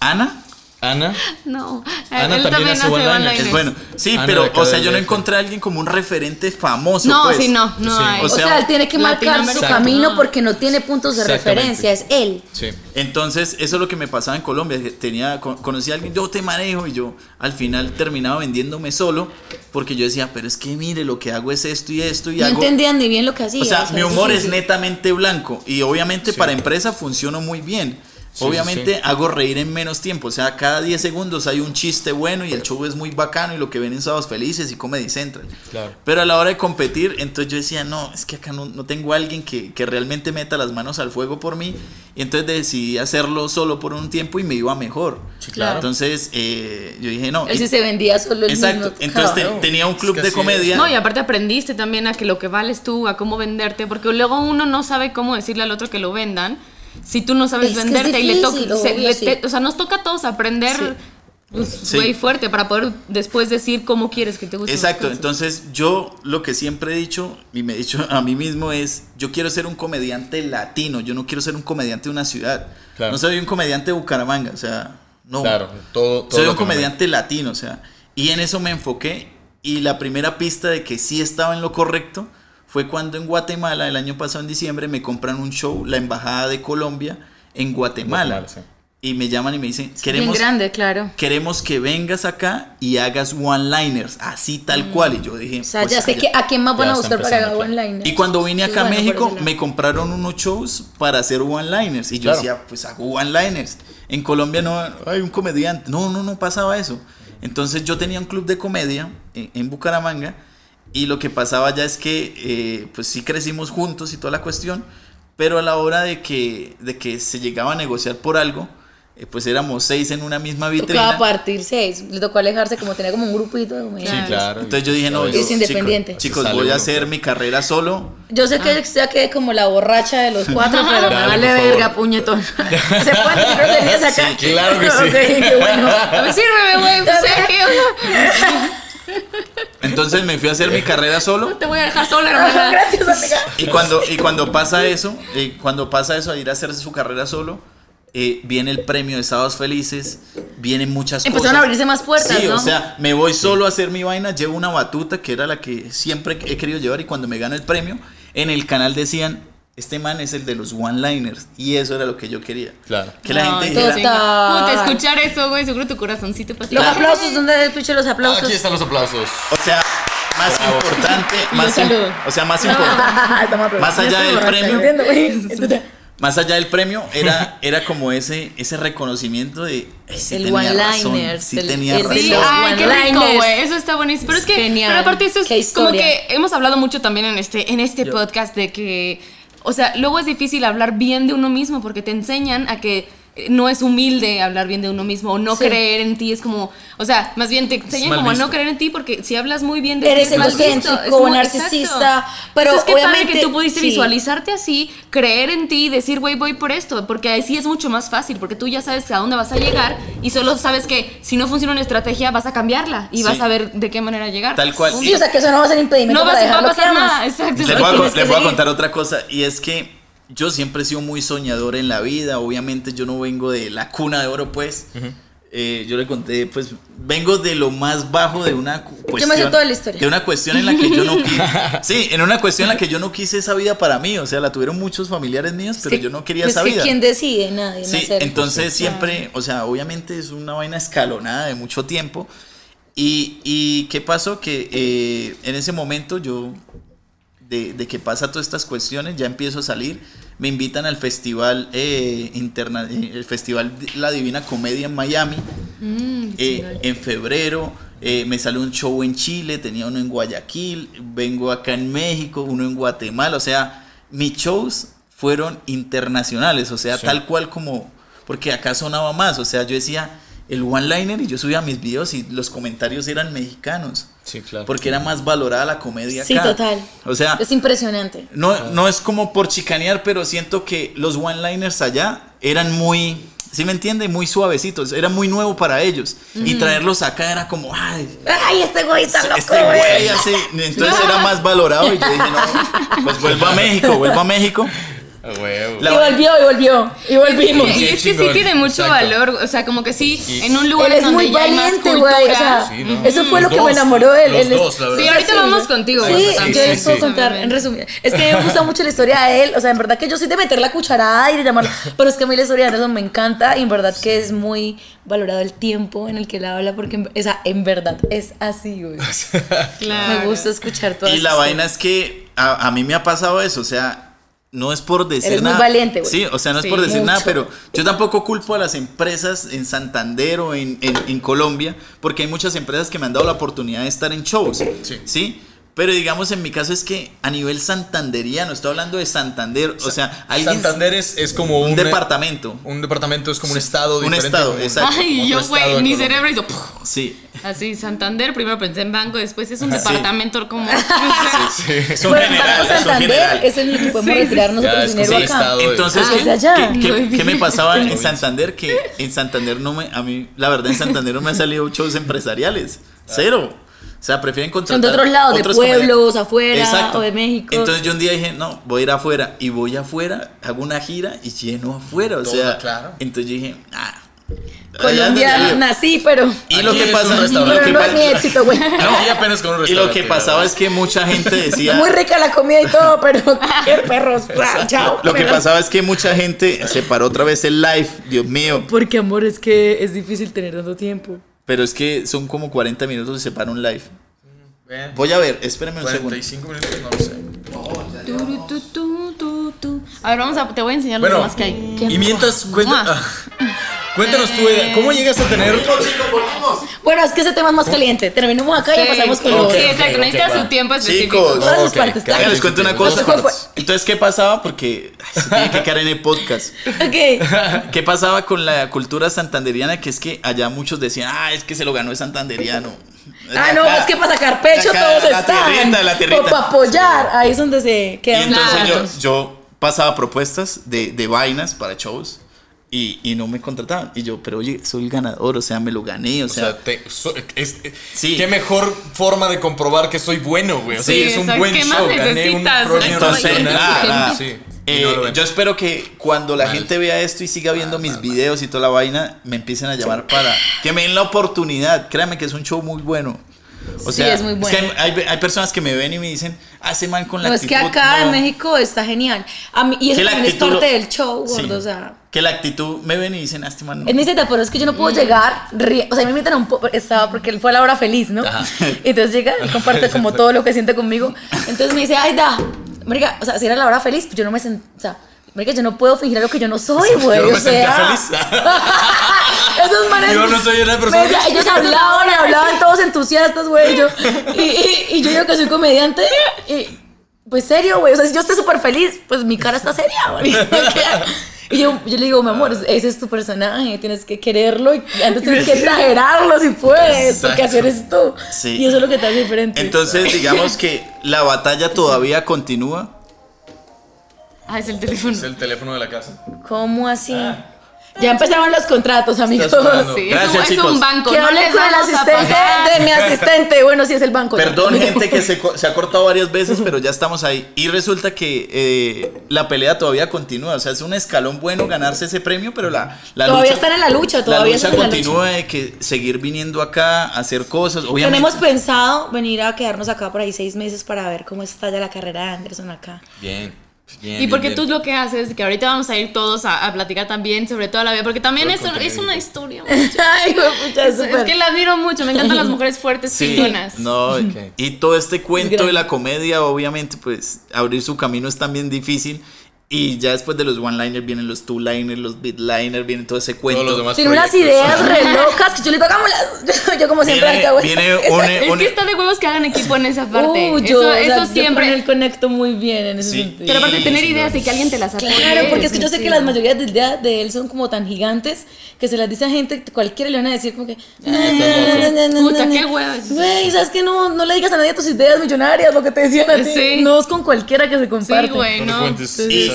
Ana, Ana. No, Ana él también también hace hace one-liners. one-liners. Es bueno. Sí, Ana pero, o sea, yo no encontré a alguien como un referente famoso. No, pues. sí, no, no Sí. hay. O O sea, él tiene que marcar su camino No. porque no tiene puntos de referencia, es él. Sí. Entonces, eso es lo que me pasaba en Colombia. que Tenía, con- conocí a alguien, yo te manejo, y yo al final terminaba vendiéndome solo, porque yo decía, pero es que mire, lo que hago es esto y esto, y No hago. entendían ni bien lo que hacía. O sea, mi humor es difícil. netamente blanco, y obviamente Sí. para empresa funciona muy bien. Sí, Obviamente sí. hago reír en menos tiempo, o sea, cada 10 segundos hay un chiste bueno y el show es muy bacano y lo que ven en Sábados Felices y Comedy Central. Claro. Pero a la hora de competir, entonces yo decía, no, es que acá no, no tengo a alguien que, que realmente meta las manos al fuego por mí. Y entonces decidí hacerlo solo por un tiempo y me iba mejor. claro. Entonces eh, yo dije, no. Él sí se vendía solo el Exacto. mismo. Entonces te- tenía un club que de comedia. No, y aparte aprendiste también a que lo que vales tú, a cómo venderte, porque luego uno no sabe cómo decirle al otro que lo vendan. Si tú no sabes Es venderte y le toca, difícil, se- le te- o sea, nos toca a todos aprender, Sí. pues, Sí. güey, fuerte para poder después decir cómo quieres que te guste. Exacto, entonces yo lo que siempre he dicho y me he dicho a mí mismo es, yo quiero ser un comediante latino, yo no quiero ser un comediante de una ciudad. Claro. No soy un comediante de Bucaramanga, o sea, no. Claro, todo, todo soy un que me- comediante latino, o sea, y en eso me enfoqué y la primera pista de que sí estaba en lo correcto fue cuando en Guatemala, el año pasado en diciembre, me compran un show, la Embajada de Colombia en Guatemala. Guatemala, sí. Y me llaman y me dicen, Bien queremos grande, claro. queremos que vengas acá y hagas one-liners, así tal cual. Y yo dije, O sea, pues, ya sé allá. que a quién más van Ya a buscar para que haga empezando, one line. Y cuando vine acá a Bueno, por México, me compraron unos shows para hacer one-liners. Y yo Claro. decía, pues hago one-liners. En Colombia no hay un comediante. No, no, no pasaba eso. Entonces yo tenía un club de comedia en, en Bucaramanga. Y lo que pasaba ya es que, eh, pues sí crecimos juntos y toda la cuestión. Pero a la hora de que, de que se llegaba a negociar por algo, eh, pues éramos seis en una misma vitrina. Tocaba partir seis. Le tocó alejarse como tenía como un grupito de Sí, claro. Entonces yo dije, no, Es yo, independiente. chicos, chicos, voy a hacer mi carrera solo. Yo sé que ya quedé como la borracha de los cuatro, pero me Dale, vale verga, puñetón. ¿Se pueden decir groserías acá? Sí, claro que sí. Ok, qué bueno. Sírveme, güey, Entonces me fui a hacer mi carrera solo. Te voy a dejar sola, hermana. Gracias, amiga. Y cuando, y cuando pasa eso, eh, cuando pasa eso a ir a hacerse su carrera solo, eh, viene el premio de Sábados Felices, vienen muchas Empezaron cosas. a abrirse más puertas, Sí, ¿no? o sea, me voy solo a hacer mi vaina, llevo una batuta que era la que siempre he querido llevar y cuando me gano el premio, en el canal decían, este man es el de los one-liners y eso era lo que yo quería. Claro. Que la No, gente dijera. Puta, escuchar eso, güey, seguro tu corazoncito pasa. Los aplausos, ¿dónde escuché los aplausos? Aquí están los aplausos. o sea, más Bravo. importante, más un saludo. im- o sea, más importante. Estamos aplaudiendo. Más allá del premio. ¿entiendo, güey? Más allá del premio, era, era como ese, ese reconocimiento de. "Ay, sí El one-liners, Sí el- tenía razón. Sí, ay, qué rico, güey. Eso está buenísimo. Pero es que, Genial. pero aparte, eso es como que hemos hablado mucho también en este, en este podcast de que, o sea, luego es difícil hablar bien de uno mismo porque te enseñan a que no es humilde hablar bien de uno mismo o no Sí. creer en ti. Es como, o sea, más bien te enseñan como a no creer en ti porque si hablas muy bien de Eres ti es egocéntrico, narcisista, exacto. pero Entonces, qué padre obviamente- que tú pudiste sí. visualizarte así, creer en ti y decir, güey, voy por esto, porque así es mucho más fácil, porque tú ya sabes a dónde vas a llegar y solo sabes que si no funciona una estrategia vas a cambiarla y Sí. vas a ver de qué manera llegar. Tal cual. Sí, o sea, que eso no va a ser impedimento No va, para a- dejar va a lo que pasar nada, exacto. Les Pero voy, a, voy contar otra cosa y es que yo siempre he sido muy soñador en la vida. Obviamente yo no vengo de la cuna de oro, pues. Eh, yo le conté, pues vengo de lo más bajo de una cu- cuestión. sé toda la historia. De una cuestión en la que yo no quise. sí, en una cuestión en la que yo no quise esa vida para mí. O sea, la tuvieron muchos familiares míos, pero que- yo no quería pues esa que vida. ¿Quién decide? Nadie. Sí, nacer. entonces siempre, o sea, obviamente es una vaina escalonada de mucho tiempo. Y, y qué pasó que eh, en ese momento yo, de, de que pasa todas estas cuestiones, ya empiezo a salir. Me invitan al festival eh, interna, eh, el festival La Divina Comedia en Miami. Eh, en febrero eh, me salió un show en Chile, tenía uno en Guayaquil, vengo acá en México, uno en Guatemala, o sea, mis shows fueron internacionales, o sea, Sí. tal cual como, porque acá sonaba más, o sea, yo decía el one-liner y yo subía mis videos y los comentarios eran mexicanos, Sí, claro. porque era más valorada la comedia Sí, acá. total. O sea, Es impresionante. no, no es como por chicanear, pero siento que los one-liners allá eran muy, ¿sí me entiende? Muy suavecitos, era muy nuevo para ellos. Y traerlos acá era como, ay, Ay, este güey está loco, este güey así. Entonces era más valorado y yo dije, no, pues vuelvo a México, vuelvo a México. Huevo. Y volvió, y volvió, y volvimos. Y es que sí tiene mucho Exacto. valor, o sea, como que sí, Y- en un lugar Él es donde muy ya hay más valiente, cultura. güey. O sea, Sí, ¿no? eso fue Los lo que me dos, enamoró de él. los Él es- dos. Sí, ahorita vamos contigo, Sí, güey, yo les puedo sí. contar en resumen. Es que me gusta mucho la historia de él. O sea, en verdad que yo soy de meter la cucharada y de llamarlo. Pero es que a mí la historia de Anderson me encanta y en verdad que es muy valorado el tiempo en el que él habla porque, en- o sea, en verdad es así, güey. Claro. Me gusta escuchar todas Y la vaina es que a, a mí me ha pasado eso, o sea, no es por decir Eres muy nada. valiente, güey. Sí, o sea, no es por decir nada, pero yo tampoco culpo a las empresas en Santander o en, en- en Colombia, porque hay muchas empresas que me han dado la oportunidad de estar en shows. Sí. ¿sí? Pero digamos, en mi caso es que a nivel santanderiano, estoy hablando de Santander, o sea, alguien. Santander es, es como un, un departamento. Un departamento es como un estado un diferente. estado, exacto. Ay, yo, güey, mi Colombia. cerebro hizo. Sí. así, Santander, primero pensé en banco, después es un departamento como... Es un Bueno, general, Banco es un Santander general. es en el que podemos Sí, retirar Ya, nosotros dinero acá. Entonces, Ah, ¿qué, qué- qué- Muy qué me pasaba en Santander? Que en Santander no me, a mí, la verdad, en Santander no me han salido shows empresariales. Cero. O sea, prefieren contratar. Son de otros lados, de otros pueblos, comediantes. afuera, o de México. Entonces yo un día dije, no, voy a ir afuera. Y voy afuera, hago una gira y lleno afuera. O Todo, sea, claro. entonces yo dije, ah. Colombia nací, pero. Y lo que es pasa un lo restaurante. que Pero no es mi éxito, güey. Aquí apenas con un Y lo restaurante. que pasaba es que mucha gente decía. Muy rica la comida y todo, pero qué perros. Ah, Chao. Lo que Pero- pasaba es que mucha gente se paró otra vez el live, Dios mío. Porque, amor, es que es difícil tener tanto tiempo. Pero es que son como 40 minutos y se para un live. Bien. Voy a ver, espérame un segundo. 45 minutos, no lo sé. Tu, tu, tu. A ver, vamos a, te voy a enseñar lo Bueno, demás que hay. y mientras, ah, cuéntanos tú, Eda, ¿cómo llegas a tener Bueno, es que ese tema es más caliente. Terminamos acá y Sí. pasamos con Sí, lo otro. exacto, va. su tiempo específico. Chicos, Todas sus partes. Venga, les cuento una cosa. Entonces, ¿qué pasaba? Porque ay, se tiene que quedar en el podcast. Ok. ¿Qué pasaba con la cultura santanderiana? Que es que allá muchos decían, ah, es que se lo ganó el santanderiano. Ah, no, Acá- es que para sacar pecho acá, todos la están. tierrita, la tierrita. O para apoyar. Ahí es donde se Y quedan entonces yo, yo pasaba propuestas de, de vainas para shows y, y no me contrataban. Y yo, pero oye, soy el ganador, o sea, me lo gané, o O sea, sea, te- so- es- Sí. qué mejor forma de comprobar que soy bueno, güey. O sea, Sí, es un buen ¿Qué más show. Gané un Entonces, nacional. ah, Sí. Eh, no yo espero que cuando la Mal. gente vea esto y siga viendo mis videos y toda la vaina, me empiecen a llamar para que me den la oportunidad. Créanme que es un show muy bueno. O Sí, sea, es muy que bueno. hay, hay- hay personas que me ven y me dicen, ah, ese man con la No, es que actitud, acá no". en México está genial. A mí, y eso Que también es actitud parte lo- del show, Sí. gordo. O sea. Que la actitud me ven y dicen, ah, este man no". Él me dice, pero es que yo no puedo llegar, ri- o sea, me invitan a un poco, estaba porque él fue a la hora feliz, ¿no? Ajá. Entonces llega y comparte como todo lo que siente conmigo. Entonces me dice, ay, da, marica, o sea, si era la hora feliz, pues yo no me sent, o sea, marica, yo no puedo fingir algo que yo no soy, güey, no o sentía sea. feliz. Esos manes. Yo no soy una persona. decía, ellos hablaban y hablaban todos entusiastas, güey, y yo, y, y, y yo digo que soy comediante y, pues serio, güey, o sea, si yo estoy súper feliz, pues mi cara está seria, güey. Y yo, yo le digo, mi amor, ese es tu personaje, tienes que quererlo y antes tienes que exagerarlo si puedes, porque así eres tú. Sí. Y eso es lo que te hace diferente. Entonces, digamos que la batalla todavía continúa. Ah, es el teléfono. Es el teléfono de la casa. ¿Cómo así? Ya empezaron los contratos, amigos. Sí, Gracias, es, un, es chicos. un banco. Que no les con el asistente de mi asistente. Bueno, sí es el banco. ya. Perdón, gente que se, co- se ha cortado varias veces, pero ya estamos ahí. Y resulta que eh, la pelea todavía continúa. O sea, es un escalón bueno ganarse ese premio, pero la, la Todavía lucha. están en la lucha, todavía la lucha están en la continúa de que seguir viniendo acá a hacer cosas. Obviamente. Tenemos pensado venir a quedarnos acá por ahí seis meses para ver cómo está ya la carrera de Anderson acá. Bien. Bien Y porque bien, tú bien. lo que haces, que ahorita vamos a ir todos a, a platicar también sobre toda la vida, porque también es, es una historia. Ay, pucha, Es, es que la admiro mucho, me encantan las mujeres fuertes Sí, chingonas. no, y todo este cuento de la comedia, obviamente, pues abrir su camino es también difícil. Y ya después de los one-liners vienen los two-liners, los beat-liners, viene todo ese cuento. Todos los demás Tiene unas ideas re locas que yo le digo, hagámoslas. Yo como siempre Viene, viene un, Es un- que está de huevos que hagan equipo en esa parte. Uh, eso yo, o sea, eso yo siempre. con él conecto muy bien en ese Sí. sentido. Pero aparte Sí, tener sí, ideas no. y que alguien te las apoye. Claro, porque es que yo sé que las mayorías de ideas de él son como tan gigantes que se las dice a gente, cualquiera le van a decir como que... Puta, qué huevos. Güey, ¿sabes que no, no le digas a nadie tus ideas millonarias, lo que te decían a ti. Sí. No es con cualquiera que se comparte. Sí, güey, No.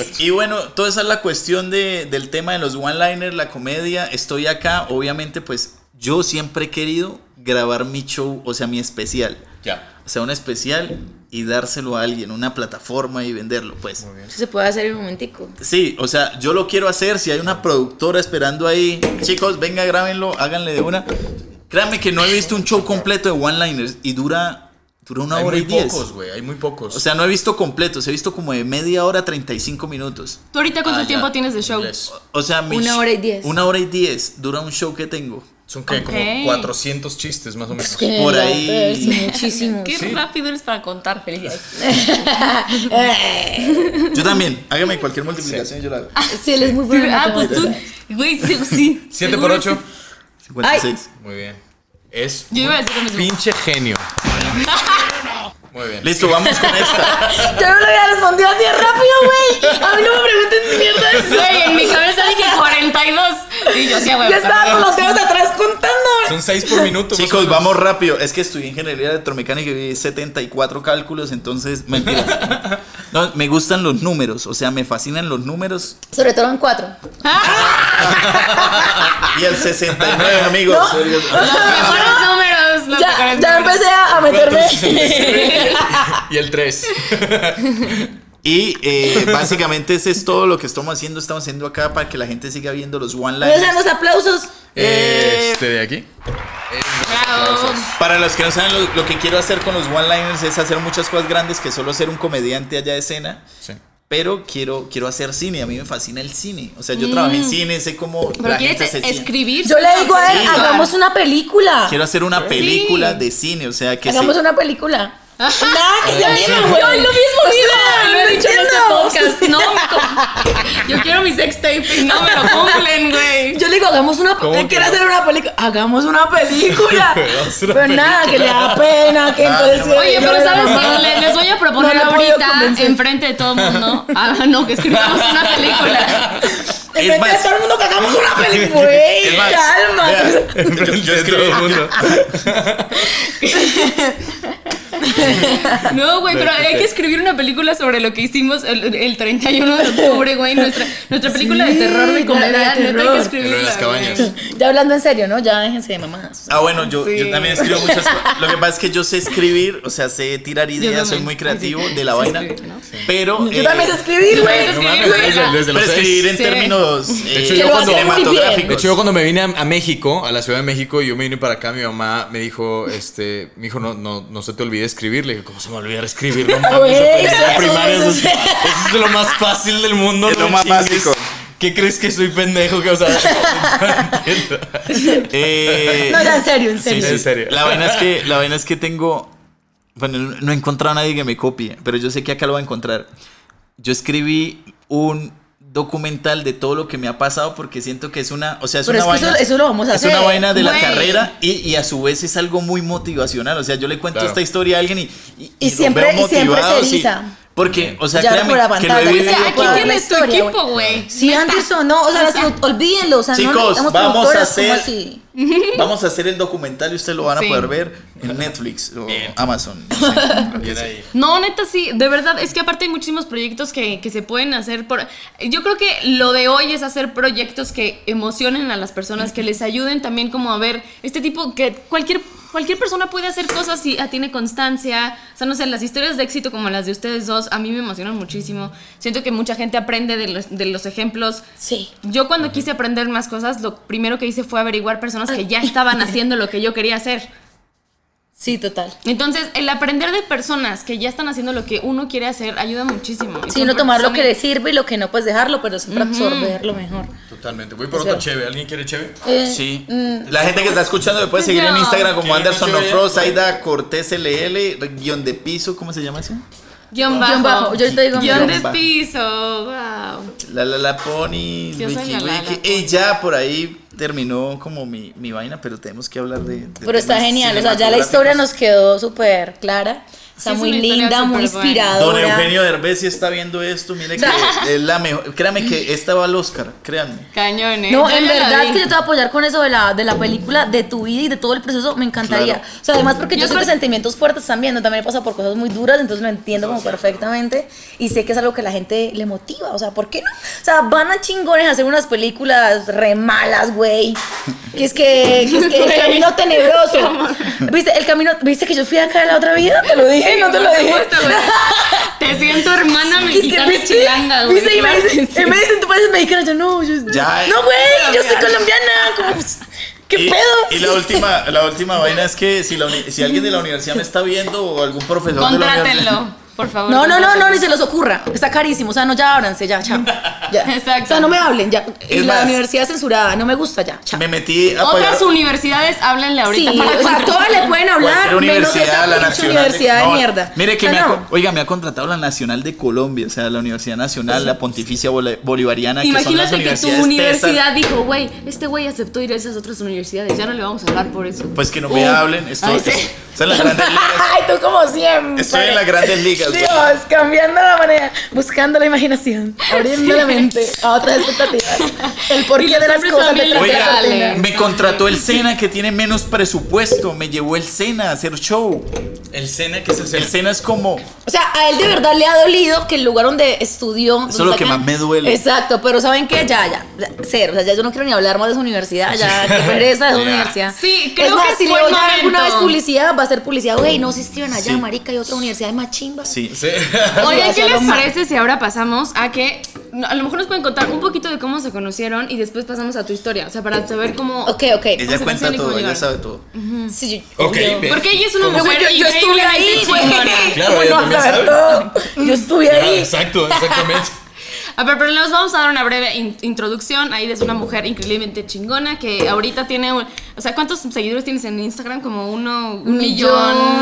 Y, Exacto. y bueno, toda esa es la cuestión de- del tema de los one-liners, la comedia. Estoy acá, obviamente, pues yo siempre he querido grabar mi show, o sea, mi especial. Ya. O sea, un especial y dárselo a alguien, una plataforma y venderlo, pues. Eso se puede hacer en un momentico. Sí, o sea, yo lo quiero hacer. Si hay una productora esperando ahí, chicos, venga, grábenlo, háganle de una. Créanme que no he visto un show completo de one-liners y dura, dura una hay hora muy y diez. pocos, güey, hay muy pocos. O sea, no he visto completos, he visto como de media hora, 35 minutos. ¿Tú ahorita cuánto Ah, ya. tiempo tienes de show? O sea, mi Una hora y diez. Una hora y diez dura un show que tengo. Son que como 400 chistes más o menos. Por ahí- muchísimos. Qué rápido eres para contar, felicidades. Yo también, hágame cualquier multiplicación y yo la hago. Sí, él es muy Sí, bueno. en ah, pues tú, güey, sí, sí. 7 seguro por 8. sí. 56. Muy bien. Es Yo iba a un decir lo mismo. pinche genio. Muy bien. Listo, vamos con esta. Yo no lo había respondido así de rápido, güey. A mí no me pregunten mierda de eso. Güey, en mi cabeza dije 42. Y yo, sí, güey. Yo estaba con los dedos atrás contando. Son 6 por minuto. Chicos, vamos rápido. Es que estudié ingeniería electromecánica y vi 74 cálculos, entonces, mentiras. No, me gustan los números, o sea, me fascinan los números. Sobre todo en cuatro. Y el 69, amigos. Los mejores números. Ya, ya empecé a meterme. Y el 3. Y eh, básicamente ese es todo lo que estamos haciendo. Estamos haciendo acá para que la gente siga viendo los ¿Dónde one-liners. están los aplausos? Este de aquí. Bravo. Para los que no saben, lo, lo que quiero hacer con los one-liners es hacer muchas cosas grandes que solo ser un comediante allá de escena. Sí. Pero quiero, quiero hacer cine, a mí me fascina el cine. O sea, yo trabajé en cine, sé cómo Pero la gente escribir. Yo le digo a él, Sí. hagamos una película. Quiero hacer una película de cine, o sea, que Hagamos se- una película. Nada, que se anime, güey. Yo lo mismo digo, lo he dicho en este podcast. No, yo quiero mi sex tape y no me lo cumplen, güey. Yo le digo, hagamos una ¿Cómo Él que quiere no? hacer una película. Hagamos una película. Pero nada, que le da pena, que entonces. Oye, pero ¿sabes qué? Le- Les voy a proponer No ahorita, enfrente de todo el mundo, ah, no, que escribamos una película. En Es frente de más- todo el mundo que hagamos una película. Güey, Es calma. vea, yo, yo escribí, mundo. No, güey, pero hay que escribir una película sobre lo que hicimos el, el 31 de octubre, güey. Nuestra, nuestra película de terror de comedia. hay terror. que escribirla. En las cabañas. güey. Ya hablando en serio, ¿no? Ya déjense de mamadas. Ah, bueno, yo, Sí. yo también escribo muchas cosas. Lo que pasa es que yo sé escribir, o sea, sé tirar ideas, soy muy creativo de la vaina. escribir, ¿no? Pero. Yo eh, también sé escribir, güey. No No desde, los escribir en Sí. términos De eh, cinematográficos. De hecho, yo cuando me vine a, a México, a la Ciudad de México, y yo me vine para acá, mi mamá me dijo, este, mi hijo, no, no, no se te olvide escribir. Le dije, ¿cómo se me olvida escribir? No mames, eso, primaria, eso eso, es, sí. eso es lo más fácil del mundo. Es lo más chingues. básico. ¿Qué crees que soy pendejo? Que, o sea, no. Eh, No, ya en serio, en serio. sí, en serio. La vaina es que, la vaina es que tengo. Bueno, no he encontrado a nadie que me copie, pero yo sé que acá lo voy a encontrar. Yo escribí un documental de todo lo que me ha pasado porque siento que es una, o sea, es Pero una es que vaina. eso- eso lo vamos a es hacer. una vaina de la carrera y, y a su vez es algo muy motivacional. O sea, yo le cuento Claro. esta historia a alguien y, y, siempre- veo y siempre se eriza. Porque, o sea, Ya créanme por la que lo he vivido O sea, aquí tienes tu historia, equipo, güey. Sí, Neta. Anderson, no, o sea, O sea, olvídenlo, o sea, no Chicos, vamos a hacer. Vamos a hacer el documental y ustedes lo van a Sí. poder ver en Netflix o Amazon. Bien ahí. No, neta, sí, de verdad, es que aparte hay muchísimos proyectos que, que se pueden hacer por... Yo creo que lo de hoy es hacer proyectos que emocionen a las personas, que les ayuden también como a ver este tipo, que cualquier, cualquier persona puede hacer cosas si ah, tiene constancia, o sea, no sé, las historias de éxito como las de ustedes dos, a mí me emocionan muchísimo, siento que mucha gente aprende de los, de los ejemplos. Sí. Yo cuando quise aprender más cosas, lo primero que hice fue averiguar personas que ya estaban haciendo lo que yo quería hacer. Sí, total. Entonces, el aprender de personas que ya están haciendo lo que uno quiere hacer ayuda muchísimo. Y Sí, uno tomar lo que le sirve y lo que no, pues dejarlo, pero siempre absorberlo mejor. Totalmente. Voy por otra verdad. cheve. ¿Alguien quiere cheve? Eh, Sí. La gente que está escuchando me puede Pues seguir en no. Instagram como ¿Quién Anderson escucha bien? Ofro, Saida Cortés LL, guion de piso, ¿cómo se llama eso? Guión bajo. Guión bajo, yo ahorita digo Guión guion de piso. Wow. La la la pony, wiki la la wiki. la Y ya por ahí terminó como mi, mi vaina, pero tenemos que hablar de. de Pero está genial, o sea, ya la historia nos quedó súper clara. Está Sí, es muy linda, muy inspiradora. Don Eugenio Derbez si está viendo esto, mire que es la mejor. Créame que esta va al Oscar, créanme. Cañón, ¿eh? No, Yo en verdad vi. que yo te voy a apoyar con eso de la, de la película, de tu vida y de todo el proceso, me encantaría. Claro. O sea, además porque yo, Yo que creo- sentimientos fuertes también, ¿no? también he pasado por cosas muy duras, entonces lo entiendo como perfectamente y sé que es algo que la gente le motiva, o sea, ¿por qué no? O sea, van a chingones a hacer unas películas re malas, güey, Que es que, que es que el camino tenebroso. ¿Viste? El camino, ¿viste que yo fui acá en la otra vida? Te lo dije, no te lo dije. güey. Te siento hermana Es que, mexicana ¿viste? chilanga, güey. ¿Viste? Y me dicen, me dicen, tú pareces mexicana. Yo, no, yo. Ya, no, güey, yo soy colombiana. Como, pues, ¿Qué Y, pedo? y la última, la última vaina es que si, la uni- si alguien de la universidad me está viendo o algún profesor de la universidad. Por favor. No, no, no, no, ni se les ocurra. Está carísimo. O sea, no, ya ábranse, ya, chao. Ya. Exacto. O sea, no me hablen, ya. Y Es la más, universidad censurada, no me gusta, ya, chao. Me metí a pagar. Otras universidades, háblenle Sí, ahorita para o sea, contratar. todas le pueden hablar, Cualquier menos universidad, esa la pinche nacional. universidad de no, mierda. Mire que O me sea, ha, no. oiga, me ha contratado la Nacional de Colombia, o sea, la Universidad Nacional, la Pontificia Bol- Bolivariana, que son las Imagínate que tu universidades universidad tesas. dijo, güey, este güey aceptó ir a esas otras universidades, ya no le vamos a hablar por eso. Pues que no me hablen, estoy, Ay, sí. estoy en las grandes ligas. Ay, tú como siempre. Estoy en las grandes ligas. Dios, cambiando la manera, buscando la imaginación, abriendo la mente a otras expectativas. El porqué de las cosas de la Oiga, cortina. me contrató el Sena que tiene menos presupuesto, me llevó el Sena a hacer show. El Sena, ¿qué es el Sena? El Sena es como O sea, a él de verdad le ha dolido que el lugar donde estudió. donde es lo que más me duele. Exacto, pero ¿saben qué? Ya, ya, ya, cero. O sea, ya yo no quiero ni hablar más de esa universidad, ya, qué pereza de Ya. universidad. Sí, creo es más, que si le voy a dar alguna vez publicidad, va a ser publicidad. Güey, no se inscriban allá, Sí. marica, hay otra universidad de machimba. Sí. Sí. Oigan, ¿qué les parece si ahora pasamos a que a lo mejor nos pueden contar un poquito de cómo se conocieron y después pasamos a tu historia? O sea, para saber cómo. Ok, ok. Ella se cuenta todo, ella sabe todo. Sí, yo- Ok, yo- bien. Porque ella es una ¿Cómo? mujer yo, yo estuve ahí, güey. chingona. Claro, ¿Cómo ella no vas también a saber todo? Yo estuve Ah, ahí. Exacto, exactamente. A ver, pero les vamos a dar una breve in- introducción. Ahí es una mujer increíblemente chingona que ahorita tiene. un- o sea, ¿cuántos seguidores tienes en Instagram? Como uno. Un millón.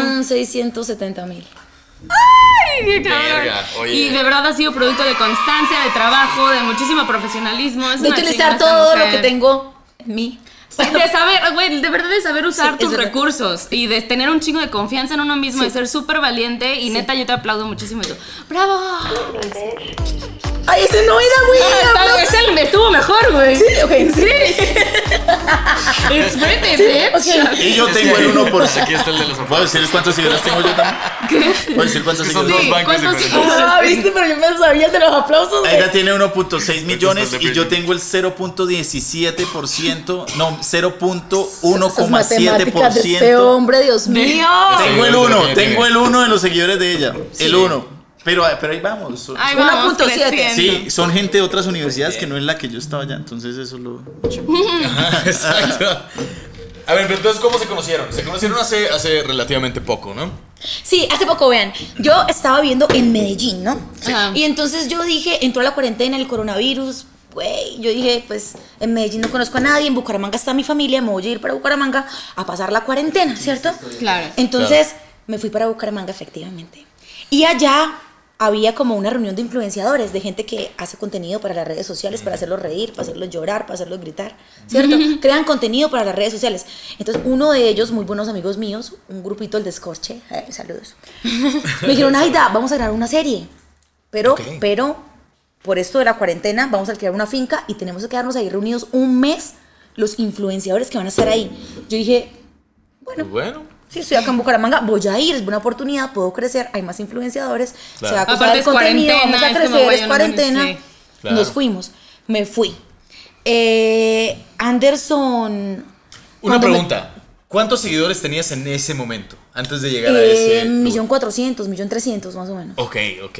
Millón seiscientos setenta mil. Ay, qué cabrón. Verga, oye. Y de verdad ha sido producto de constancia, de trabajo, de muchísimo profesionalismo. Es De utilizar todo lo que tengo en mí. Sí, de saber, güey, de verdad de saber usar Sí, tus verdad. recursos y de tener un chingo de confianza en uno mismo, de ser súper valiente y neta yo te aplaudo muchísimo eso. ¡Bravo! Ay, ese no era, güey. Ah, está- ese me estuvo mejor, güey. Sí, ok, sí. It's pretty, bitch. Y yo tengo el 1%. Aquí está el de los ¿Puedo decir cuántos seguidores tengo yo también? ¿Puedo decir cuántos Es que son seguidores? Sí, dos bancos ¿cuántos diferentes. seguidores? Ah, viste, pero yo me sabía el de los aplausos, güey. Ella tiene 1.6 millones y yo tengo el 0.17%, no, Esas matemáticas de este 0.1,7%. hombre, Dios mío. Tengo el Seguidores de 1, Britney tengo el 1 de los seguidores de ella. El 1. Pero, pero ahí vamos. Ahí vamos 1.7. creciendo. Sí, son gente de otras universidades que no es la que yo estaba allá, entonces eso lo... Ajá, Exacto. A ver, pero entonces, ¿cómo se conocieron? Se conocieron hace, hace relativamente poco, ¿no? Sí, hace poco, vean, yo estaba viviendo en Medellín, ¿no? Ajá. Y entonces yo dije, entró la cuarentena, el coronavirus, güey, yo dije, pues en Medellín no conozco a nadie, en Bucaramanga está mi familia, me voy a ir para Bucaramanga a pasar la cuarentena, ¿cierto? Claro. Entonces me fui para Bucaramanga, efectivamente. Y allá había como una reunión de influenciadores, de gente que hace contenido para las redes sociales, para hacerlos reír, para hacerlos llorar, para hacerlos gritar, ¿cierto? Crean contenido para las redes sociales. Entonces, uno de ellos, muy buenos amigos míos, un grupito, el Descorche, eh, saludos, me dijeron, Aida, vamos a grabar una serie. Pero, Ok. pero, por esto de la cuarentena, vamos a alquilar una finca y tenemos que quedarnos ahí reunidos un mes los influenciadores que van a estar ahí. Yo dije, bueno, Bueno. Sí, estoy acá en Bucaramanga, voy a ir, es buena oportunidad, puedo crecer, hay más influenciadores, Claro. se va a acusar el es contenido, cuarentena, vamos a crecer, es cuarentena. Claro. Nos fuimos, me fui. Eh, Anderson... Una me- pregunta. ¿Cuántos seguidores tenías en ese momento? Antes de llegar a Eh, ese. millón cuatrocientos, millón trescientos más o menos. Ok, ok.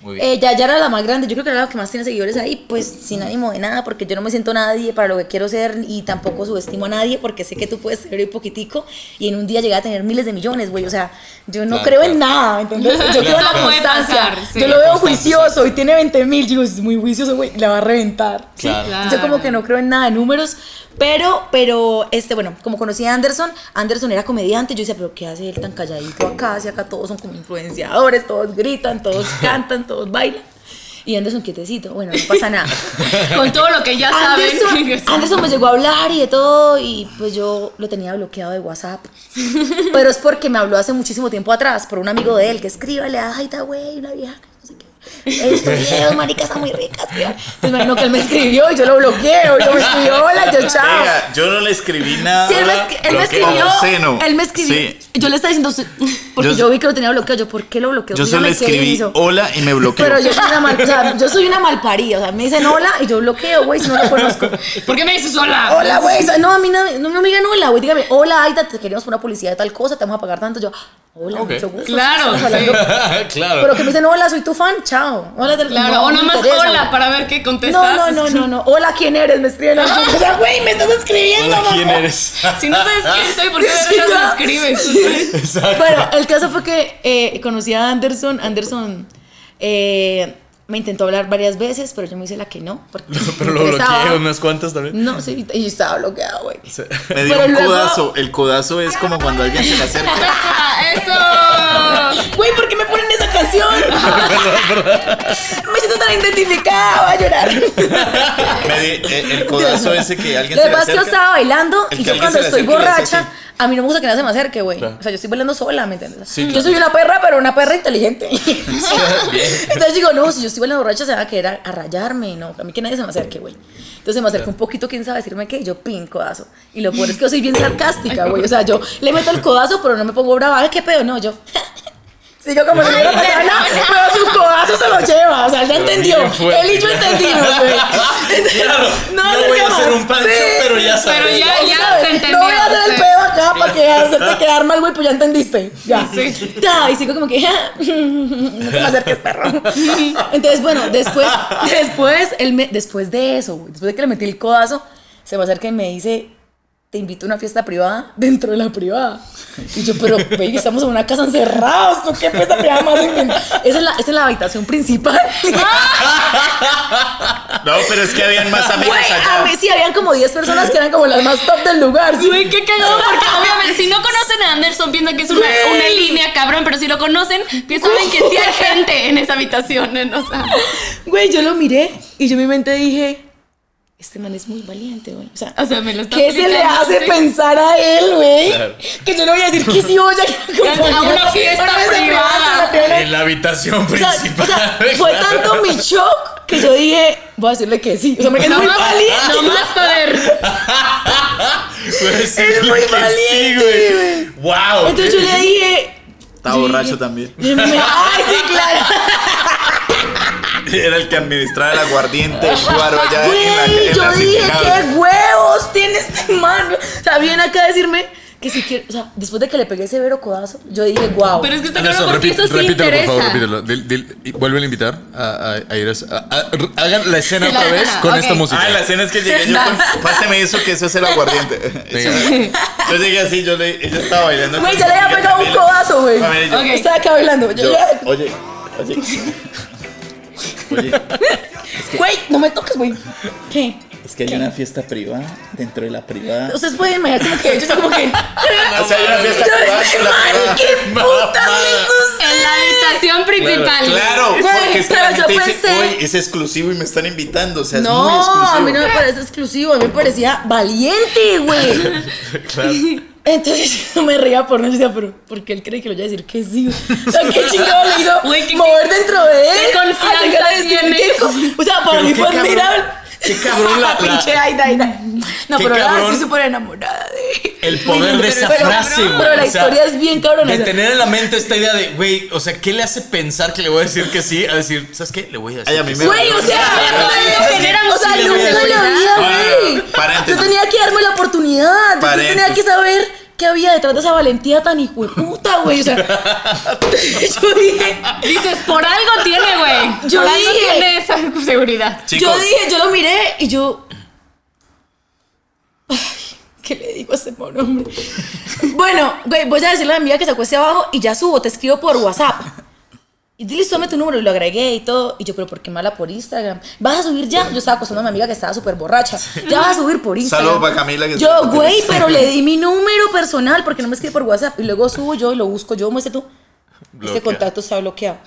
Muy bien. Eh, ya, ya era la más grande, yo creo que era la que más tiene seguidores ahí, pues sin ánimo de nada, porque yo no me siento nadie para lo que quiero ser y tampoco subestimo a nadie, porque sé que tú puedes ser un poquitico y en un día llegar a tener miles de millones, güey. O sea, yo no Claro, creo en nada, ¿entendés? Yo creo en la constancia. pasar, sí. yo lo veo juicioso y tiene 20 mil, digo, es muy juicioso, güey, la va a reventar. ¿sí? Claro. Yo como que no creo en nada de números, pero, pero, este, bueno, como conocí a Anderson, Anderson era comediante, yo decía, pero ¿qué hace él tan calladito acá? Si acá todos son como influenciadores, todos gritan, todos cantan, todos bailan. Y Anderson quietecito, bueno, no pasa nada. Con todo lo que ya saben. Anderson, Anderson me llegó a hablar y de todo, y pues yo lo tenía bloqueado de WhatsApp. Pero es porque me habló hace muchísimo tiempo atrás por un amigo de él que escríbale a Aida, güey, una vieja, qué. Estos videos, marica, están muy ricas, tío. Me imagino que él me escribió y yo lo bloqueo. Yo me escribió, hola, yo chao. Venga, yo no le escribí nada. Sí, él me, escri- él me escribió. Obsceno. Él me escribió. Sí. Yo le estaba diciendo, porque Yo- yo, vi que lo tenía bloqueado. Yo, ¿por qué lo bloqueó? Yo solo le escribí hola y me bloqueó. Pero yo soy una mal, o sea, yo soy una malparida. O sea, me dicen hola y yo bloqueo, güey, si no lo conozco. ¿Por qué me dices hola? Hola, güey. No, a mí no, no, no me digan hola, güey. Dígame, hola, Aida, te queremos por una publicidad de tal cosa, te vamos a pagar tanto. Yo, hola, mucho gusto. Claro, claro. Pero que me dicen, hola, soy tu fan, chao. Hola, te- Claro, no, o no nada me más interesa, hola para ver qué No, contestas. no, no, no, no. Hola, ¿quién eres? Me escriben. O sea, güey, me estás escribiendo, Hola, ¿quién mamá. eres? Si no sabes quién soy, ¿por qué Sí, me no. escribes? Exacto. Bueno, el caso fue que eh, conocí a Anderson. Anderson eh, me intentó hablar varias veces, pero yo me hice la que no. Porque Pero lo bloqueé unas cuantas también. No, sí, y yo estaba bloqueado, güey. Sí. Me dio Pero un luego- codazo. El codazo es como cuando alguien se le acerca. ¡Ah, ¡Eso! Güey, ¿por qué me ponen esa canción? me siento tan identificada, voy a llorar. Me di- el, el codazo ese que alguien Lo se que le pasa es que yo acerca. estaba bailando y yo cuando estoy acerca borracha, a mí no me gusta que nadie se me acerque, güey. Claro. O sea, yo estoy bailando sola, ¿me entiendes? Sí, Yo claro. soy una perra, pero una perra inteligente. Bien. Entonces digo, no, si yo estoy bailando borracha se va a querer a, a rayarme, no, a mí que nadie se me acerque, güey. Entonces me acerqué un poquito, quién sabe decirme qué, y yo pin, codazo. Y lo peor es que yo soy bien sarcástica, güey. O sea, yo le meto el codazo, pero no me pongo brava, qué pedo, no, yo. Sigo como si no hubiera pasado nada, pero su codazo se lo lleva, o sea, él ya entendió. Él y yo entendimos, güey. Claro, no, no voy a hacer un pancho, pero ya sabes. Pero ya, ya se entendió. No voy a hacer el pedo acá para que hacerte quedar mal, güey, pues ya entendiste. Ya. Ya, y sigo como que, no te me acerques, perro. Entonces, bueno, después, después, él después de eso, güey, después de que le metí el codazo, se me acerca y me dice, te invito a una fiesta privada dentro de la privada. Y yo, pero, baby, estamos en una casa encerrados, ¿tú qué fiesta privada más? Esa es la, esa es la habitación principal. No, pero es que habían más amigos Güey, a mí allá. sí, habían como 10 personas que eran como las más top del lugar. ¿sí? Güey, qué cagado, porque obviamente si no conocen a Anderson piensan que es una, una línea, cabrón, pero si lo conocen, piensan en que sí hay gente en esa habitación, ¿eh? o sea. Güey, yo lo miré y yo en mi mente dije, este man es muy valiente, güey. O sea, O sea, me lo está ¿qué se le hace sí. pensar a él, güey? Claro. Que yo le voy a decir que sí voy a A una fiesta privada. En la habitación O sea, principal. o sea, fue tanto mi shock que yo dije, voy a decirle que sí. O sea, porque es No muy más, valiente. no más poder. Es muy que sí, valiente, güey. Wow. Entonces yo le dije. Estaba yo borracho también. Ay, sí, claro. Era el que administraba el aguardiente, guaro allá en la, Güey, en yo la dije, qué huevos tiene este man. O sea, viene acá a decirme que si quiere, o sea, después de que le pegué ese vero codazo, yo dije, wow. Pero es que está Anderson, claro porque repi- eso sí repítelo, interesa. por favor, repítelo. Dil- dil- y vuelven a invitar a, a- a ir a, a- a- Hagan la escena otra vez con ok. esta música. Ah, la escena es que llegué yo con. Páseme eso, que eso es el aguardiente. Venga. Yo llegué así, yo le, ella estaba bailando. Güey, ya le había pegado un codazo, güey. A ver, yo- Ok. Estaba acá bailando. Yo, yo- ya- oye, oye. Oye, Güey, no me toques, güey. ¿Qué? es que hay una fiesta privada dentro de la privada. Ustedes pueden imaginar como que yo estoy como que. O sea, hay una fiesta Yo privada en la man, privada. ¿qué puta me? En la habitación principal. Claro, Güey, porque es que la pero yo dice, pensé- "Uy, es exclusivo y me están invitando. O sea, es muy No, exclusivo. a mí no me parece exclusivo, a mí me parecía valiente, güey. Claro. Entonces yo me reía por no decía, pero ¿por qué él cree que lo voy a decir que sí? O sea, qué chingado le hizo mover dentro de él. qué confianza tiene. O sea, para Pero mí fue admirable. Qué cabrón la- la- pinche Aida, Aida. No, pero la cabrón. estoy súper enamorada de El poder de esa Pero- frase, güey. Pero la O sea, historia es bien cabrona. De tener en la mente esta idea de, güey, o sea, ¿qué le hace pensar que le voy a decir que sí? A decir, ¿sabes qué? Le voy a decir. Ay, a mí que me- sí. Güey, o sea, o sea, sí le voy a nunca en decir. la vida, güey. Yo tenía que darme la oportunidad. Yo tenía que saber qué había detrás de esa valentía tan hijueputa, güey. O sea, yo dije, Dices, por algo tiene, güey. Yo por algo dije- tiene esa seguridad. Chicos, yo dije, yo lo miré y yo. Ay, ¿Qué le digo a ese pobre hombre? bueno, güey, voy a decirle a mi amiga que se acueste abajo y ya subo, te escribo por WhatsApp. Y dile, tome tu número y lo agregué y todo. Y yo, pero ¿por qué mala por Instagram? ¿Vas a subir ya? Yo estaba acostando a mi amiga que estaba súper borracha. Ya vas a subir por Instagram. Saludos para Camila, que Yo, güey, pero le di mi número personal porque no me escribe por WhatsApp. Y luego subo yo y lo busco yo. ¿Cómo dices tú? Este Bloqueado. contacto está bloqueado.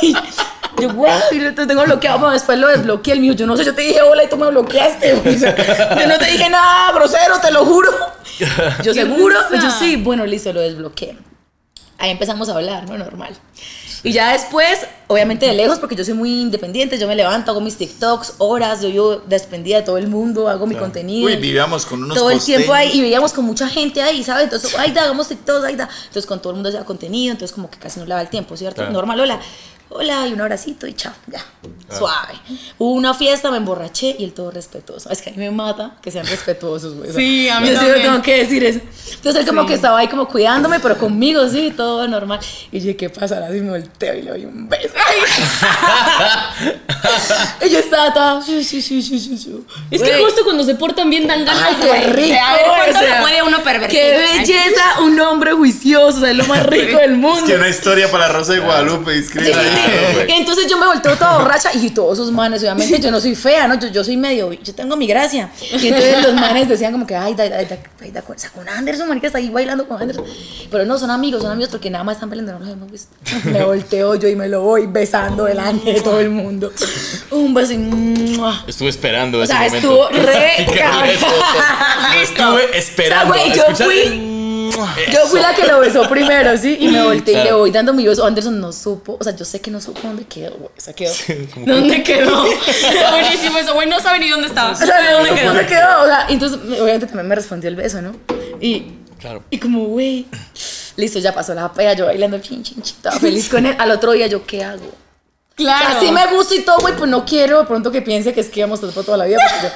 Y yo, güey, te tengo bloqueado. Bueno, después lo desbloqueé el mío. Yo no sé, yo te dije hola y tú me bloqueaste. güey. Yo no te dije nada grosero, te lo juro. Yo seguro. Yo sí, bueno, listo, lo desbloqueé. Ahí empezamos a hablar, ¿no? Normal. Y ya después, obviamente de lejos, porque yo soy muy independiente, yo me levanto, hago mis TikToks, horas, yo vivo despendida de todo el mundo, hago mi contenido. Uy, vivíamos con unos todo el tiempo ahí y veíamos con mucha gente ahí, ¿sabes? Entonces, ahí da, hagamos TikToks, ahí da. Entonces, con todo el mundo hacía contenido, entonces como que casi no le daba el tiempo, ¿cierto? Claro. Normal, hola. Hola, y un abracito y chao, ya, suave. Hubo una fiesta, me emborraché y el todo respetuoso. Es que a mí me mata que sean respetuosos, güey. Sí, a mí yo sí también. tengo que decir eso. Entonces él como que estaba ahí como cuidándome, pero conmigo, sí, todo normal. Y yo, ¿qué pasa? Ahora sí me volteo y le doy un beso. y yo estaba toda... "Sí, sí, sí, sí, sí, sí". Es que justo cuando se portan bien dan ganas, Ay, qué rico. A ver, ¿cuánto o sea, puede uno pervertir? Qué belleza, un hombre juicioso, o sea, es lo más rico del mundo. Es que una historia para Rosa de Guadalupe, Sí, inscrita. sí, Entonces yo me volteo toda borracha y todos esos manes, obviamente yo no soy fea, ¿no? Yo, yo soy medio, yo tengo mi gracia. Y entonces los manes decían como que, ay, da, da, da, da, con- con Anderson, marica, está ahí bailando con Anderson. Pero no, son amigos, son amigos porque nada más están peleando, no los hemos visto. Me volteo yo y me lo voy besando delante de todo el mundo. Un beso. Estuve esperando O sea, momento. estuvo re estuve esperando. O sea, güey, yo Escuchar- fui- Yo fui la que lo besó primero, ¿sí? Y me volteé y le Claro. voy dando mi beso. Anderson no supo, o sea, yo sé que no supo dónde quedó, güey. O sea, quedó. ¿Dónde quedó? Está buenísimo eso, güey. No sabe ni dónde estaba. O sea, no, ¿dónde quedó? O sea, entonces, obviamente también me respondió el beso, ¿no? Y, Claro. y como, güey, listo, ya pasó la pega, yo bailando chin, chin, chin, estaba feliz con él. Al otro día, ¿yo qué hago? Claro. O sea, sí me gusta y todo, güey, pues no quiero de pronto que piense que es que íbamos a estar por toda la vida. Porque yo,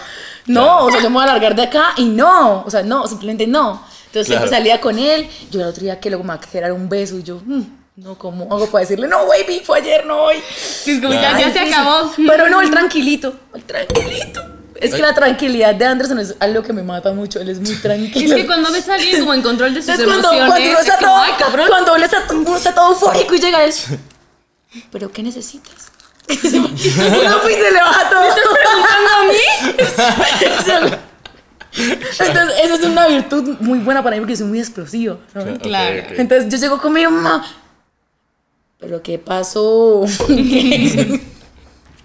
no, o sea, yo me voy a largar de acá y no, o sea, no, simplemente no. Entonces siempre Claro. salía con él, yo el otro día que luego me va a querer un beso y yo, mm, no, ¿cómo hago para decirle, no, baby, fue ayer, no hoy? Es como, ya, se acabó. Pero no, el tranquilito, el tranquilito. Es que la tranquilidad de Anderson es algo que me mata mucho, él es muy Es tranquilo. que cuando ves a alguien como en control de sus Entonces, cuando, emociones, cuando uno es está todo, ay, cabrón. cuando uno está, uno está todo eufórico y llega él, ¿pero qué necesitas? uno pues se le baja todo. ¿Estás preguntando a mí? Entonces, esa es una virtud muy buena para mí porque soy muy explosiva. ¿sabes? Claro. Entonces yo llego con mi mamá. ¿Pero qué pasó? ¿Qué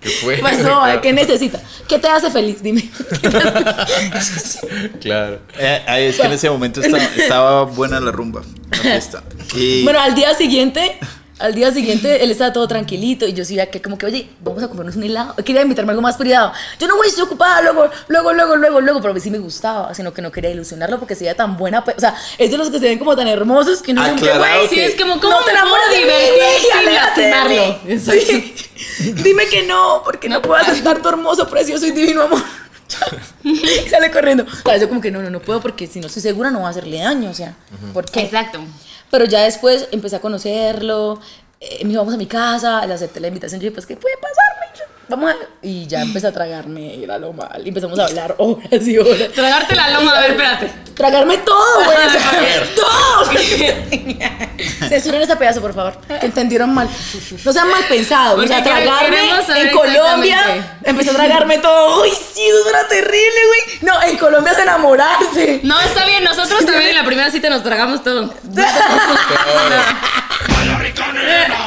¿Qué fue? pasó? Claro. ¿Qué necesita? ¿Qué te hace feliz? Dime. Claro. Eh, ahí es que en ese momento estaba, estaba buena la rumba, la fiesta. Y Bueno, al día siguiente, al día siguiente él estaba todo tranquilito y yo sí que como que, oye, vamos a comernos un helado. Quería invitarme a algo más privado. Yo no, güey, estoy ocupada, luego, luego, luego, luego, luego, pero a mí sí me gustaba, sino que no quería ilusionarlo porque se veía tan buena, o sea, es de los que se ven como tan hermosos que no güey, Sí, que- es como, ¿cómo no te enamoras de mí, sin lastimarlo? Sí. Dime que no, porque no puedo aceptar tu hermoso, precioso y divino amor. Sale corriendo. O sea, yo como que no, no, no puedo porque si no estoy segura no va a hacerle daño, o sea, ¿por qué? Exacto. Pero ya después empecé a conocerlo, eh, me íbamos a mi casa, le acepté la invitación, yo dije, pues, ¿qué puede pasarme? Vamos a... Y ya empecé a tragarme, era lo mal, y empezamos a hablar horas y horas. Tragarte la loma, a ver, espérate. Tragarme todo, güey, o sea, todo. Censuren ese pedazo, por favor, que entendieron mal. No sean mal pensados, o sea, tragarme en Colombia, empecé a tragarme todo. Uy, sí, eso era terrible, güey. No, en Colombia es enamorarse. No, está bien, nosotros también en la primera cita nos tragamos todo.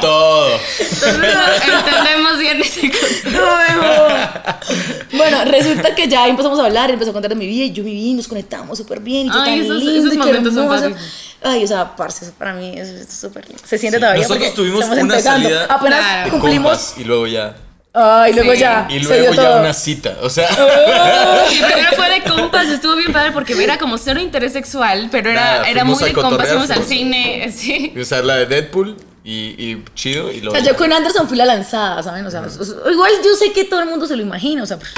Todo. Entendemos bien ese. Bueno, resulta que ya empezamos a hablar, empezó a contar de mi vida y yo mi vida y nos conectamos súper bien. Y yo Ay, tan esos- lindo esos y momentos son padrísimos. Ay, o sea, parce, eso para mí es súper lindo. Se siente todavía Nosotros tuvimos una empezando. salida Apenas Claro. cumplimos. Compas, y luego ya. Ay, luego Sí. ya. Y luego ya todo. una cita. O sea. Sí, primero fue de compas, estuvo bien padre porque era como cero interés sexual, pero era, Nada, era muy de compas, fuimos al cine, sí. Y usar la de Deadpool y, y chido. Y O luego. sea, yo con Anderson fui la lanzada, ¿saben? O sea, o- igual yo sé que todo el mundo se lo imagina, o sea, pues,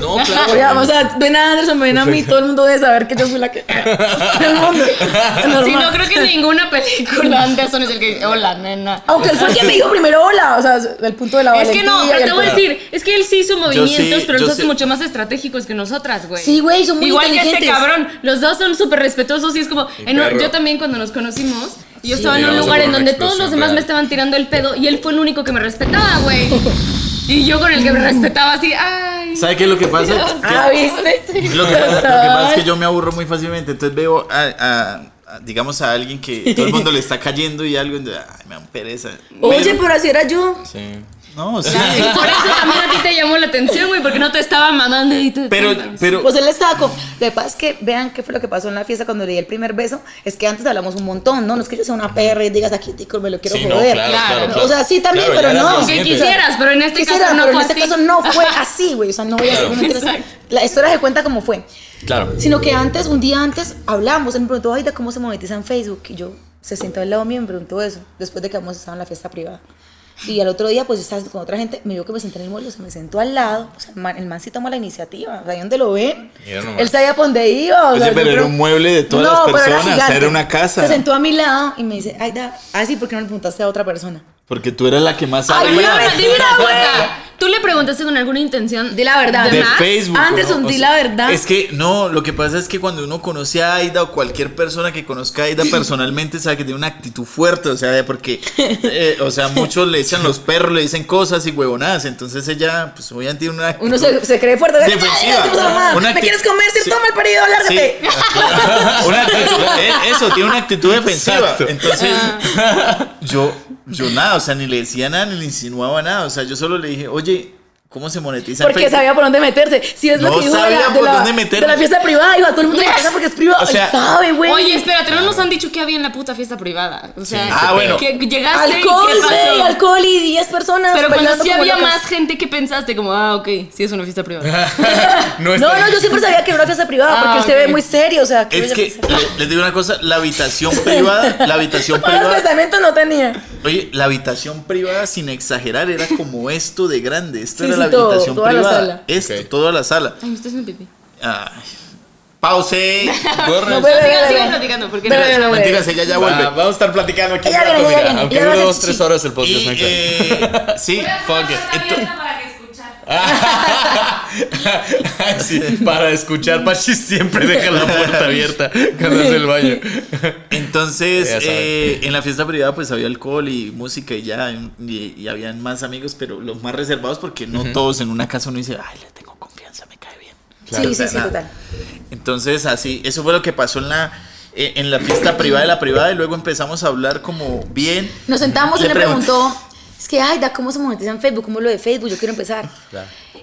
No, claro. o sea, ven a Anderson, ven a mí, todo el mundo debe saber que yo fui la que. el mundo. Sí, no creo que en ninguna película Anderson es el que dice, hola, nena. Aunque él fue el que me dijo primero hola, o sea, el punto de la Es que no, pero te voy a decir, es que él sí hizo movimientos, sí, pero los hace sí. mucho más estratégicos que nosotras, güey. Sí, güey, son muy Igual que este cabrón, los dos son súper respetuosos y es como, en yo también cuando nos conocimos, yo estaba en un lugar en donde todos los demás me estaban tirando el pedo y él fue el único que me respetaba, güey. Y yo con el que me respetaba así, ay. ¿Sabe qué es lo que pasa? Dios. Ah, ¿viste? Lo que, pasa, lo que pasa es que yo me aburro muy fácilmente, entonces veo a, a- digamos a alguien que todo el mundo le está cayendo y algo, y ay, me da pereza. Oye, Pero- pero así era yo. Sí. No, sí. Y por eso también a ti te llamó la atención, güey, porque no te estaba mamando y te Pero, pero, Pues él estaba con. Lo que pasa es que vean qué fue lo que pasó en la fiesta cuando le di el primer beso. Es que antes hablamos un montón, ¿no? No es que yo sea una perra y digas aquí, tico, me lo quiero Sí, no, joder. claro, claro, claro, O sea, sí también, Claro, pero no. Que quisieras, pero en este Quisiera, caso no pero fue en este así. caso no fue así, güey. O sea, no voy a hacer una. La historia se cuenta como fue. Claro. Sino que antes, un día antes, hablamos. Él me preguntó, Aida, ¿cómo se monetiza en Facebook? Y yo se sentó al lado mío y me preguntó eso. Después de que habíamos estado en la fiesta privada. Y al otro día, pues yo estaba con otra gente. Me vio que me senté en el mueble, se me sentó al lado. O sea, el man, el man sí tomó la iniciativa. O sea, ¿y dónde lo ven? Él sabía por dónde iba. o Oye, sea, pero era un mueble de todas las personas, gigante. era una casa. Se sentó a mi lado y me dice, Aida, ah, sí, ¿por qué no le preguntaste a otra persona? Porque tú eras la que más Ay, sabía. pero Pero mentira, una güey. ¿Tú le preguntaste con alguna intención? Di la verdad. ¿De, de más? Facebook. Antes ¿no? un O di sea, la verdad. Es que no, lo que pasa es que cuando uno conoce a Aida o cualquier persona que conozca a Aida personalmente sabe que tiene una actitud fuerte, o sea, porque, eh, o sea, muchos le echan los perros, le dicen cosas y huevonadas, entonces ella, pues obviamente tiene una actitud Uno se, se cree fuerte. Defensiva. Ay. Una ¿Me quieres comer? Si Sí. toma el parido, lárgate. Sí. Una actitud, eh, eso, tiene una actitud defensiva. Exacto. Entonces, yo, yo nada, o sea, ni le decía nada, ni le insinuaba nada. O sea, yo solo le dije, oye, ¿cómo se monetiza? Porque Facebook?" sabía por dónde meterse. Si es lo No que dijo de sabía la, de, por la, de la fiesta privada, iba a todo el mundo interesa porque es privado. O sea, sabe, güey. Oye, espérate, no nos han dicho qué había en la puta fiesta privada. O sea, Ah, bueno. que llegaste y alcohol, qué pasó. güey, alcohol y 10 personas. Pero cuando sí había locas. más gente que pensaste como, ah, ok, sí es una fiesta privada. No, No, no, yo siempre sabía que era una fiesta privada Ah, porque usted ok. ve muy serio, o sea, Es ella que piensa- le- les digo una cosa, la habitación privada, la habitación privada, pensamientos no tenía. oye, la habitación privada sin exagerar era como esto de grande, esto Sí, era la habitación toda la sala. esto, toda la sala. Ay, me estoy haciendo pipí. Ay, pause. Corre. No, Sigan, platicando, porque no, ve, no, ve. Mentiras, ella ya Va, vuelve. vamos a estar platicando aquí rato, mira, aunque dure dos, tres horas el podcast. Y, eh, sí, Fuck it. sí, para escuchar, Pachi siempre deja la puerta abierta cuando hace el baño. Entonces, eh, en la fiesta privada pues había alcohol y música y ya, y, y habían más amigos, pero los más reservados porque no todos en una casa uno dice, ay, le tengo confianza, me cae bien. Sí, sí, sí, total. Entonces, así, eso fue lo que pasó en la, eh, en la fiesta privada de la privada y luego empezamos a hablar como bien. Nos sentamos y Le preguntó, es que, ay, da, ¿cómo se monetiza en Facebook? ¿Cómo lo de Facebook? Yo quiero empezar.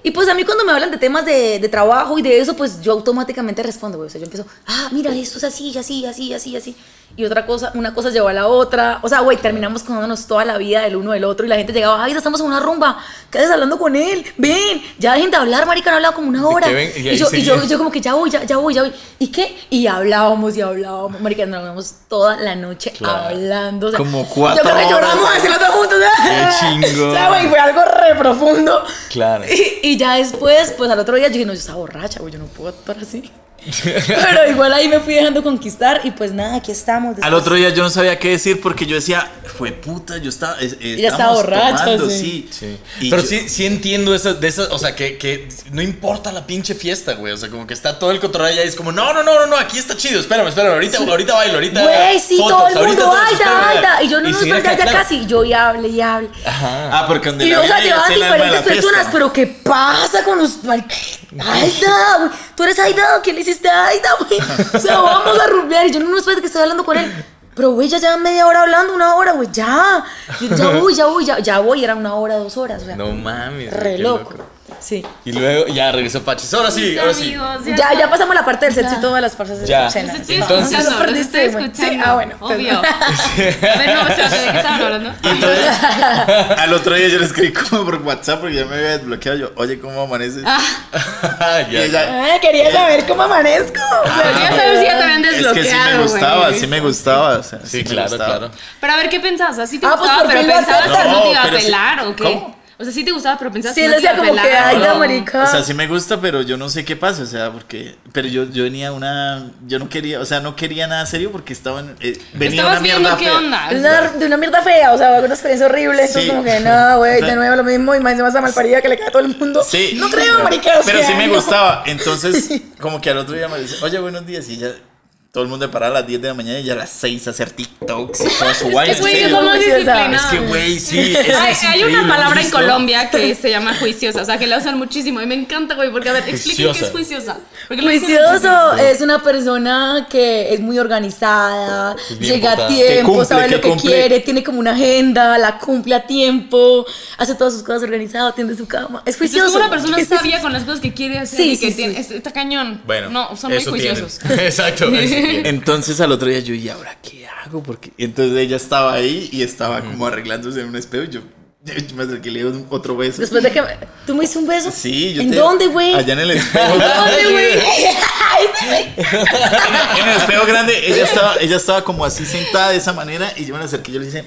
Y pues a mí cuando me hablan de temas de, de trabajo y de eso, pues yo automáticamente respondo, güey. O sea, yo empiezo, ah, mira, esto es así, así, así, así, así. Y otra cosa, una cosa llevó a la otra. O sea, güey, terminamos conociéndonos toda la vida del uno del otro y la gente llegaba, ay, estamos en una rumba, ¿qué haces hablando con él? Ven, ya dejen de hablar, marica, no hablado como una hora. ven, y y, yo, y yo, yo como que ya voy, ya, ya voy, ya voy. ¿Y qué? Y hablábamos y hablábamos, marica, nos hablamos toda la noche hablando. o sea, Como cuatro Yo creo que lloramos así los dos juntos. Qué chingón. O sea, güey, fue algo re profundo. Claro. Y, y ya después, pues al otro día yo dije, no, yo estaba borracha, güey, yo no puedo actuar así. Pero igual ahí me fui dejando conquistar y pues nada, aquí estamos. Al otro día yo no sabía qué decir porque yo decía, fue puta, yo estaba. eh, Ella estaba tomando, sí. sí. Sí. Pero yo- sí, sí entiendo esa, de esas, o sea, que, que no importa la pinche fiesta, güey. O sea, como que está todo el cotorreo allá y es como, no, no, no, no, no, aquí está chido, espérame, espérame, ahorita, ahorita bailo, ahorita. Güey, sí, fotos, todo el ahorita mundo, todo eso, ay, da, espérame". ay, da. Y yo no, Y no, ya, ya casi. Yo y hable y hable. Ah, porque donde Y la o sea, es diferentes personas, pero ¿qué pasa con los. ay, Aida, güey? ¿Tú eres Aida? ¿Quién le hiciste a Aida, güey? O sea, vamos a rumbear. Y yo no, no, espérate que estoy hablando con él. Pero, güey, ya llevan media hora hablando, una hora, güey, ya. Yo, ya voy, ya voy, ya, ya voy. Era una hora, dos horas, o sea. No mames. re qué loco. Sí. Y luego ya regresó Pachis. Ahora sí, ahora sí. Amigos, Ya, ya pasamos la parte del sexo y todas las partes de Ya. estoy Entonces- Ya lo perdiste, estoy escuchando. Sí, ah, bueno, Obvio. A ver, no, espérate, ¿de qué estaban hablando? Entonces, al otro día yo le escribí como por WhatsApp porque ya me había desbloqueado. Yo, oye, ¿cómo amaneces? ya, Y ella, Ay, quería saber cómo amanezco. O sea, Quería saber si ya te habían es que sí desbloqueado, me gustaba, güey. sí me gustaba. o sea, Sí, me claro, gustaba. claro. Pero a ver, ¿qué pensabas? ¿Así te Ah, pues gustaba, por pero pensabas que no te iba a pero sí- pelar o qué? O sea, sí te gustaba, pero pensabas Sí, que no a como que, ay, ¿o da no? marica. O sea, sí me gusta, pero yo no sé qué pasa, o sea, porque, pero yo, yo venía una, yo no quería, o sea, no quería nada serio porque estaba, en- eh, venía una mierda viendo qué fea. onda. De una, de una mierda fea, o sea, una experiencia horrible. Entonces, Sí. como que, no, güey, de Entonces- nuevo lo mismo. Y más encima esa malparida que le cae a todo el mundo. Sí. No creo, marica. o Pero sea, sí me no. gustaba. Entonces, como que al otro día me dice, oye, buenos días. Y ella todo el mundo de parar a las 10 de la mañana y ya a las 6 a hacer TikToks y toda su vaina. Es güey, en es. Es que, güey, sí. es- Hay, es hay una ¿lo has palabra en? Colombia que se llama juiciosa, o sea, que la usan muchísimo y me encanta, güey, porque a ver, expliquen qué es juiciosa. Porque Juicioso es una persona que es muy organizada, llega a. Que tiempo, cumple, sabe que lo que quiere, tiene como una agenda, la cumple a tiempo, hace todas sus cosas organizado, tiende su cama. Es Es juicioso. como una persona Es- sabia con las cosas que quiere hacer Sí, y que sí, tiene, sí. es- está cañón. Bueno, no, son muy juiciosos. tienen. Exacto. Entonces al otro día yo, ¿y ahora qué hago? Porque entonces ella estaba ahí y estaba como arreglándose en un espejo. y Yo, yo me acerqué y le di un- otro beso. Después de que tú me hiciste un beso. Sí, yo ¿En te- dónde, güey? Allá en el espejo. ¿Dónde, güey? En el espejo grande, ella estaba, ella estaba como así sentada de esa manera y yo me acerqué y yo le dije,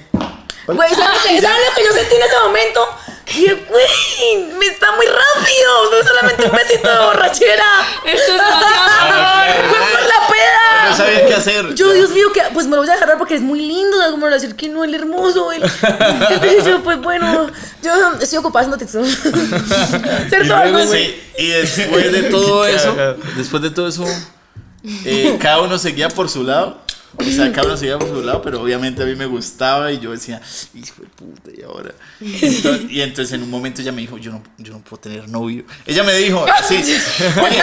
Güey, ¿sabes lo que- ¿sabes lo que yo sentí en ese momento? Que, güey, me está muy rápido. No solamente un besito de borrachera. Esto es demasiado Fue por la peda. no sabía qué hacer. Yo, Dios mío, que pues me lo voy a agarrar porque es muy lindo. ¿sabes? Como decir que no, el hermoso. El... Entonces yo, pues bueno, yo estoy ocupada haciendo textos. Sí, y después de todo eso, después de todo eso, eh, cada uno seguía por su lado. O sea, cada uno seguía por su lado, pero obviamente a mí me gustaba y yo decía, hijo de puta, y ahora. Entonces- y entonces en un momento ella me dijo, yo no, yo no puedo tener novio. Ella me dijo, así, oye,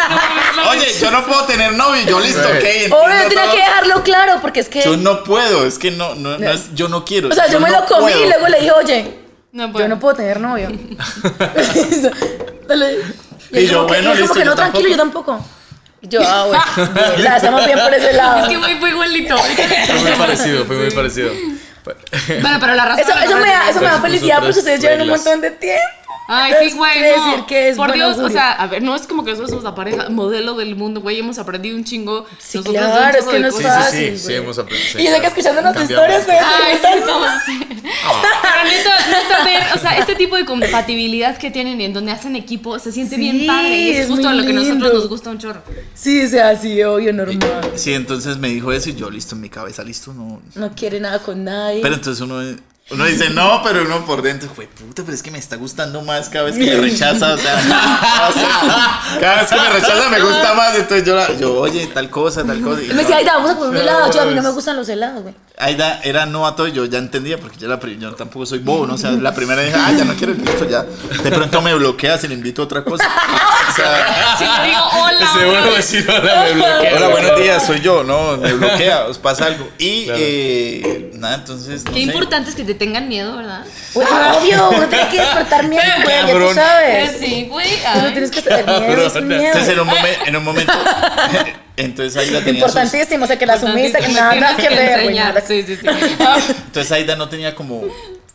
oye, yo no puedo tener novio. Y yo, listo, ok. Obvio, tenía que dejarlo claro porque es que. Yo no puedo, es que no, no, no es, yo no quiero. o sea, yo, me no lo comí puedo. y luego le dije, oye, No yo no puedo tener novio. Dale. Y él yo, como que- bueno, él como listo, que yo no, tranquilo, yo tampoco. Yo, ah, bueno, bien, estamos bien por ese lado. Es que fue igualito. Fue muy parecido, fue muy parecido. Bueno, pero la razón. Eso, eso me da, eso me da felicidad porque ustedes llevan un montón de tiempo. Ay, sí, güey. quiere no. decir que es Por buen Dios, o sea, a ver, no es como que nosotros somos la pareja modelo del mundo, güey. Hemos aprendido un chingo. Sí, nosotros de claro, es que de no es Sí, cosas. sí, sí, sí, hemos aprendido. Y sé que escuchando nuestras Cambiamos. historias, ustedes Ay, sí, como- no. Pero neta, neta, ver, o sea, este tipo de compatibilidad que tienen y en donde hacen equipo se siente Sí, bien padre. Y es es justo lo que a nosotros nos gusta un chorro. Sí, o sea, sí, obvio, normal. Sí, entonces me dijo eso y yo, listo, en mi cabeza, listo, no. No quiere nada con nadie. Pero entonces uno, uno dice, no, pero uno por dentro, güey, puta, pero es que me está gustando más cada vez que me rechaza, o sea, o sea, cada vez que me rechaza me gusta más, entonces yo, la- yo oye, tal cosa, tal cosa. y me decía, ay, vamos a comer un helado. Yo, a mí no me gustan los helados, güey. Aida era no a todo y yo ya entendía porque yo, la, yo tampoco soy bobo, ¿no? O sea, la primera dije, ah, ya no quiero listo, ya. De pronto me bloquea si le invito a otra cosa. O sea, Si le digo hola, Ese hola, bueno decir hola me bloquea. hola, buenos días, soy yo, no, me bloquea, os pasa algo. Y eh, nada, entonces. No Qué sé. importante es que te tengan miedo, ¿verdad? Güey, obvio, uno tiene que despertar miedo, güey, ya tú sabes. Sí, güey. Tú no tienes que tener miedo. Entonces en un, momen- en un momento. Entonces Aida tenía. sus- Importantísimo, o sea, que la sumista, que Me nada, tienes nada que ver, güey. nada que- Sí, sí, sí. entonces Aida no tenía como,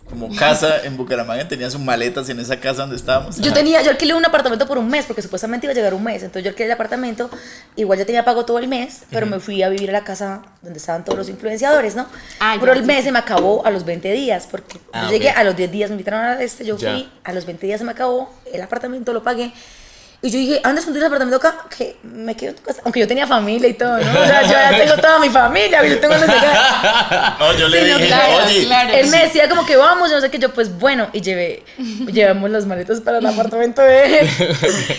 como casa en Bucaramanga, tenía sus maletas en esa casa donde estábamos. Yo tenía, yo alquilé un apartamento por un mes, porque supuestamente iba a llegar un mes. Entonces yo alquilé el apartamento, igual ya tenía pago todo el mes, pero me fui a vivir a la casa donde estaban todos los influenciadores, ¿no? Ah, ya, pero el sí, mes se me acabó a los 20 días, porque Ah, yo llegué ok. a los 10 días, me invitaron a este, yo Ya. fui, a los 20 días se me acabó, el apartamento lo pagué. Y yo dije, andas, ¿tienes apartamento acá? Que me quedo en tu casa. Aunque yo tenía familia y todo, ¿no? O sea, yo ya tengo toda mi familia, yo tengo no sé qué. No, yo le Sí, no, dije, claro, oye, claro. Él me decía como que vamos, yo no sé qué, yo pues bueno, y llevé, llevamos las maletas para el apartamento de él.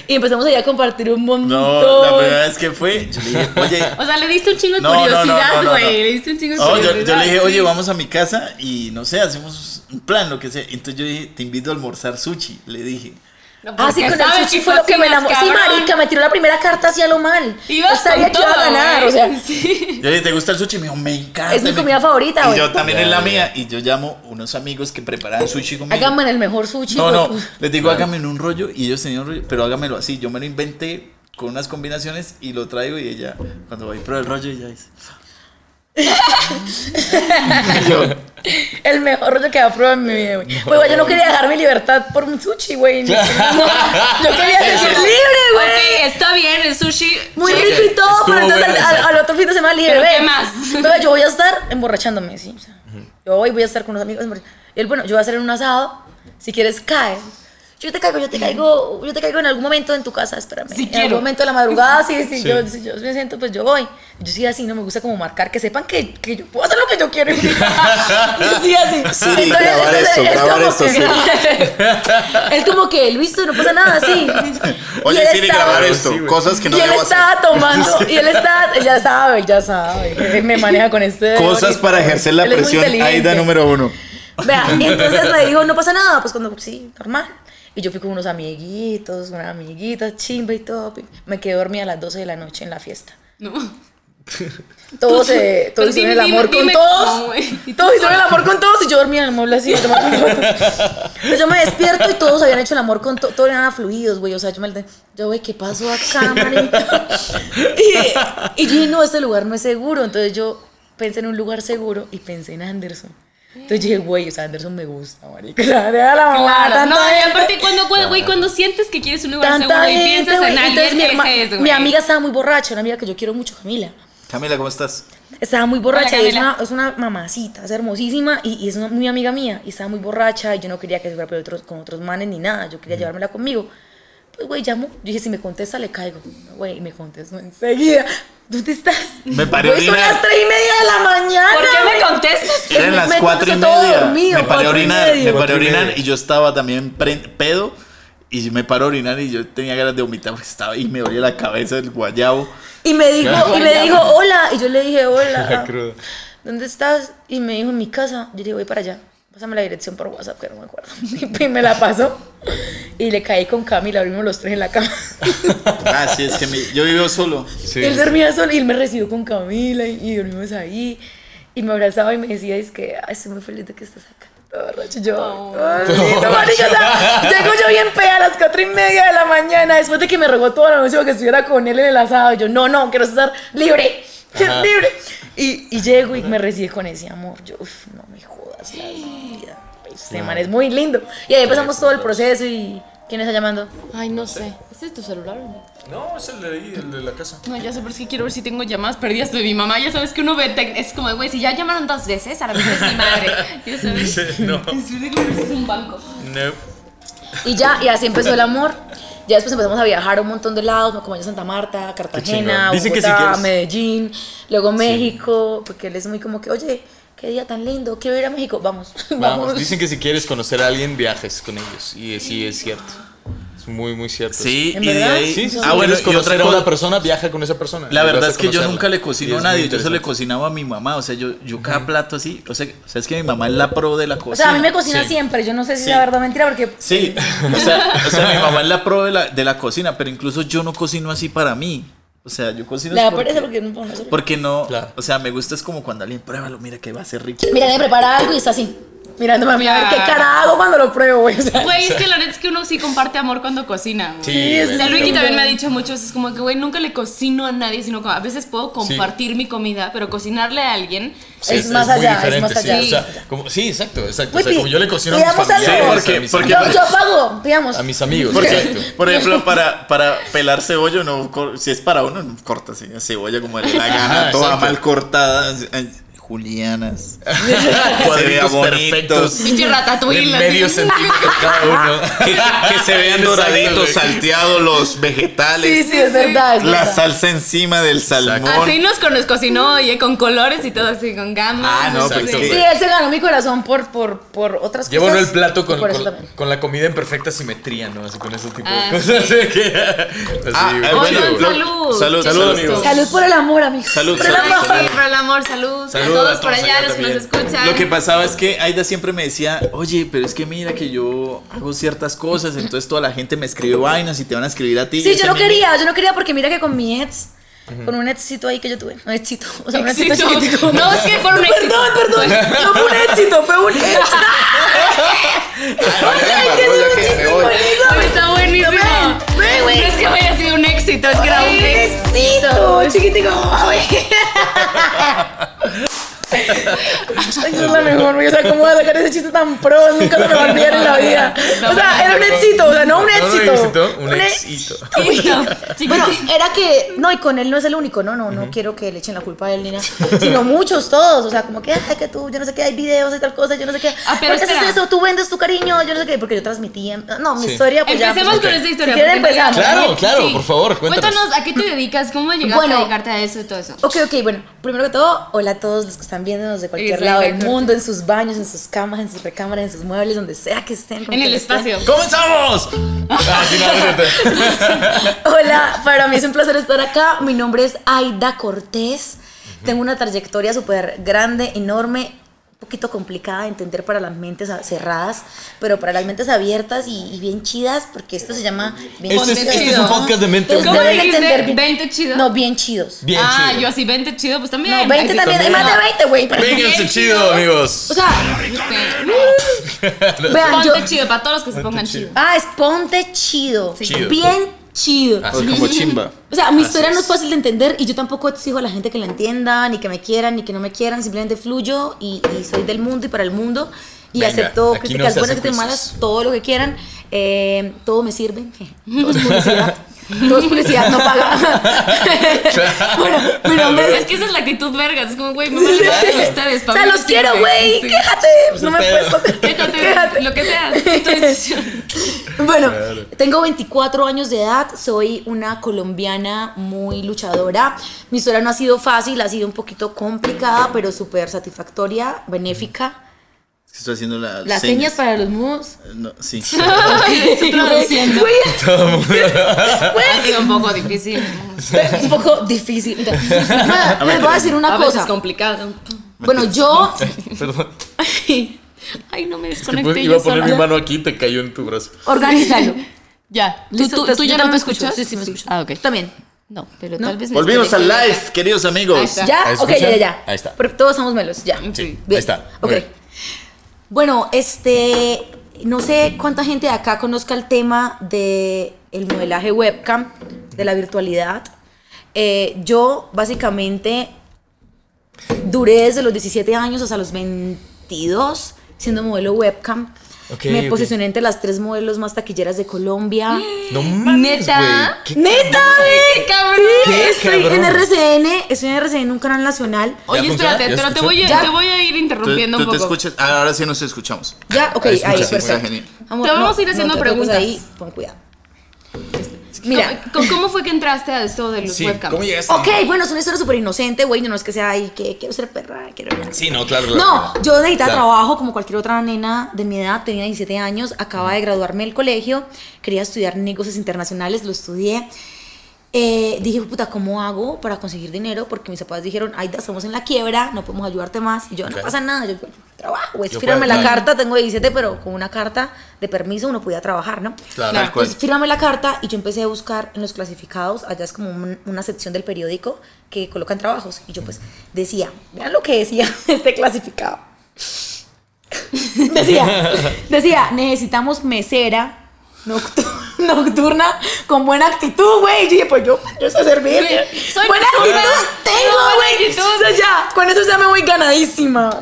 Y empezamos ahí a compartir un montón. no, la primera vez que fue, yo le dije, oye. O sea, le diste un chingo de No, no, no, curiosidad, no, no, güey. no. Le diste un chingo de No, yo, curiosidad. yo le dije, oye, vamos a mi casa y no sé, hacemos un plan, lo que sea. Entonces yo dije, te invito a almorzar sushi, le dije. No, Ah, sí, con el sushi fue lo que me enamoró. Sí, marica, me tiró la primera carta hacia lo mal. Ibas yo sabía que iba a ganar, o sea. Sí. Yo le dije, ¿te gusta el sushi? Me dijo, me encanta. Es mi me- comida favorita, Y güey. yo también es la mía. Y yo llamo unos amigos que preparaban sushi conmigo. Háganme en el mejor sushi. No, no, les digo, hágame en un rollo y ellos tenían un rollo, pero hágamelo así. Yo me lo inventé con unas combinaciones y lo traigo y ella, cuando voy por el rollo, ella dice. Yo, El mejor rollo que he probado en mi vida, güey. Pues, güey, yo no quería dejar mi libertad por un sushi, güey. ni- Yo quería ser libre, güey. Ok, está bien, el sushi. Muy rico y todo, Estuvo pero entonces bueno, al, al- exacto. al otro fin de semana le dije, ¿Pero "Ve, qué más? bebé, yo voy a estar emborrachándome, ¿sí? O sea, yo hoy voy a estar con unos amigos. Y él, bueno, yo voy a hacer un asado, si quieres cae. Yo te caigo, yo te caigo, yo te caigo en algún momento en tu casa, espérame. Sí en quiero. algún momento de la madrugada, sí, sí, Yo, si yo me siento, pues yo voy. Yo sí así, no me gusta como marcar, que sepan que, que yo puedo hacer lo que yo quiero. yo sí así. Grabar entonces esto, él grabar como esto, que- Siri. Él como que, Luis, no pasa nada, sí. Oye, estaba- grabar esto. Cosas que no y él hacer. estaba tomando, y él estaba, ya sabe, ya sabe, me maneja con este. Cosas para ejercer la presión. Aida número uno. Vea, y entonces me dijo, no pasa nada, pues cuando, sí, normal. Y yo fui con unos amiguitos, una amiguita, chimba y todo. Me quedé dormida a las 12 de la noche en la fiesta. No. Todos, eh, hicieron el amor dime, con dime todos. Y todos hicieron el amor con todos y yo dormía en el mueble así. fotos. Entonces yo me despierto y todos habían hecho el amor con todos. Todos eran fluidos, güey. O sea, yo me yo, güey, ¿qué pasó acá, marica? Y, y yo dije, no, este lugar no es seguro. Entonces yo pensé en un lugar seguro y pensé en Anderson. Entonces yo dije, güey, o sea, Anderson me gusta, marica. O sea, deja la mamá, Claro, no, y aparte cuando, güey, cuando sientes que quieres un lugar Tanta seguro y piensas güey. en Entonces, alguien, mi, herma- es, güey. mi amiga estaba muy borracha, una amiga que yo quiero mucho, Camila. Camila, ¿cómo estás? Estaba muy borracha Hola, y es una, es una mamacita, es hermosísima y, y es una muy amiga mía. Y estaba muy borracha y yo no quería que se fuera con otros, con otros manes ni nada. Yo quería llevármela conmigo. Pues, güey, llamo. Yo dije, si me contesta, le caigo. Güey, y me contestó enseguida. ¿Dónde estás? Me paré a Güey, son orinar. las 3 y media de la mañana. ¿Por qué me contestas? Eran las me cuatro y media. dormido, me paré a y orinar, me paré a y orinar y yo estaba también pedo. Y me paro a orinar y yo tenía ganas de vomitar porque estaba ahí me dolía la cabeza del guayabo. Y me dijo, y me dijo, hola. Y yo le dije, La hola. ¿Dónde estás? Y me dijo, en mi casa. Yo le dije, voy para allá. Pásame la dirección por WhatsApp, que no me acuerdo. Y me la pasó. Y le caí con Camila, abrimos los tres en la cama. Ah, sí, es que mi- yo vivo solo. Sí. Y él dormía solo y él me recibió con Camila y, y dormimos ahí. Y me abrazaba y me decía, es que "Ay, estoy muy feliz de que estés acá. Todo borracho. Yo, "Ay, lindo, marica", o sea, llego yo bien pea a las cuatro y media de la mañana después de que me rogó toda la noche para que estuviera con él en el asado. Y yo, no, no, quiero estar libre, libre. Y, y llego y me recibe con ese amor. Yo, uff, no me jodas la vida. Este man es muy lindo. Y ahí empezamos todo el proceso y... ¿Quién está llamando? Ay, no sé. ¿Ese es tu celular o no? No, es el de ahí, el de la casa. No, ya sé, pero es que quiero ver si tengo llamadas perdidas de mi mamá. Ya sabes que uno ve, es como, güey, si ya llamaron dos veces, ahora mismo es mi madre. Ya sabes. no. Es un banco. No. Y ya, y así empezó el amor. Ya después empezamos a viajar a un montón de lados, como a Santa Marta, Cartagena, si Bogotá, quieres- Medellín, luego México, porque él es muy como que, oye, qué día tan lindo, quiero ir a México, vamos, vamos. Vamos, dicen que si quieres conocer a alguien, viajes con ellos. Y sí, es cierto. Es muy, muy cierto. Sí, ¿En y de ahí. Sí, sí, sí. ah, bueno, quieres y otra conocer a cosa. una persona, viaja con esa persona. La verdad es que yo nunca le cocino a nadie, yo se le cocinaba a mi mamá, o sea, yo, yo cada plato así, o sea, o sea, es que mi mamá es la pro de la cocina. O sea, a mí me cocina Sí. siempre, yo no sé si Sí. es la verdad o mentira, porque Sí, o sea, o sea, mi mamá es la pro de la, de la cocina, pero incluso yo no cocino así para mí. O sea, yo cocino le da porque, pereza porque no puedo porque no, Claro. o sea, me gusta es como cuando alguien pruébalo, mira que va a ser rico. Mira, me prepara algo y está así, mirándome a mí, a ver qué cara hago cuando lo pruebo, güey. O sea, Güey, es que la neta es que uno sí comparte amor cuando cocina. güey. Sí, O sea. Luigi también me ha dicho mucho, es como que, güey, nunca le cocino a nadie, sino que a veces puedo compartir mi comida, pero cocinarle a alguien. Sí, Es más allá, es más allá. Sí, o sea, como, sí exacto, exacto. Güey, o sea, como yo le cocino a mis familiares, porque- mis porque- amigos, yo, yo pago, digamos. a mis amigos, Porque, exacto. por ejemplo, para, para pelar cebolla, no, si es para uno, no corta cebolla como da la gana, toda exacto. mal cortada, julianas. Cuadritos bonito. perfectos. Pinche ratatouille, medio centímetro cada uno. que, que se vean doraditos, salteados los vegetales, Sí, sí, es verdad, es la verdad. salsa encima del salmón. Así nos, cocinó, oye, con colores y todo así, con gamas. Ah, no, pues que- Sí, él se ganó mi corazón por, por, por otras Llevo cosas. el plato con, con, la comida en perfecta simetría, ¿no? Así con ese tipo Ah, de cosas. Así que, así, Ah, eh, bueno, salud. salud, amigos. Salud por el amor, amigos. Salud, por el amor. Sí, por el amor, salud. Salud todos a por allá, allá los que nos escuchan. Lo que pasaba es que Aida siempre me decía, oye, pero es que mira que yo hago ciertas cosas, entonces toda la gente me escribe vainas y te van a escribir a ti. Sí, yo no quería, yo no quería porque mira que con mi ex, con un éxito ahí que yo tuve, un éxito, o sea, un éxito chiquitico. No, es que fue un éxito. Perdón, perdón, no fue un éxito, fue un éxito. Ay, que es un chiste bonito. Está buenísimo. Ven, ven, güey. No es que haya sido un éxito, es que era un éxito. Éxito, chiquitico. Ay, esa es la mejor, güey. O sea, ¿cómo voy a sacar ese chiste tan pro? Nunca se me va a olvidar en la vida. O sea, era un éxito, o sea, no un No, no, éxito. éxito, un Un éxito. Bueno, era que, no, y con él no es el único, no, no, no quiero que le echen la culpa a él ni nada, sino muchos, todos, o sea, como que, ay, que tú, yo no sé qué, hay videos y tal cosa, yo no sé qué, Ah, pero ¿por qué haces eso? Tú vendes tu cariño, yo no sé qué, porque yo transmitía, no, mi Sí. historia, pues ya. Empecemos pues, con esta historia. Si quieren, empezamos. Claro, claro, por favor, cuéntanos. Cuéntanos a qué te dedicas, cómo llegaste Bueno. a dedicarte a eso y todo eso. Ok, ok, bueno, primero que todo, hola a todos los que están viéndonos de cualquier lado del mundo, en sus baños, en sus camas, en sus recámaras, en sus muebles, donde sea que estén. En el quien estén. espacio. ¡Comenzamos! Ah. Hola, para mí es un placer estar acá. Mi nombre es Aida Cortés. Tengo una trayectoria súper grande, enorme, poquito complicada de entender para las mentes cerradas, pero para las mentes abiertas y, y bien chidas, porque esto se llama bien Este es, chido. este es un podcast de mente. ¿Cómo dijiste? entender bien- ¿20 chido? No, bien chidos. Bien ah, chido. yo así 20 chido, pues también. No, 20 Ay, sí, también, hay más de 20, güey. pero- Vénganse chido, chido. amigos. O sea, Sí. vean, yo... Ponte chido para todos los que se pongan chido. Ah, es ponte chido. Chido. Bien chido. Así como chimba. O sea, mi Así historia no es. es fácil de entender y yo tampoco exijo a la gente que la entienda, ni que me quieran, ni que no me quieran. Simplemente fluyo y, y soy del mundo y para el mundo. Y Venga, acepto críticas buenas, críticas malas, todo lo que quieran. Eh, todo me sirve. Todo es publicidad. Todo es publicidad, no paga. bueno, mi nombre Es que esa es la actitud vergas. Es como, güey, me vale ustedes. O pa' sea, mí los quiero, güey. Sí. Quéjate. No me pedo. puedes Quéjate, lo que sea. Decisión. Bueno, tengo 24 años de edad, soy una colombiana muy luchadora. Mi historia no ha sido fácil, ha sido un poquito complicada, pero súper satisfactoria, benéfica. Es Estoy haciendo la- Las señas para los mudos. No, sí. Estoy traduciendo. Güey, Ha sido un poco difícil. es un poco difícil. Les voy a decir una A veces cosa. complicado. Bueno, yo. Perdón. Ay, no me Es que desconecté pues, iba a poner sola. mi mano aquí y te cayó en tu brazo. Organízalo. Ya. ¿Tú, tú, tú ya no me escuchas? Sí, sí, me escucho. Ah, ok. También. No, pero ¿No? tal vez Volvimos al live, queridos amigos. Ahí está. ¿Ya? ¿Ahí Ok, ya, ya, ya. Ahí está. Pero todos estamos melos, ya. Sí. Ahí está. Ok. Bien. Bueno, este, no sé cuánta gente de acá conozca el tema de el modelaje webcam, de la virtualidad. Eh, yo básicamente duré desde los 17 años hasta los 22 siendo modelo webcam. Me posicioné entre las tres modelos más taquilleras de Colombia. No mames, ¿Neta? güey. ¿Qué- ¡Neta, ¡Qué cabrón! ¿Qué, Estoy cabrón? en RCN, estoy en RCN, un canal nacional. Oye, espérate, ¿Ya se pero te voy, a, te voy a ir ¿Tú, interrumpiendo tú un te poco. escuchas? Ah, ahora sí nos escuchamos. Ya, ok, Ahí perfecto. está genial. Amor, Te vamos a ir haciendo preguntas. Ahí, pon cuidado. Mira, ¿Cómo, cómo fue que entraste a esto de los Sí, webcams? ¿cómo llegaste? Ok, bueno, es una historia súper inocente, güey. No es que sea ahí que quiero ser perra, quiero. Sí, no, claro. No, yo necesitaba Claro. trabajo como cualquier otra nena de mi edad, tenía 17 años, acaba de graduarme del colegio, quería estudiar negocios internacionales, lo estudié. Eh, dije, puta, ¿cómo hago para conseguir dinero? Porque mis papás dijeron, ay, estamos en la quiebra, no podemos ayudarte más. Y yo, no pasa nada, yo trabajo. Yo Fírame puedo, la claro. carta, tengo 17, pero con una carta de permiso uno podía trabajar, ¿no? Claro. Cual. Entonces, fírame la carta y yo empecé a buscar en los clasificados, allá es como un- una sección del periódico que colocan trabajos. Y yo pues decía, vean lo que decía este clasificado. decía, decía, necesitamos mesera nocturna con buena actitud, güey. Y dije, pues yo, yo sé servir. Soy buena actitud tengo, güey. Entonces ya, con eso ya me voy ganadísima.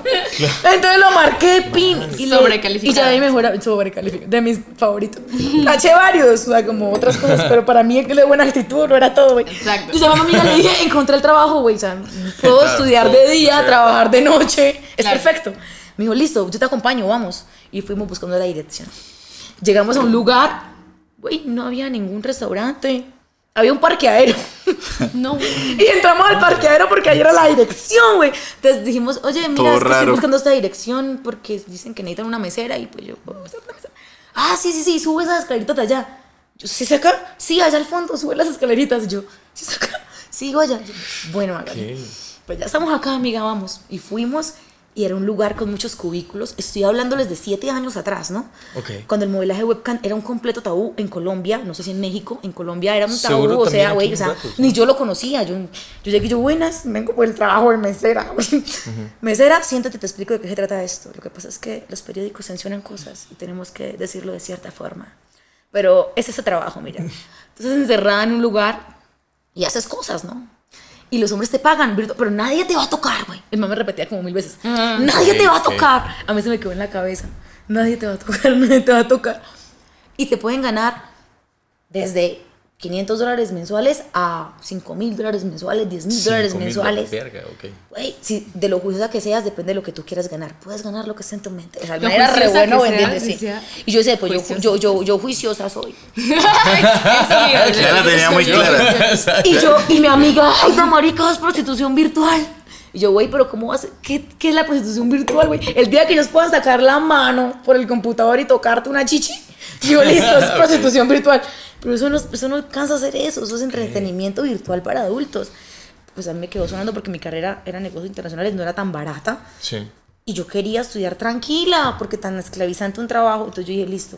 Entonces lo marqué, pin. Y Sobrecalificada. Y ya ahí mejora, sobrecalificada, de mis favoritos. Caché varios, o sea, como otras cosas, pero para mí el de buena actitud no era todo, güey. Exacto. Llamé a mi amiga y le dije, encontré el trabajo, güey, o sea, puedo Claro, estudiar todo, de día, trabajar de noche, es Claro. perfecto. Me dijo, listo, yo te acompaño, vamos. Y fuimos buscando la dirección. Llegamos a un lugar, güey, no había ningún restaurante. Había un parqueadero. No. Y entramos al parqueadero porque ahí era la dirección, güey. Entonces dijimos, oye, mira, es que estoy buscando esta dirección porque dicen que necesitan una mesera y pues yo puedo hacer una mesera. Ah, sí, sí, sí, sube esas escaleritas de allá. Yo, ¿sí es acá? Sí, allá al fondo, sube las escaleritas. Yo, ¿sí es acá? Sigo allá. Yo, bueno, hágale. Pues ya estamos acá, amiga, vamos. Y fuimos y era un lugar con muchos cubículos. Estoy hablándoles de siete años atrás, ¿no? Cuando el modelaje webcam era un completo tabú en Colombia, no sé si en México, en Colombia era un tabú, Seguro o sea, güey, o sea, Datos, ni yo lo conocía. Yo, yo llegué yo, buenas, vengo por el trabajo de mesera. Mesera, siéntate te explico de qué se trata esto. Lo que pasa es que los periódicos sancionan cosas y tenemos que decirlo de cierta forma. Pero es ese trabajo, mira. Entonces encerrada en un lugar y haces cosas, ¿no? Y los hombres te pagan, pero nadie te va a tocar, güey. El mamá me repetía como mil veces. Ah. nadie te va a tocar. A mí se me quedó en la cabeza. Nadie te va a tocar, nadie te va a tocar. Y te pueden ganar desde 500 dólares mensuales a 5 mil dólares mensuales, 10 mil dólares mensuales. dólares, Verga, ok. Güey, si de lo juiciosa que seas, depende de lo que tú quieras ganar. Puedes ganar lo que esté en tu mente. O sea, Lo era re bueno vendiendo, sí. Y yo decía, pues yo, Juiciosa. yo, yo, yo juiciosa soy. Ya la tenía muy clara. Y yo, y mi amiga, ay, la marica, es prostitución virtual. Y yo, güey, pero ¿cómo vas? ¿Qué, ¿Qué es la prostitución virtual, güey? El día que ellos puedan sacar la mano por el computador y tocarte una chichi, yo listo, es prostitución virtual. Pero eso no, eso no cansa hacer eso, eso es entretenimiento virtual para adultos. Pues a mí me quedó sonando porque mi carrera era negocios internacionales, no era tan barata. Sí. Y yo quería estudiar tranquila, porque tan esclavizante un trabajo. Entonces yo dije, listo.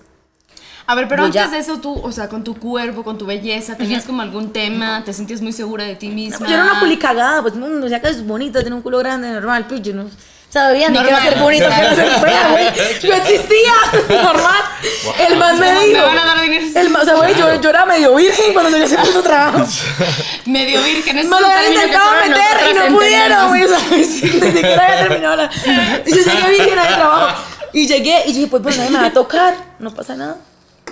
A ver, pero Yo ya- antes de eso tú, o sea, con tu cuerpo, con tu belleza, ¿tenías como algún tema? ¿Te sentías muy segura de ti misma? Yo era una culi cagada, pues, mm, o sea, que es bonita, tiene un culo grande, normal, pues yo no sabía ni qué era Normal. ser bonita, qué era ser fea, güey. Yo existía, normal. El más me Me dijo. van a dar dinero. El más, o sea, güey, yo, yo era medio virgen cuando llegué a ese puto trabajo. Medio virgen, es Me lo habían que intentado meter y no pudieron, güey. O sea, ni siquiera había terminado la. Yo llegué virgen a ese trabajo. Y llegué y dije, pues, pues nadie me va a tocar. No pasa nada.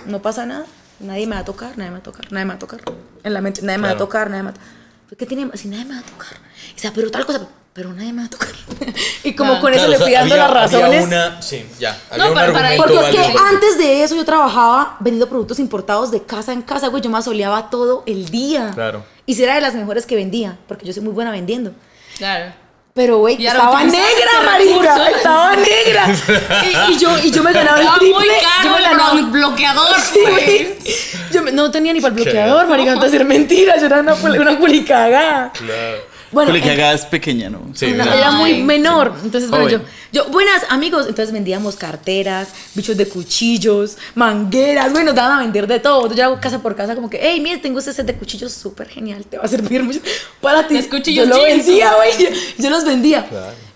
No pasa nada. Nadie me va a tocar, nadie me va a tocar, nadie me va a tocar. En la mente, nadie me va a Claro. tocar, nadie me va a tocar. ¿Qué tiene? Si nadie me va a tocar. O sea, pero tal cosa, pero nadie me va a tocar. Y como Ah. con eso Claro, le o sea, fui dando había- las razones. Había una, sí, ya. Había No, un para- para- argumento Porque es que válido. antes de eso yo trabajaba vendiendo productos importados de casa en casa, güey. Yo me asoleaba todo el día. Claro. Y si era de las mejores que vendía, porque yo soy muy buena vendiendo. Claro. Pero, güey, estaba negra, marica. Estaba negra. Y, y yo, y yo me ganaba el Estaba triple. muy yo caro me el ganaba- bron- bloqueador, Sí, güey. Yo me- no tenía ni para el bloqueador, marica. Antes de ser mentira. Yo era una, una culicagada. Claro. Bueno, en- cagada es pequeña, ¿no? Sí, era muy menor. Entonces, bueno, yo, buenas amigos. Entonces vendíamos carteras, bichos de cuchillos, mangueras. Bueno, nos daban a vender de todo. Entonces yo hago casa por casa, como que, hey, mire, tengo este set de cuchillos súper genial. Te va a servir mucho para ti. Los cuchillos yo lo jeans. vendía, güey. Yo, yo los vendía.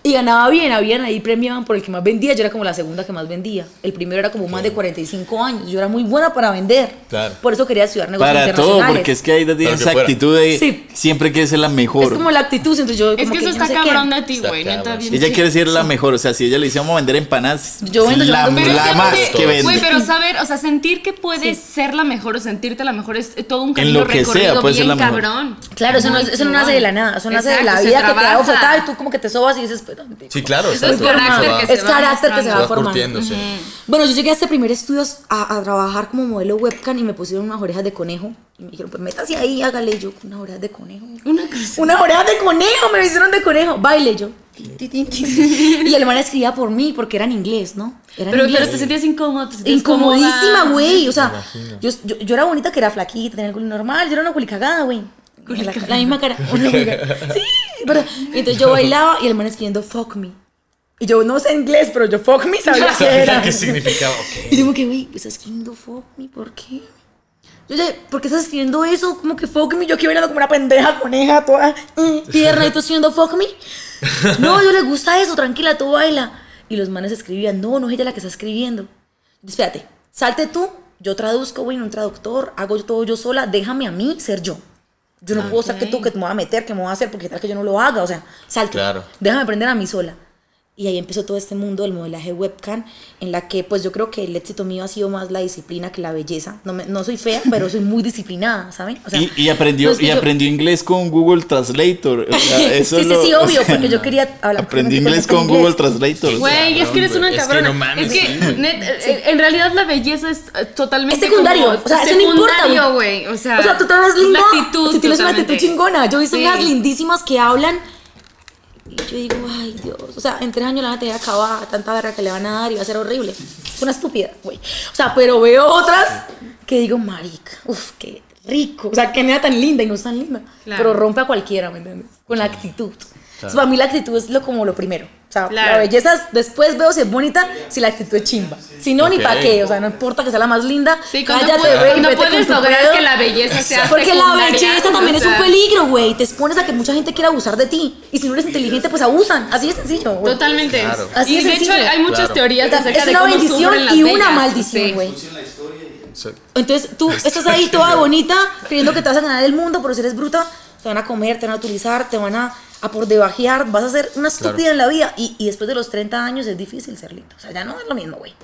Y ganaba bien, habían ahí premiaban por el que más vendía. Yo era como la segunda que más vendía. El primero era como más de 45 años. Yo era muy buena para vender. Claro. Por eso quería estudiar negocios Para todo, internacionales. porque es que ahí tiene esa fuera. actitud de Sí. siempre quiere ser la mejor. Es como la actitud, entonces yo Es como que eso yo está no sé qué. cabrón de ti, güey. Ella quiere ser la mejor, o sea, si ella le dice vamos a vender empanadas, Yo vendo, yo la, vendo Pero la más que, que vende. Güey, pero saber, o sea, sentir que puedes ser la mejor o sentirte la mejor es todo un camino lo que sea, recorrido puedes ser bien la mejor. cabrón. Claro, eso no, eso no nace de la nada, eso nace de la vida que te da ofertada y tú como que te sobas y dices, Sí, claro. Eso es carácter se va- que se es va carácter que se va se va formando. curtiendo, sí. Bueno, yo llegué a este primer estudio a, a trabajar como modelo webcam y me pusieron unas orejas de conejo. Y me dijeron, pues métase ahí, hágale. Y yo, unas orejas de conejo. Una. Unas orejas de conejo, me hicieron de conejo. Baile yo. Y el man escribía por mí porque era en inglés, ¿no? Era en Pero, inglés. pero te sentías incómodo, te sentías Incomodísima, güey. O sea, yo, yo, yo era bonita, que era flaquita, tenía el culo normal. Yo era una culicagada, güey. La, la misma cara. Una culicagada. Sí, pero entonces yo bailaba y el man escribiendo fuck me. Y yo no sé inglés, pero yo fuck me sabía qué era. qué significaba. ok. Y yo como que, güey, estás escribiendo fuck me, ¿por qué? Yo dije, ¿por qué estás escribiendo eso? Como que fuck me, yo aquí bailando como una pendeja coneja toda mm, tierna y tú escribiendo fuck me. No, yo le gusta eso, tranquila, tú baila. Y los manes escribían, no, no es ella la que está escribiendo. Espérate, salte tú, yo traduzco, güey, en un traductor, hago todo yo sola, déjame a mí ser yo. Yo no puedo ser que tú, que te me voy a meter, que me voy a hacer, porque tal que yo no lo haga, o sea, salte. Claro. Déjame aprender a mí sola. Y ahí empezó todo este mundo del modelaje webcam, en la que pues yo creo que el éxito mío ha sido más la disciplina que la belleza. No, me- no soy fea, pero soy muy disciplinada, ¿saben? O sea, y, y aprendió, no es que y yo- aprendió inglés con Google Translator. o sea, eso sí, sí, lo- sí, obvio, porque yo quería hablar Aprendí con inglés con inglés. Google Translator. o sea, Güey, es que eres una Es que cabrona. no mames, Es que, sí. net- eh, en realidad la belleza es totalmente. Es secundario, como o sea, eso no importa, secundario, güey. güey. O sea, O sea, tú te ves es linda. La actitud. si tienes una totalmente. actitud chingona. Yo he visto Sí. unas lindísimas que hablan. Yo digo, ay, Dios. O sea, en tres años la van a tener acabada. Tanta guerra que le van a dar y va a ser horrible. Es una estúpida, güey. O sea, pero veo otras que digo, marica, uf, qué rico. O sea, qué nena tan linda y no es tan linda. Claro. Pero rompe a cualquiera, ¿me entiendes? Con la actitud. Entonces, para mí la actitud es lo, como lo primero. O sea, Claro. la belleza es- después veo si es bonita, si la actitud es chimba. Si no, ni Ok. para qué. O sea, no importa que sea la más linda. Sí, cállate, puedes, güey, vete con puedes tu lograr pedo. que la belleza sea Porque la belleza también o es un sea, peligro, güey. Te expones a que mucha gente quiera abusar de ti. Y si no eres inteligente, pues abusan. Así de sencillo, güey. Totalmente. Claro. Así y de de hecho sencillo. hay muchas Claro. teorías sea, acerca es de una cómo bendición sufren las y una bellas. maldición, Sí. güey. Sí. Entonces tú estás ahí toda bonita, creyendo que te vas a ganar el mundo, pero si eres bruta, te van a comer, te van a utilizar, te van a, a por debajear, vas a ser una estúpida en la vida. Y, y después de los 30 años es difícil ser lindo. O sea, ya no es lo mismo, güey.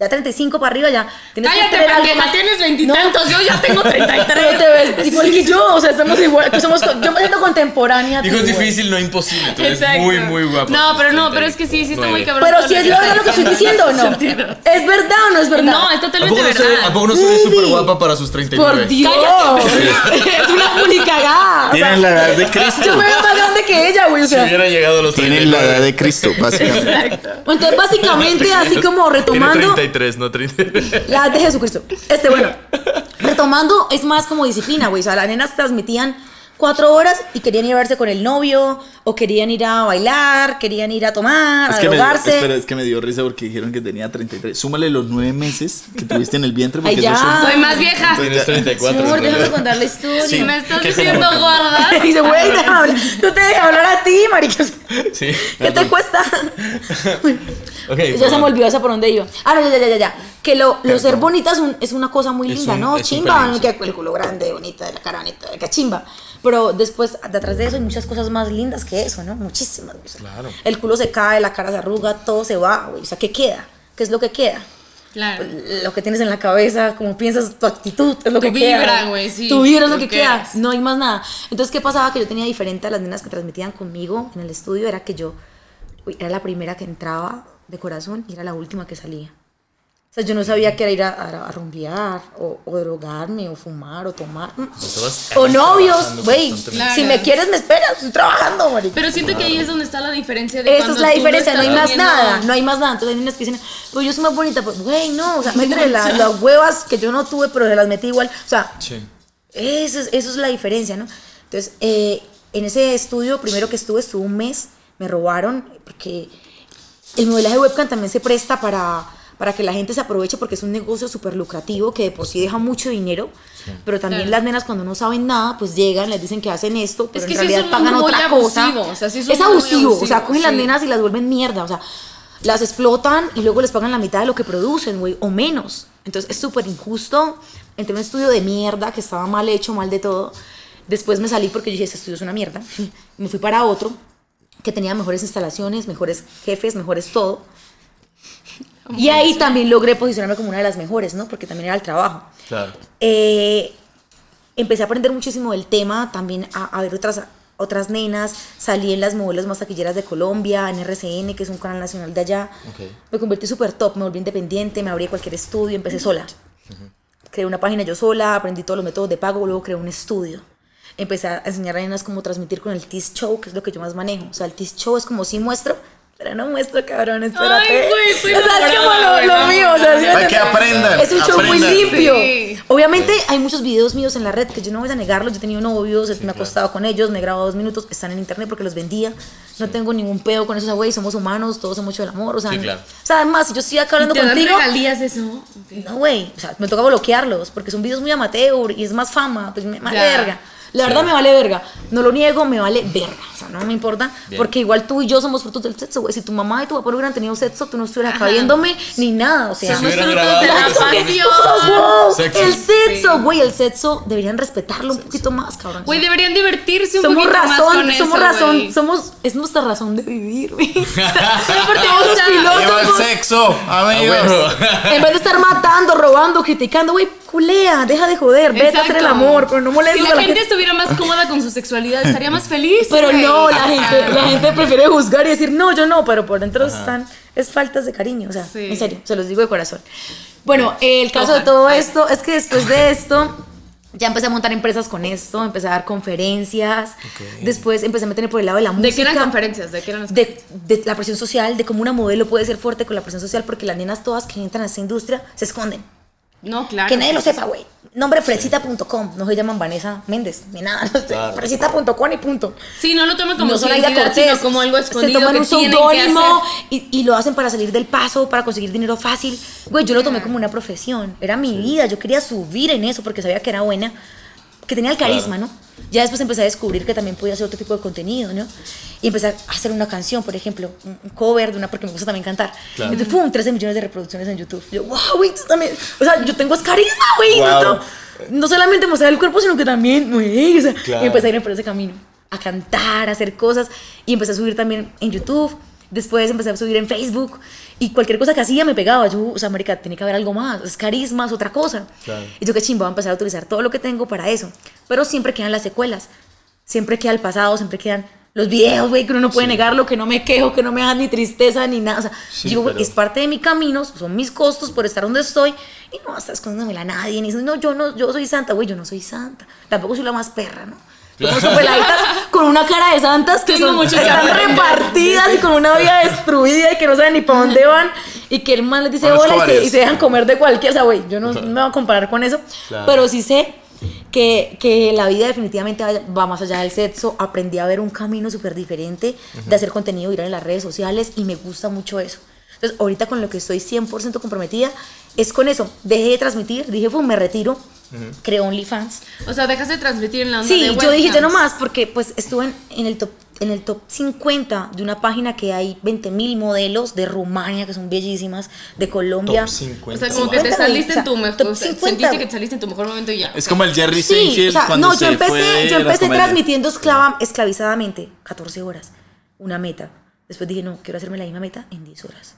Ya 35 para arriba ya tienes que Cállate, tener algo Paqueta, más. tienes veintitantos, yo ya tengo 33. Pero te ves igual que yo, o sea, estamos igual, que somos, yo me siento contemporánea. Dijo es difícil, no imposible. Tú eres Exacto. muy, muy guapo. No, pero no, pero es que sí, sí está muy cabrón. Pero si es verdad lo que estoy diciendo o no. ¿Es verdad o no es verdad? No, es ¿A totalmente poco no se ve, verdad. ¿a poco no se ve súper guapa para sus 39? Por Dios. es una unicagada. O sea, Tienen la edad de Cristo. yo me veo más grande que ella, güey. O Si sea, hubiera llegado a los Tienen la 39. edad de Cristo, básicamente. entonces básicamente así como retomando 33, no 33. la de Jesucristo. Este, bueno, retomando es más como disciplina, güey. O sea, las nenas transmitían cuatro horas y querían ir a verse con el novio o querían ir a bailar, querían ir a tomar, Es a que, me dio, drogarse. espera, es que me dio risa porque dijeron que tenía 33. Súmale los nueve meses que tuviste en el vientre. Porque Ay, ya. eso Soy más vieja. Tienes 34. Amor, ¿no? déjame contar la historia. Si me estás ¿Qué se diciendo gorda. Y dice, güey, déjame hablar. Yo te dejo hablar a ti, marica. Sí. ¿Qué te cuesta? Ok. Ya se me olvidó hacia por dónde iba. Ah, no, ya, ya, ya, ya. Que lo, lo ser bonita es, un- es una cosa muy Es linda, un- ¿no? Chimba, que el culo grande, bonita, la cara bonita, que chimba. Pero después, detrás de eso hay muchas cosas más lindas que eso, ¿no? Muchísimas. O sea, Claro. El culo se cae, la cara se arruga, todo se va, güey. O sea, ¿qué queda? ¿Qué es lo que queda? Claro. Lo que tienes en la cabeza, cómo piensas, tu actitud, es lo Tu que queda. vibra, güey, sí, Tu vibra es lo lo que que queda. No hay más nada. Entonces, ¿qué pasaba? Que yo tenía diferente a las nenas que transmitían conmigo en el estudio. Era que yo uy, era la primera que entraba de corazón y era la última que salía. O sea, yo no sabía que era ir a, a, a rumbear o, o drogarme o fumar o tomar. Mm. O novios, güey. Si me quieres, me esperas. Estoy trabajando, marica. Pero siento que ahí es donde está la diferencia de Esa es la diferencia, no hay más nada, no hay más nada. Entonces hay niñas que dicen, pues yo soy más bonita, pues güey, no, o sea, métele la- las huevas que yo no tuve, pero se las metí igual. O sea, Sí. eso es, eso es la diferencia, ¿no? Entonces, eh, en ese estudio, primero que estuve, estuve un mes, me robaron, porque el modelaje de webcam también se presta para, para que la gente se aproveche, porque es un negocio súper lucrativo que de por sí deja mucho dinero, pero también Claro. las nenas cuando no saben nada, pues llegan, les dicen que hacen esto, pero que en sí es realidad pagan otra cosa. abusivo, o sea, sí es es muy abusivo, o sea, abusivo, cogen las sí. nenas y las vuelven mierda, o sea, las explotan y luego les pagan la mitad de lo que producen, güey, o menos. Entonces es súper injusto. Entré en un estudio de mierda que estaba mal hecho, mal de todo. Después me salí porque yo dije, este estudio es una mierda. Me fui para otro que tenía mejores instalaciones, mejores jefes, mejores todo. Y ahí también logré posicionarme como una de las mejores, ¿no? Porque también era el trabajo. Claro. Eh, empecé a aprender muchísimo del tema, también a, a ver otras, otras nenas. Salí en las modelos más taquilleras de Colombia, en RCN, que es un canal nacional de allá. Ok. Me convertí súper top, me volví independiente, me abrí cualquier estudio, empecé sola. Creé una página yo sola, aprendí todos los métodos de pago, luego creé un estudio. Empecé a enseñar a nenas cómo transmitir con el Tease Show, que es lo que yo más manejo. O sea, el Tease Show es como si muestro, pero no muestro, cabrón, espérate. Ay, güey, estoy O sea, es como lo, lo mío, o sea, ¿sí Para que aprendan, Es un show muy aprendan. limpio. Sí. Obviamente hay muchos videos míos en la red que yo no voy a negarlos. Yo he tenido novios, me he acostado con ellos, me he grabado dos minutos, están en internet porque los vendía. No tengo ningún pedo con eso, o sea, güey, somos humanos, todos hemos hecho el amor, o sea, Sí, no- claro. o sea, además, si yo estoy acá hablando ¿Te dan contigo, regalías de eso? no, güey, o sea, me toca bloquearlos porque son videos muy amateur y es más fama, pues me Ya. verga. La verdad me vale verga. No lo niego, me vale verga. O sea, no me importa. Bien. Porque igual tú y yo somos frutos del sexo, güey. Si tu mamá y tu papá no hubieran tenido sexo, tú no estuvieras acá viéndome ni nada. O sea, Si hubieran frutos de la Sexo. El sexo, güey, el sexo deberían respetarlo un poquito más, cabrón. Güey, deberían divertirse un somos poquito más razón, con somos eso, razón, somos, es nuestra razón de vivir, güey. Pero porque, los pilotos. Viva el sexo, amigos. En vez de estar matando, robando, criticando, güey, culea, deja de joder, vete a hacer el amor, pero no molestes Si a la la gente gente. estuviera más cómoda con su sexualidad, estaría más feliz. Pero güey. no, la gente, la prefiere juzgar y decir, no, yo no, pero por dentro están, es faltas de cariño, o sea, Sí. en serio, se los digo de corazón. Bueno, el caso de todo esto es que después de esto, ya empecé a montar empresas con esto, empecé a dar conferencias, después empecé a meterme por el lado de la música. ¿De qué eran conferencias? ¿De qué eran las de, de la presión social, de cómo una modelo puede ser fuerte con la presión social, porque las nenas todas que entran a esta industria se esconden. No, claro. Que nadie lo sepa, güey. Nombre fresita.com. No se llaman Vanessa Méndez, ni nada. no sé, Fresita.com y punto. Sí, no lo toman como no son identidad, sino como algo escondido Se toman que un seudónimo y lo hacen para salir del paso, para conseguir dinero fácil. Güey, yo lo tomé como una profesión. Era mi vida. Yo quería subir en eso porque sabía que era buena, que tenía el carisma, ¿no? Ya después empecé a descubrir que también podía hacer otro tipo de contenido, ¿no? Y empecé a hacer una canción, por ejemplo, un cover de una, porque me gusta también cantar. Claro. Entonces, ¡pum! 13 millones de reproducciones en YouTube. Yo, wow, güey, tú también. O sea, yo tengo es carisma, güey. Wow. ¿no? no solamente mostrar el cuerpo, sino que también, güey, o sea, Claro. y empecé a ir por ese camino, a cantar, a hacer cosas, y empecé a subir también en YouTube, después empecé a subir en Facebook, y cualquier cosa que hacía me pegaba, yo, o sea, marica, tiene que haber algo más, es carisma, es otra cosa, Claro. y yo qué chimba, voy a empezar a utilizar todo lo que tengo para eso, pero siempre quedan las secuelas, siempre queda el pasado, siempre quedan los videos, güey, que uno no puede negarlo, que no me quejo, que no me dan ni tristeza ni nada. O sea, Sí, digo, pero- es parte de mi camino, son mis costos por estar donde estoy y no estar escondiéndomela a nadie. Ni no, yo no, yo soy santa, güey, yo no soy santa. Tampoco soy la más perra, ¿no? Conozco peladitas con una cara de santas que Tengo son, mucho están repartidas y con una vida destruida y que no saben ni para dónde van y que el man les dice hola y y se dejan comer de cualquier, o sea, güey, yo no me voy a comparar con eso, Claro. pero sí sé que, que la vida definitivamente va- va más allá del sexo. Aprendí a ver un camino súper diferente de hacer contenido viral en las redes sociales y me gusta mucho eso. Entonces, ahorita con lo que estoy 100% comprometida es con eso. Dejé de transmitir, dije, pues me retiro, creo OnlyFans. O sea, dejas de transmitir en la onda Sí, de yo dije, ya no webcams. más, porque pues estuve en, en el top en el top 50 de una página que hay 20 mil modelos de Rumania que son bellísimas, de Colombia. Top O 50. sea, como que te 50, saliste o sea, en tu mejor. top o sea, 50. sentiste que te saliste en tu mejor momento y ya. Es como el Jerry Sí, Seinfeld o sea, cuando no, se yo empecé, fue yo empecé transmitiendo esclava, esclavizadamente 14 horas, una meta. Después dije, no, quiero hacerme la misma meta en 10 horas.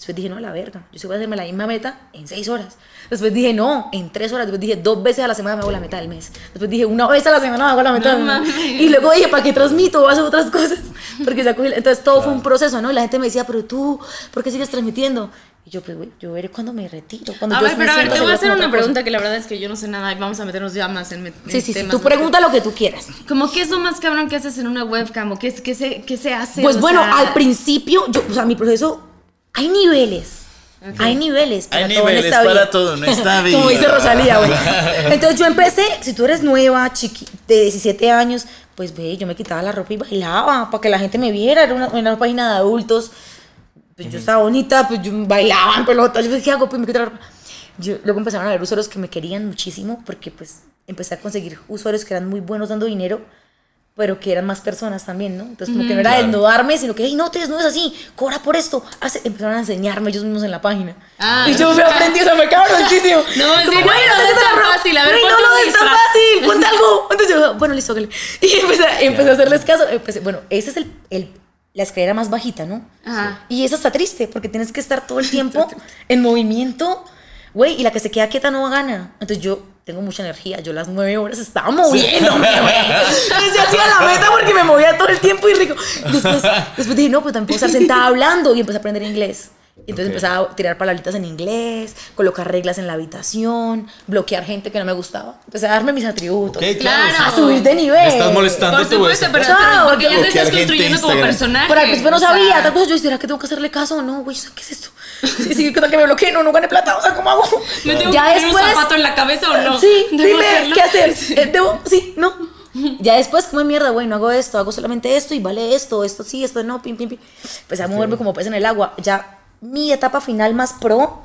Después dije, no, a la verga, yo sí voy a hacerme la misma meta en 6 horas. Después dije, no, en 3 horas. Después dije, dos veces a la semana me hago la meta del mes. Después dije, una vez a la semana me hago la meta No del mes. Y luego dije, ¿para qué transmito? Voy a hacer otras cosas. Porque ya cogí- Entonces todo fue un proceso, ¿no? Y la gente me decía, pero tú, ¿por qué sigues transmitiendo? Y yo, pues, güey, yo veré cuando me retiro. Cuando A yo ver, pero a ver, te voy a hacer una otra cosa. pregunta que la verdad es que yo no sé nada y vamos a meternos ya más en, en Sí, sí, sí. Tú pregunta lo que tú quieras. Como, ¿qué es lo más cabrón que haces en una webcam? ¿O qué, es, qué, se, qué se hace? Pues O bueno, sea, al principio, yo, o sea, mi proceso, hay niveles. Hay niveles para Hay todo en niveles esta para vida. todo en esta Como dice. Rosalía, güey. Entonces yo empecé, si tú eres nueva, chiqui, de 17 años, pues ve, yo me quitaba la ropa y bailaba para que la gente me viera. Era una, una página de adultos. Pues yo estaba bonita, pues yo bailaba en pelotas. Yo dije, ¿qué hago? Pues me quito la ropa. Yo, luego empezaron a haber usuarios que me querían muchísimo porque pues empecé a conseguir usuarios que eran muy buenos dando dinero pero que eran más personas también, ¿no? Entonces, como que no era desnudarme, sino que, hey, no te desnudes así, cobra por esto. Hace- empezaron a enseñarme ellos mismos en la página. Ah. y yo me aprendí, o sea, fue cabroncísimo. No, sí, Como, no, "Güey, no es tan la ropa". fácil, a ver, no, ponte no, es tan fácil, ponte algo. Entonces yo, bueno, listo, hágale. Y empecé, empecé a hacerles caso. Empecé, bueno, esa es el, el- la escalera más bajita, ¿no? Ajá. Y esa está triste, porque tienes que estar todo el tiempo en movimiento, güey, y la que se queda quieta no gana. Entonces yo tengo mucha energía, yo las nueve horas estaba moviéndome, güey. Entonces yo hacía la meta porque me movía todo el tiempo y rico. Después, después dije, no, pues también puedo estar sentada hablando y empecé a aprender inglés. Y entonces empecé a tirar palabritas en inglés, colocar reglas en la habitación, bloquear gente que no me gustaba. Empecé a darme mis atributos. Claro. A subir de nivel. Me estás molestando, Por supuesto, pero, Chao, porque ya te estás construyendo como personaje. Pero al principio no o sea, sabía, tal cosa yo ¿será que tengo que hacerle caso o no? Güey, ¿qué es esto? Sí, sí, ¿qué tal que me bloqueen? No, no gane plata, o sea, ¿cómo hago? ¿Me tengo ya que poner después, un zapato en la cabeza o no? Sí, ¿Debo dime, hacerlo? ¿qué hacer? Eh, ¿Debo? Sí, no. Ya después, como mierda, güey, no hago esto, hago solamente esto y vale esto, esto sí, esto no, pim, pim, pim. Empecé a moverme como pez en el agua. Ya mi etapa final más pro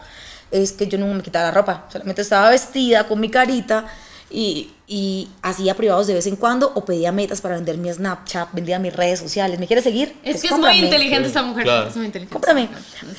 es que yo no me quitaba la ropa, solamente estaba vestida con mi carita y, y hacía privados de vez en cuando o pedía metas para vender mi Snapchat, vendía mis redes sociales. ¿Me quieres seguir? Es Pues que es muy cómprame. inteligente esta mujer. Claro. Es muy inteligente. Cómprame,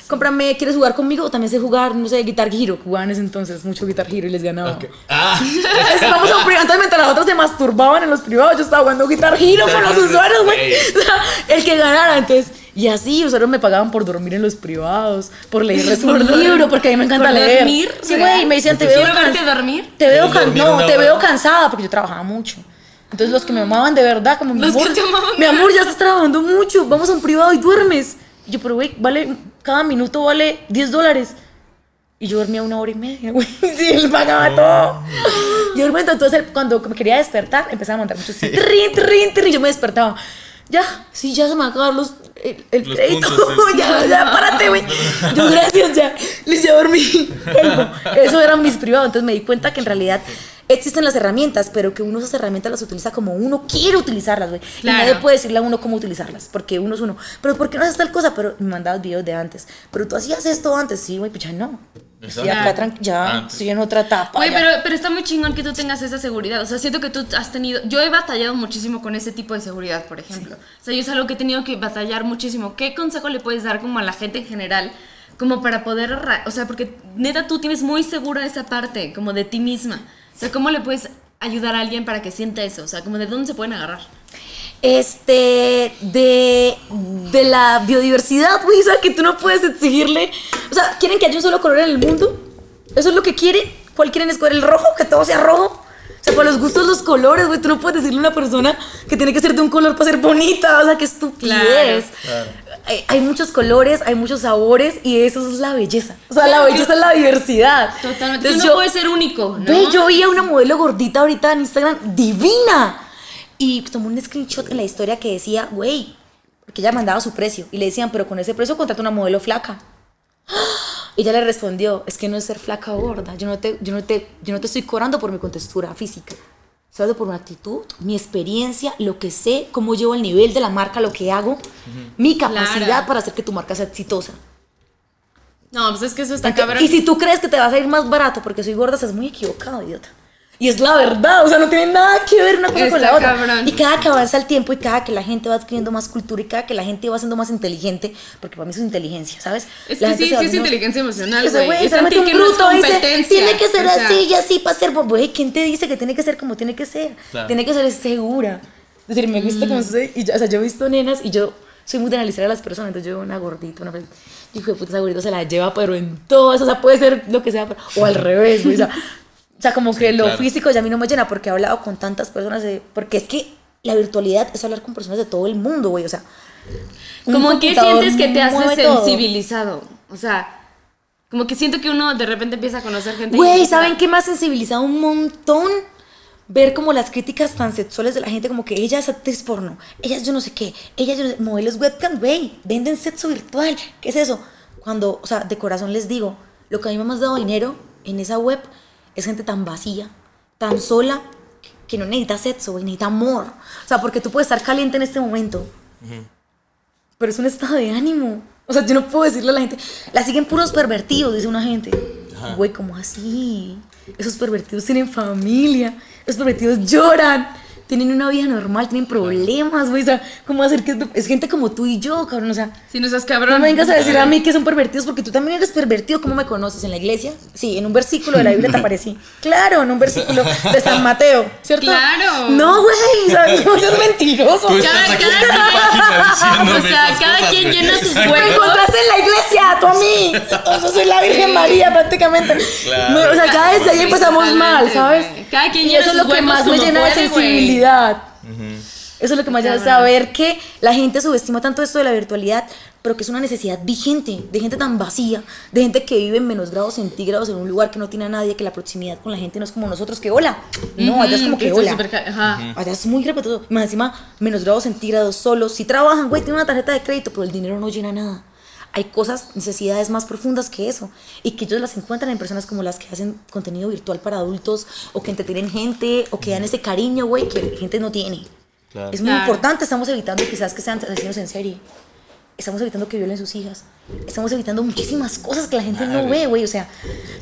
cómprame, ¿quieres jugar conmigo? También sé jugar, no sé, Guitar Hero, jugaba en ese entonces mucho Guitar Hero y les ganaba. Ah, Vamos a un privado, entonces mientras las otras se masturbaban en los privados, yo estaba jugando Guitar Hero con los usuarios, güey. O sea, el que ganara, entonces, y así, usuarios me pagaban por dormir en los privados, por leer un libro, porque a mí me encanta ¿Por leer. dormir? Sí, güey, me decían, te veo, can- dormir. te veo, ¿Quieres can- dormir no, te veo porque yo trabajaba mucho. Entonces los que me amaban de verdad, como mi Los que amor, te amaban mi amor, ya estás trabajando mucho, vamos a un privado y duermes. Y yo, pero güey, vale, cada minuto vale 10 dólares. Y yo dormía una hora y media, güey. Sí, él pagaba todo. Yo dormía, entonces cuando me quería despertar, empezaba a mandar muchos trin, trin, trin, y yo me despertaba. Ya, sí, ya se me acabaron los, el, el Los crédito. puntos, sí. ya, ya, párate, güey. Yo, gracias, ya. Les ya dormí. Eso eran mis privados. Entonces me di cuenta que en realidad existen las herramientas, pero que uno esas herramientas las utiliza como uno quiere utilizarlas, güey. Claro. Y nadie puede decirle a uno cómo utilizarlas, porque uno es uno. Pero ¿por qué no haces tal cosa? Pero me mandabas videos de antes. Pero tú hacías esto antes, sí, güey, pues ya no. Sí, acá ya Antes. estoy en otra etapa. Güey, ya. pero, pero está muy chingón que tú tengas esa seguridad. O sea, siento que tú has tenido. Yo he batallado muchísimo con ese tipo de seguridad, por ejemplo. O sea, yo es algo que he tenido que batallar muchísimo. ¿Qué consejo le puedes dar como a la gente en general? Como para poder. O sea, porque neta tú tienes muy segura esa parte, como de ti misma. O sea, ¿cómo le puedes ayudar a alguien para que sienta eso? O sea, como de dónde se pueden agarrar. este, de, de la biodiversidad, güey, o sea, que tú no puedes exigirle, o sea, quieren que haya un solo color en el mundo, eso es lo que quieren, ¿cuál quieren escoger? ¿El rojo? Que todo sea rojo, o sea, para los gustos los colores, güey, tú no puedes decirle a una persona que tiene que ser de un color para ser bonita, o sea, qué estupidez. Hay, hay muchos colores, hay muchos sabores y eso es la belleza. O sea, la belleza es la diversidad. Totalmente. Entonces Tú no puedes ser único, ¿no? Ve, yo vi a una modelo gordita ahorita en Instagram, divina. Y tomó un screenshot en la historia que decía, güey, porque ella mandaba su precio. Y le decían, pero con ese precio contrata una modelo flaca. Y ella le respondió, es que no es ser flaca o gorda. Yo no te, yo no te, yo no te estoy cobrando por mi contextura física. Hablando por mi actitud, mi experiencia, lo que sé, cómo llevo el nivel de la marca, lo que hago, mi capacidad para hacer que tu marca sea exitosa. No, pues es que eso está cabrón. Y si tú crees que te vas a ir más barato porque soy gorda, estás muy equivocado, idiota. Y es la verdad, o sea, no tiene nada que ver una cosa con Está la otra. cabrón. Y cada que avanza el tiempo y cada que la gente va adquiriendo más cultura y cada que la gente va siendo más inteligente, porque para mí eso es inteligencia, ¿sabes? Es La que sí, sí es haciendo- inteligencia emocional, güey. Es un que no es bruto, dice, competencia. tiene que ser O sea, así y así para ser, güey, ¿quién te dice que tiene que ser como tiene que ser? Claro. Tiene que ser segura. Es decir, me gusta Mm. como soy, y yo, o sea, yo he visto nenas y yo soy muy de analizar a las personas, entonces yo veo una gordita, una hijo de puta, esa gordita se la lleva, pero en todo eso, o sea, puede ser lo que sea, pero- o al revés, güey, o sea, o sea, como que lo Claro. físico ya a mí no me llena porque he hablado con tantas personas, de- porque es que la virtualidad es hablar con personas de todo el mundo, güey, o sea. Como que sientes que te hace todo. sensibilizado. O sea, como que siento que uno de repente empieza a conocer gente. Güey, ¿saben qué me ha sensibilizado un montón? Ver como las críticas tan sexuales de la gente, como que ella es actriz porno, ella es yo no sé qué, ella es yo no sé- modelos webcam, güey, venden sexo virtual, ¿qué es eso? Cuando, o sea, de corazón les digo, lo que a mí me ha más dado dinero en esa web es gente tan vacía, tan sola, que no necesita sexo, güey, necesita amor. O sea, porque tú puedes estar caliente en este momento, pero es un estado de ánimo. O sea, yo no puedo decirle a la gente, la siguen puros pervertidos, dice una gente. Güey, ¿cómo así? Esos pervertidos tienen familia, esos pervertidos lloran, tienen una vida normal, tienen problemas, güey. O sea, ¿cómo hacer que es gente como tú y yo, cabrón? O sea, Si no seas cabrón. no me vengas a decir a mí que son pervertidos porque tú también eres pervertido. ¿Cómo me conoces? ¿En la iglesia? Sí, en un versículo de la Biblia te aparecí. Claro, en un versículo de San Mateo, ¿cierto? Claro. No, güey, o sea, no seas mentiroso. Tú Cada- cada mi O sea, cada cosas, quien llena sus Exacto. Me encontraste en la iglesia, tú a mí. Yo soy la Virgen María prácticamente. Claro. No, o sea, ya desde ahí Sí, empezamos mal, ¿sabes? Cada quien y eso es lo que más me llena de sensibilidad. Eso es lo que más llena saber que la gente subestima tanto esto de la virtualidad, pero que es una necesidad vigente, de gente tan vacía, de gente que vive en menos grados centígrados en un lugar que no tiene a nadie, que la proximidad con la gente no es como nosotros, que hola. No, allá es como que hola. Ajá. Allá es muy respetuoso. Más encima, menos grados centígrados, solos. Si trabajan, güey, tienen una tarjeta de crédito, pero el dinero no llena nada. Hay cosas, necesidades más profundas que eso. Y que ellos las encuentran en personas como las que hacen contenido virtual para adultos, o que entretienen gente, o que dan ese cariño, güey, que gente no tiene. Claro. Es muy Claro. importante. Estamos evitando quizás que sean asesinos en serie. Estamos evitando que violen sus hijas. Estamos evitando muchísimas cosas que la gente no ve, güey. O sea,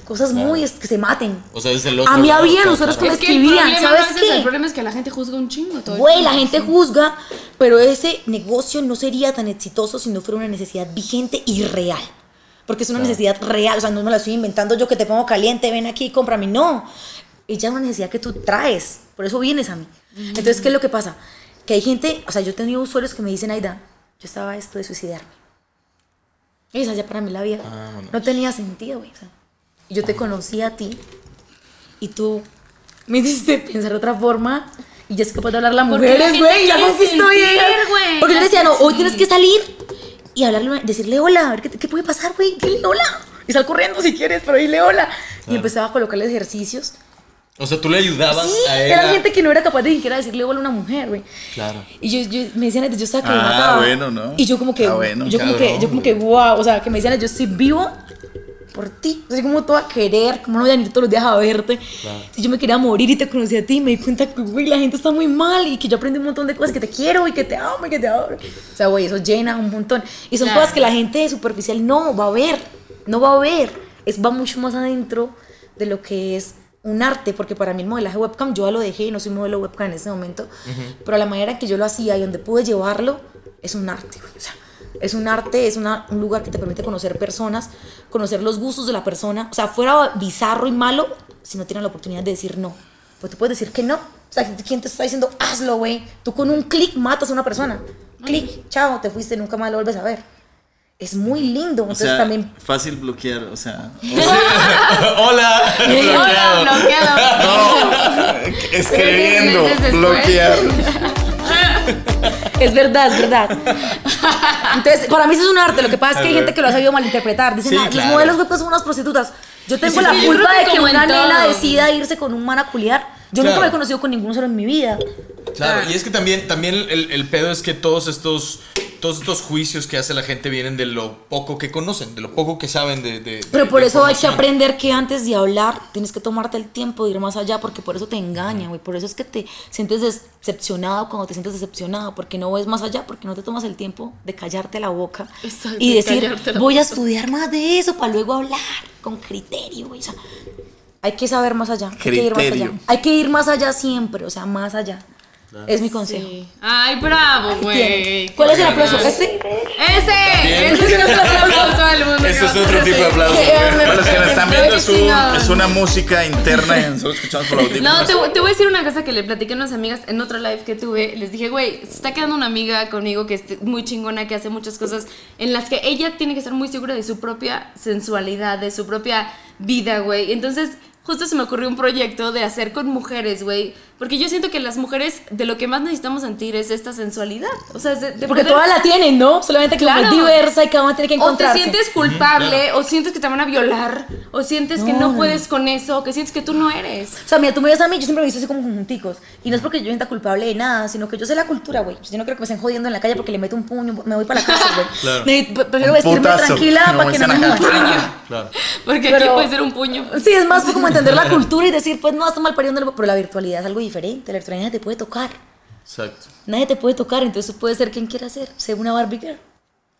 cosas muy que se maten. O sea, es el otro A mí había claro, nosotros claro. Es que el escribían, problema ¿sabes no es ese, qué? el problema es que la gente juzga un chingo todo Güey, la gente juzga, pero ese negocio no sería tan exitoso si no fuera una necesidad vigente y real. Porque es una necesidad real, o sea, no me la estoy inventando yo que te pongo caliente, ven aquí, cómprame. No, ella es una necesidad que tú traes, por eso vienes a mí. Entonces, ¿qué es lo que pasa? Que hay gente, o sea, yo he tenido usuarios que me dicen, Aida, yo estaba a esto de suicidarme. Esa ya para mí la vida no tenía sentido, güey. o sea, y yo te conocí a ti y tú me hiciste pensar de otra forma y ya es capaz de hablar a Porque la mujeres, güey. Ya conquistó güey. Porque yo le decía, no, hoy tienes que salir y hablarle, decirle hola, a ver qué, qué puede pasar, güey. Dile hola. Y sal corriendo si quieres, pero dile hola. Y empezaba a colocarle ejercicios. O sea, tú le ayudabas Sí, a él. era gente que no era capaz de ni siquiera decirle hola a una mujer, güey. Claro. Y yo, yo me decían, yo estaba que Ah, mataba. bueno, ¿no? Y yo como que, Ah, bueno, yo como cabrón, que, yo como que, wow, o sea, que me decían, yo estoy vivo por ti. O sea, como todo a querer, como no voy a venir todos los días a verte. Y yo me quería morir y te conocí a ti y me di cuenta que, güey, la gente está muy mal y que yo aprendí un montón de cosas, que te quiero y que te amo y que te adoro. O sea, güey, eso llena un montón. Y son Claro. cosas que la gente superficial no va a ver, no va a ver. Es, va mucho más adentro de lo que es un arte, porque para mí el modelaje webcam yo ya lo dejé, no soy modelo webcam en ese momento, pero la manera en que yo lo hacía y donde pude llevarlo es un arte. güey. O sea, es un arte, es una- un lugar que te permite conocer personas, conocer los gustos de la persona. O sea, fuera bizarro y malo, si no tienen la oportunidad de decir no. Pues tú puedes decir que no. O sea, ¿quién te está diciendo hazlo, güey? Tú con un clic matas a una persona. Clic, chao, te fuiste, nunca más lo vuelves a ver. Es muy lindo. O Entonces sea, también. fácil bloquear, o sea. Hola. Hola, bloqueado. Escribiendo, Meses después. bloquear. Es verdad, es verdad. Entonces, para mí eso es un arte. Lo que pasa es que hay gente que lo ha sabido malinterpretar. Dicen, Sí, "Ah, los modelos web son unas prostitutas. Yo tengo Sí, la culpa de que una nena decida irse con un man a culiar. Yo Claro. nunca me he conocido con ninguno solo en mi vida. Claro, y es que también, también el, el pedo es que todos estos, todos estos juicios que hace la gente vienen de lo poco que conocen, de lo poco que saben de. de- Pero de- por de eso hay que aprender que antes de hablar tienes que tomarte el tiempo de ir más allá, porque por eso te engañan, güey. Por eso es que te sientes decepcionado cuando te sientes decepcionado, porque no ves más allá, porque no te tomas el tiempo de callarte la boca Exacto, y de decir, voy a boca". estudiar más de eso para luego hablar con criterio, güey. O sea, hay que saber más allá. Hay que ir más allá. Criterio. Hay que ir más allá siempre, o sea, más allá. Es mi consejo. Sí. Ay, bravo, güey. ¿Cuál es el aplauso? ¿Este? Ese, ese es otro aplauso del mundo. Ese es otro tipo de aplauso. Para los que nos están viendo, es, un- es una música interna nosotros escuchamos por audífonos. No, te, voy- te voy a decir una cosa que le platiqué a unas amigas en otro live que tuve. Les dije, güey, se está quedando una amiga conmigo que es muy chingona, que hace muchas cosas en las que ella tiene que estar muy segura de su propia sensualidad, de su propia vida, güey. Entonces, justo se me ocurrió un proyecto de hacer con mujeres, güey. Porque yo siento que las mujeres de lo que más necesitamos sentir es esta sensualidad. O sea, de, de Porque poder- todas la tienen, ¿no? Solamente que Claro. es diversa y cada una tiene que o te encontrarse. sientes culpable, o sientes que te van a violar, o sientes que No, no no, puedes con eso, o que sientes que tú no eres. O sea, mira, tú me ves a mí, yo siempre me he visto así como conjunticos. Y no es porque yo sienta culpable de nada, sino que yo sé la cultura, güey. Yo no creo que me estén jodiendo en la calle porque le meto un puño, me voy para la casa, güey. Claro. Prefiero vestirme putazo, tranquila como para que no me. Claro. Porque Pero- aquí puede ser un puño. Sí, es más como entender la cultura y decir, pues no, está mal pariendo, pero la virtualidad es algo diferente. La virtualidad nadie te puede tocar. Exacto. Nadie te puede tocar, entonces puede ser quien quiera ser. Sé una Barbie girl.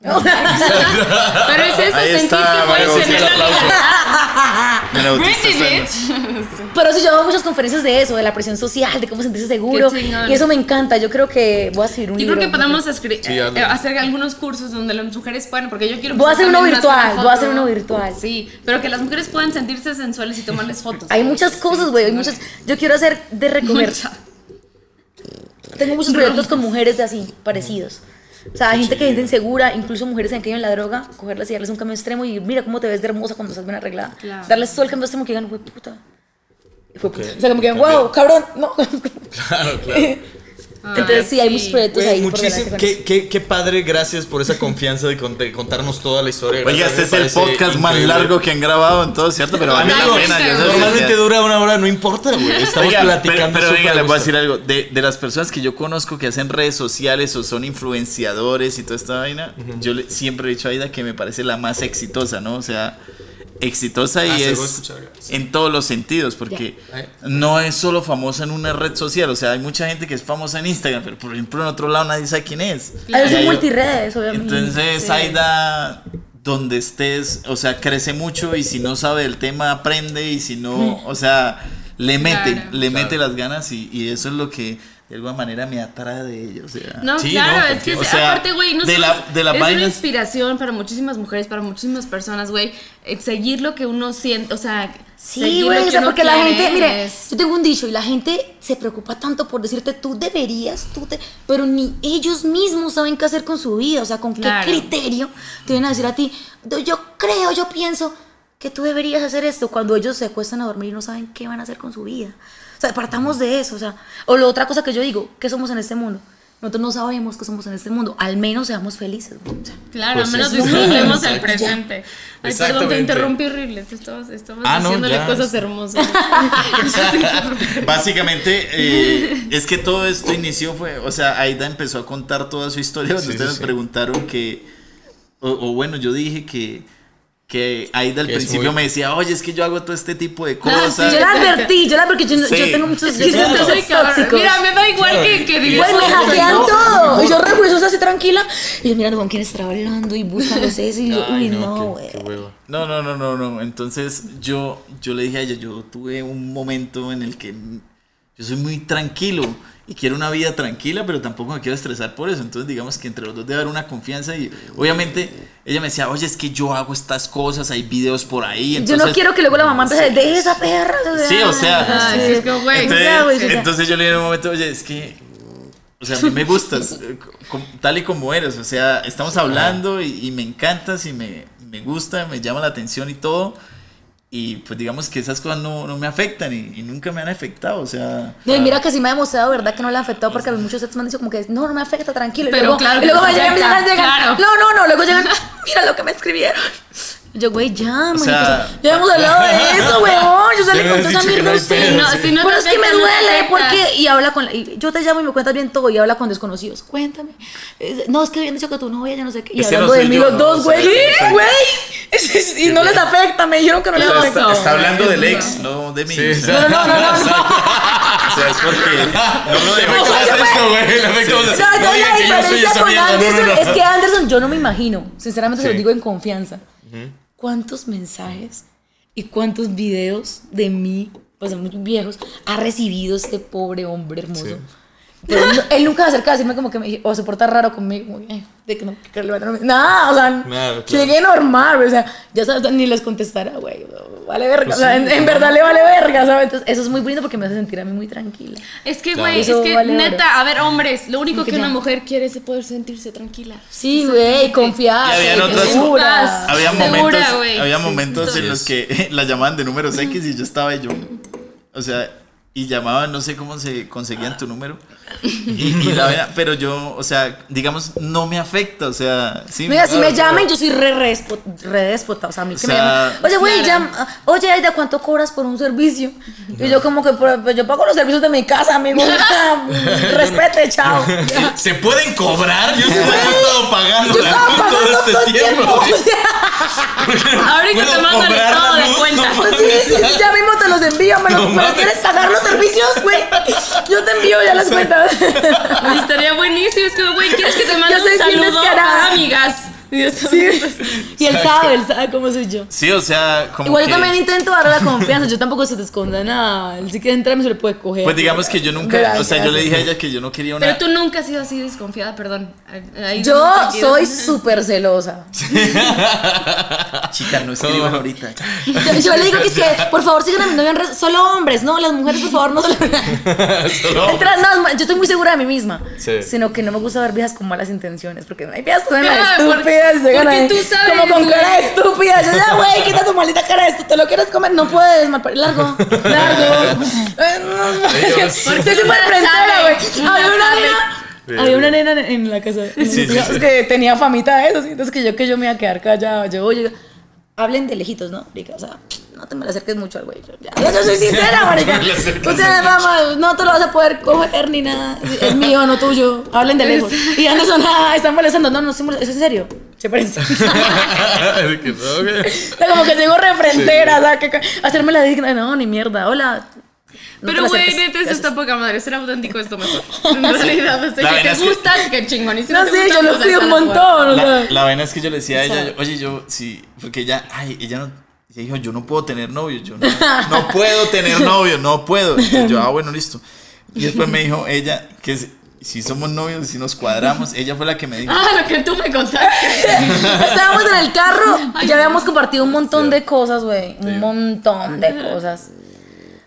Pero es eso, Ahí sentir está, que puedes Mario, tener sí, la aplauso. vida. Me la bautizaste. Britney, bitch. Pero sí, yo hago muchas conferencias de eso, de la presión social, de cómo sentirse seguro. Qué chingón. Y eso me encanta. Yo creo que voy a escribir un Yo libro. creo que escri- Sí, hazlo. eh, hacer algunos cursos donde las mujeres puedan, porque yo quiero Voy a hacer uno también virtual, voy a hacer foto. uno virtual. Sí, pero que las mujeres puedan sentirse sensuales y tomarles fotos. Hay muchas cosas, güey. Hay muchas. Yo quiero hacer de recoger. Mucha. Tengo muchos proyectos con mujeres de así, parecidos. O sea, hay gente que es insegura, incluso mujeres que han caído en la droga, cogerlas y darles un cambio extremo y mira cómo te ves de hermosa cuando estás bien arreglada. Claro. Darles todo el cambio extremo que digan, güey, puta. O sea, como que, wow, cabrón, no. Claro, claro. Entonces, sí, hay muchos proyectos Güey, ahí. muchísimo. Qué, eso. qué, qué padre, gracias por esa confianza de, cont- de contarnos toda la historia. Oiga, Gracias, este me es el parece podcast más increíble. largo que han grabado en todo, ¿cierto? Pero vale la pena. normalmente dura una hora, no importa, güey. Estamos Oiga, platicando. Pero, pero súper oiga, a les voy a gusto. decir algo. De, de las personas que yo conozco que hacen redes sociales o son influenciadores y toda esta vaina, yo le- siempre he dicho a Aida que me parece la más exitosa, ¿no? O sea, exitosa y Ah, es sí. en todos los sentidos, porque no es solo famosa en una red social. O sea, hay mucha gente que es famosa en Instagram, pero por ejemplo en otro lado nadie sabe quién es. Hay- multiredes, obviamente. entonces, Sí. Aida, donde estés, o sea, crece mucho y si no sabe del tema, aprende y si no, o sea, le mete, Claro. le mete las ganas y, y eso es lo que de alguna manera me atrae de ella, o sea. No, Sí, claro, no, es que o es- sea, aparte, güey, no de la- es- de la es vaina una inspiración para muchísimas mujeres, para muchísimas personas, güey. eh, Seguir lo que uno siente, o sea, Sí, güey, lo o que sea, uno porque la gente, mire, yo tengo un dicho y la gente se preocupa tanto por decirte tú deberías, tú te, pero ni ellos mismos saben qué hacer con su vida, o sea, con Claro. qué criterio te vienen a decir a ti, "Do- yo creo, yo pienso que tú deberías hacer esto cuando ellos se acuestan a dormir y no saben qué van a hacer con su vida. Sea, partamos de eso, o sea, o la otra cosa que yo digo, ¿qué somos en este mundo? Nosotros no sabemos qué somos en este mundo, al menos seamos felices. O sea, Claro, Pues al menos disfrutemos el presente. Ay, perdón, te interrumpí horrible. Te estabas, estabas Ah, no, diciéndole ya. cosas hermosas. Básicamente, eh, es que todo esto inició fue, o sea, Aida empezó a contar toda su historia cuando Sí, ustedes sí, me sí. preguntaron que, o, o bueno, yo dije que, que Aida al Que principio muy- me decía, oye, es que yo hago todo este tipo de Ah, cosas. yo la advertí, yo la porque yo, Sí. yo tengo muchos, sí, cabrón. tóxicos. Mira, me da igual que, que digas Güey, me eso. hackean todo. Y yo re juiciosa así tranquila. Y yo mirando con quién está hablando y buscando ese. Y yo, Ay, uy, no, no, güey. qué hueva. No, no, no, no, no. Entonces yo, yo le dije a ella, yo tuve un momento en el que yo soy muy tranquilo y quiero una vida tranquila, pero tampoco me quiero estresar por eso. Entonces, digamos que entre los dos debe haber una confianza y obviamente ella me decía, oye, es que yo hago estas cosas, hay videos por ahí. Yo no quiero que luego la mamá empiece a decir, deje esa perra. Sí, o sea, Ay, sí, es como, güey. entonces, ya, güey, ya. entonces yo le dije en un momento, oye, es que, o sea, a mí me gustas eh, tal y como eres, o sea, estamos hablando y, y me encantas y me, me gusta, me llama la atención y todo. Y pues digamos que esas cosas no, no me afectan y, y nunca me han afectado, o sea... No, y mira que sí me ha demostrado, ¿verdad? Que no le ha afectado porque muchos sets me han dicho como que no, no me afecta, tranquilo. Y Pero luego, claro y luego me llegan, llegan. claro. No, no, no, luego llegan, mira lo que me escribieron. Yo, güey, ya, O man, sea- ya hemos hablado de eso, weón. Yo salí con no pedo, No, sí. si no te Pero es que me duele, porque. Y habla con. y yo te llamo y me cuentas bien todo y habla con desconocidos. Cuéntame. No, es que habían dicho que tu novia, ya no sé qué. Y Ese no hablando de mí yo, los no, dos, güey. soy yo, no ¿Qué, soy yo. güey? Y no les afecta, me dijeron que no les afecta. está, está hablando del ex, no de mí. Sí, o sea, No, no, no, no, no. o sea, es porque no lo Oye, esto, güey. Le afecta más No, esto. no, la diferencia con Anderson es que Anderson yo no me imagino, sinceramente se Sí. lo digo en confianza, cuántos mensajes y cuántos videos de mí, pues muy viejos, ha recibido este pobre hombre hermoso. Sí. Pero él, nunca se acerca a decirme como que me, o se porta raro conmigo, de que no, que le van a- Nada, o sea, Claro, claro. llegué normal, o sea, ya sabes, ni les contestará, güey, vale verga, o sea, en, en verdad le vale verga, ¿sabes? Entonces, eso es muy bonito porque me hace sentir a mí muy tranquila. Es que, Claro. güey, es que vale oro. neta, a ver, hombres, lo único Que que una mujer quiere es poder sentirse tranquila. Sí, güey, confiar. Y habían otras- segura. Había Segura, momentos, güey. había momentos en los que la llamaban de números X y yo estaba y yo, o sea, y llamaban, no sé cómo se conseguían tu número. Y, y la verdad, pero yo, o sea, digamos, no me afecta, o sea, sí. Mira, si me llaman, pero- yo soy re, re déspota. O sea, a mí O que me sea, llaman. Oye, güey, claro. llama- oye, Aida, ¿cuánto cobras por un servicio? Y yo, como que, pues, yo pago los servicios de mi casa, amigo. Respete, chao. ¿Se pueden cobrar? Yo sí he estado pagando Yo la estaba luz pagando todo este todo tiempo. tiempo. güey. Ahorita ¿Puedo te mando el estado de cuenta. No Pues sí, sí, sí, ya mismo te los envío. ¿Me, los, No ¿me quieres pagar los servicios, güey? Yo te envío ya las cuentas. Estaría buenísimo. Es que, güey, ¿quieres que te mande un saludo? Ah, amigas. Sí. Y él sabe, él sabe cómo soy yo. Sí, o sea, como Igual que, yo también intento darle la confianza. Yo tampoco se te esconda nada. Él si quiere entrar, me se le puede coger. Pues digamos que yo nunca, Gracias. o sea, yo le dije a ella que yo no quería una... Pero tú nunca has sido así desconfiada, perdón. Ahí Yo no soy súper celosa. Chica, no escriban ahorita. Yo, yo le digo que es que, por favor, sigan a mi en redes. Solo hombres, no, las mujeres, por favor, no se lo Solo- Entra- no, yo estoy muy segura de mí misma. Sí. Sino que no me gusta ver viejas con malas intenciones. Porque hay viejas con cara Claro, porque tú sabes, Como con güey. cara estúpida. Yo, ya, güey, quita tu maldita cara esto. ¿Te lo quieres comer? No puedes, mal. Largo, largo. No, es que Dios. Soy súper frentera, güey. Había una nena. Había una nena en, la casa. Sí, sí, digamos sí. que tenía famita de eso. ¿sí? Entonces que yo que yo me iba a quedar callada. Yo, oye, hablen de lejitos, ¿no? O sea, no te me le acerques mucho al güey. Yo, ya, yo, soy sincera, marica. No Tú tienes fama, no te lo vas a poder coger ni nada. Es mío, no tuyo. Hablen de lejos. Y Anderson, ah, están molestando. No, no, molestando. ¿Es en serio? Se parece. Que, como que llego refrentera, o sea, que, que- hacerme la digna. No, ni mierda. Hola. No Pero, güey, neta, eso está poca madre. Ser auténtico es lo mejor. En realidad, o sea, La que te es que- gusta, qué chingón. Y si No te sé, gusta, yo lo pues, cuido un la montón. La, la vaina es que yo le decía a ella, oye, yo, sí, porque ella, ay, ella no, ella dijo, yo no puedo tener novio, yo no, no puedo tener novio, no puedo. Y yo, ah, bueno, listo. Y después me dijo ella que si, somos novios, si nos cuadramos, ella fue la que me dijo, Ah, lo que tú me contaste. Estábamos en el carro Ay, y ya habíamos compartido un montón de cosas, güey. Un montón de cosas.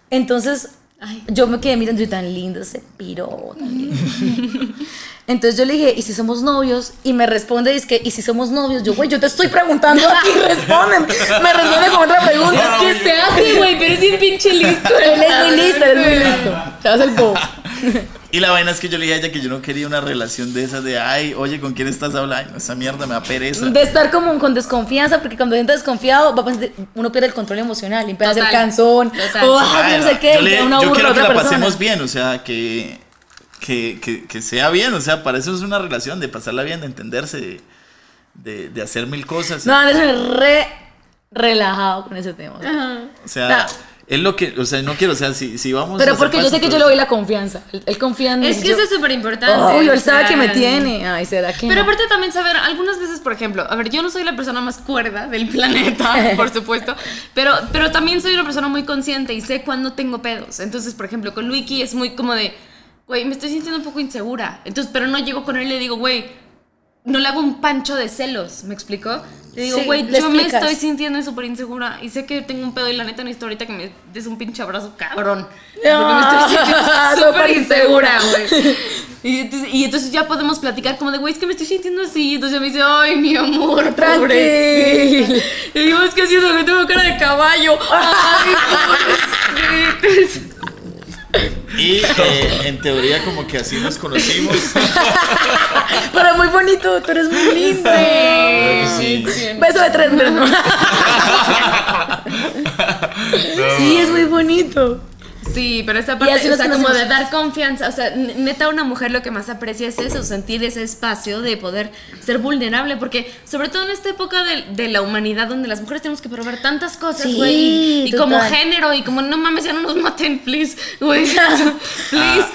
Entonces, Ay. yo me quedé mirando y tan lindo ese piro. tan lindo. Entonces yo le dije, ¿y si somos novios? Y me responde, dice que, ¿y si somos novios? Yo, güey, yo te estoy preguntando a ti, respóndeme. Me responde con otra pregunta. ¿Qué se hace, güey? Pero es bien pinche listo. Él es muy listo, él es muy listo. Se hace el bobo. y la vaina es que yo le dije a ella que yo no quería una relación de esas de, ay, oye, ¿con quién estás hablando? Esa mierda me da pereza. De estar como con desconfianza, porque cuando entra desconfiado, va a pensar- uno pierde el control emocional, y empieza a cansón, total. o ah, no sé qué, yo, le- una yo burla quiero que otra la persona. pasemos bien, o sea, que, que, que, que sea bien, o sea, para eso es una relación, de pasarla bien, de entenderse, de, de, de hacer mil cosas. No, Anderson es re relajado con ese tema. o sea. O sea, Nah. Es lo que, o sea, no quiero, o sea, si, si vamos a Pero hacer porque yo sé que yo le doy la confianza. Él, él confía en mí. Es que yo- eso es súper importante. Obvio, él sabe que me tiene. Ay, ¿será que Pero no? aparte también saber, algunas veces, por ejemplo, a ver, yo no soy la persona más cuerda del planeta, por supuesto, pero, pero también soy una persona muy consciente y sé cuándo tengo pedos. Entonces, por ejemplo, con Luiki es muy como de, güey, me estoy sintiendo un poco insegura. Entonces, pero no llego con él y le digo, güey, no le hago un pancho de celos, ¿me explicó? Le digo, Sí, güey, le yo me estoy sintiendo súper insegura y sé que tengo un pedo y la neta necesito ahorita que me des un pinche abrazo cabrón. Porque me estoy sintiendo súper insegura, güey. Y entonces, y entonces ya podemos platicar como de, güey, es que me estoy sintiendo así. Y entonces me dice, ay, mi amor, pobre. Y digo, es que lo que tengo cara de caballo. Ay, pobrecito. Y eh, en teoría como que así nos conocimos. Pero muy bonito, tú eres muy lindo. Sí. Beso de tres, pero no. Sí, es muy bonito. Sí, pero esta Y parte, o sea, como de dar confianza, o sea, neta una mujer lo que más aprecia es eso, sentir ese espacio de poder ser vulnerable, porque sobre todo en esta época de, de la humanidad donde las mujeres tenemos que probar tantas cosas, Sí, güey, y, y como género, y como no mames, ya no nos maten, please, güey, please,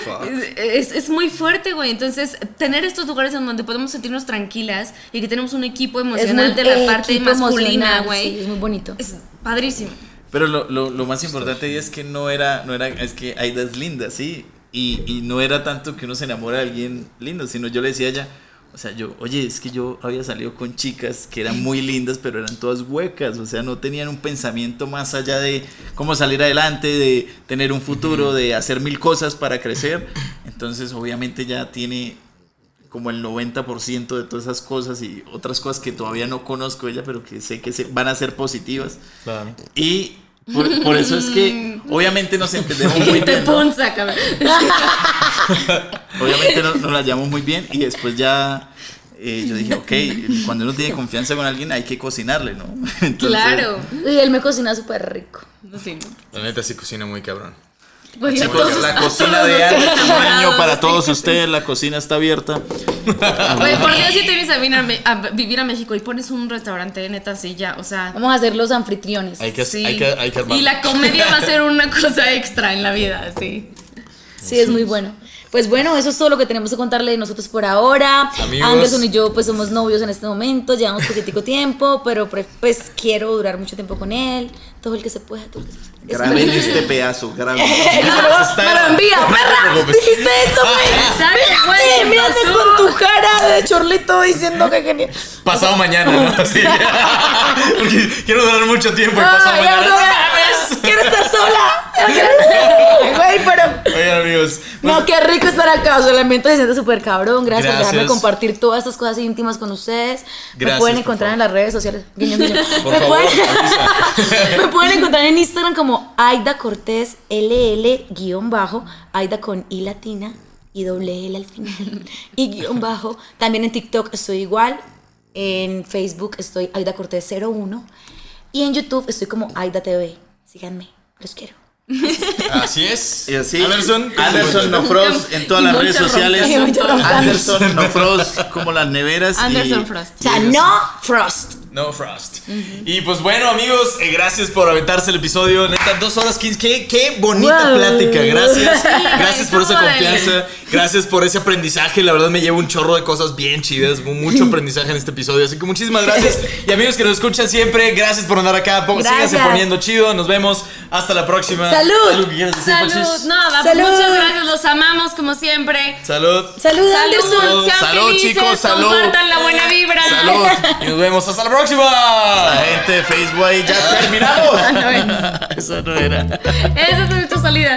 es, es muy fuerte, güey, entonces tener estos lugares en donde podemos sentirnos tranquilas y que tenemos un equipo emocional muy de la parte equipo masculina, güey, sí, es muy bonito. es padrísimo. Pero lo, lo, lo más importante ahí es que no era, no era, es que Aida es linda, sí. Y, y no era tanto que uno se enamora de alguien lindo, sino yo le decía a ella, o sea, yo, oye, es que yo había salido con chicas que eran muy lindas, pero eran todas huecas, o sea, no tenían un pensamiento más allá de cómo salir adelante, de tener un futuro, de hacer mil cosas para crecer. Entonces, obviamente ya tiene como el 90% de todas esas cosas y otras cosas que todavía no conozco ella, pero que sé que se, van a ser positivas. Claro. Y por, por eso es que obviamente nos entendemos muy bien. ¿no? Obviamente nos, nos la llevamos muy bien y después ya eh, yo dije, ok, cuando uno tiene confianza con alguien hay que cocinarle, ¿no? Entonces, Claro. Y él me cocina súper rico. Sí. La neta sí cocina muy cabrón. Pues Chicos, todos- la cocina de alto tamaño para todos ustedes, la cocina está abierta. Güey, por Dios, si te vienes a, venir a Me- a vivir a México y pones un restaurante, neta, sí, ya, o sea. Vamos a ser los anfitriones. Hay que, sí. hay que, hay que armarlo. y la comedia va a ser una cosa extra en la vida, sí. Sí, es muy bueno. Pues bueno, eso es todo lo que tenemos que contarle de nosotros por ahora. Amigos. Anderson y yo pues somos novios en este momento, llevamos poquitico tiempo, pero pre- pues quiero durar mucho tiempo con él, todo el que se pueda, todo el que se pueda. Graben este pedazo, graben. Me lo envía, perra. Dijiste eso, güey. Exacto, güey, Mírate, con tu cara de chorlito diciendo que genial. Pasado mañana, ¿no? Sí. Porque quiero durar mucho tiempo y pasado Ay, mañana. no, ¡No no, mames! Quiero estar sola. Güey, pero Oigan, amigos. pues, No, qué rico estar acá. O sea, el ambiente se siente súper cabrón. Gracias, por dejarme compartir todas estas cosas íntimas con ustedes. me Gracias, pueden por encontrar en las redes sociales. Guiño, guiño. Por me, favor, pueden, me pueden encontrar en Instagram como Aida Cortés LL guion bajo. Aida con I latina y doble L al final. Y guion bajo. También en TikTok estoy igual. En Facebook estoy Aida Cortés 01. Y en YouTube estoy como Aida TV. Síganme. Los quiero. Así es. Y así, Anderson. Anderson No Frost en todas Y las redes sociales. Anderson No Frost como las neveras. y- Anderson Frost. O sea, no Frost. No Frost. Y pues bueno, amigos, eh, gracias por aventarse el episodio. Neta, dos horas 15. Qué, qué bonita Wow. plática. Gracias. Gracias por esa confianza. Gracias por ese aprendizaje. La verdad me llevo un chorro de cosas bien chidas. Mucho aprendizaje en este episodio. Así que muchísimas gracias. Y amigos que nos escuchan siempre, gracias por andar acá. Gracias. Síganse poniendo chido. Nos vemos. Hasta la próxima. Salud. ¿Algo que quieras decir, Salud, Pachis? no, va, Salud. muchas gracias, los amamos como siempre. Salud. Salud, Anderson. Salud, sean Salud, felices, chicos, salud. compartan la buena vibra. Salud. Y nos vemos. Hasta la próxima. La gente de Facebook ahí, ya terminamos. Eso no era. Esa es nuestra salida.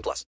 18 plus.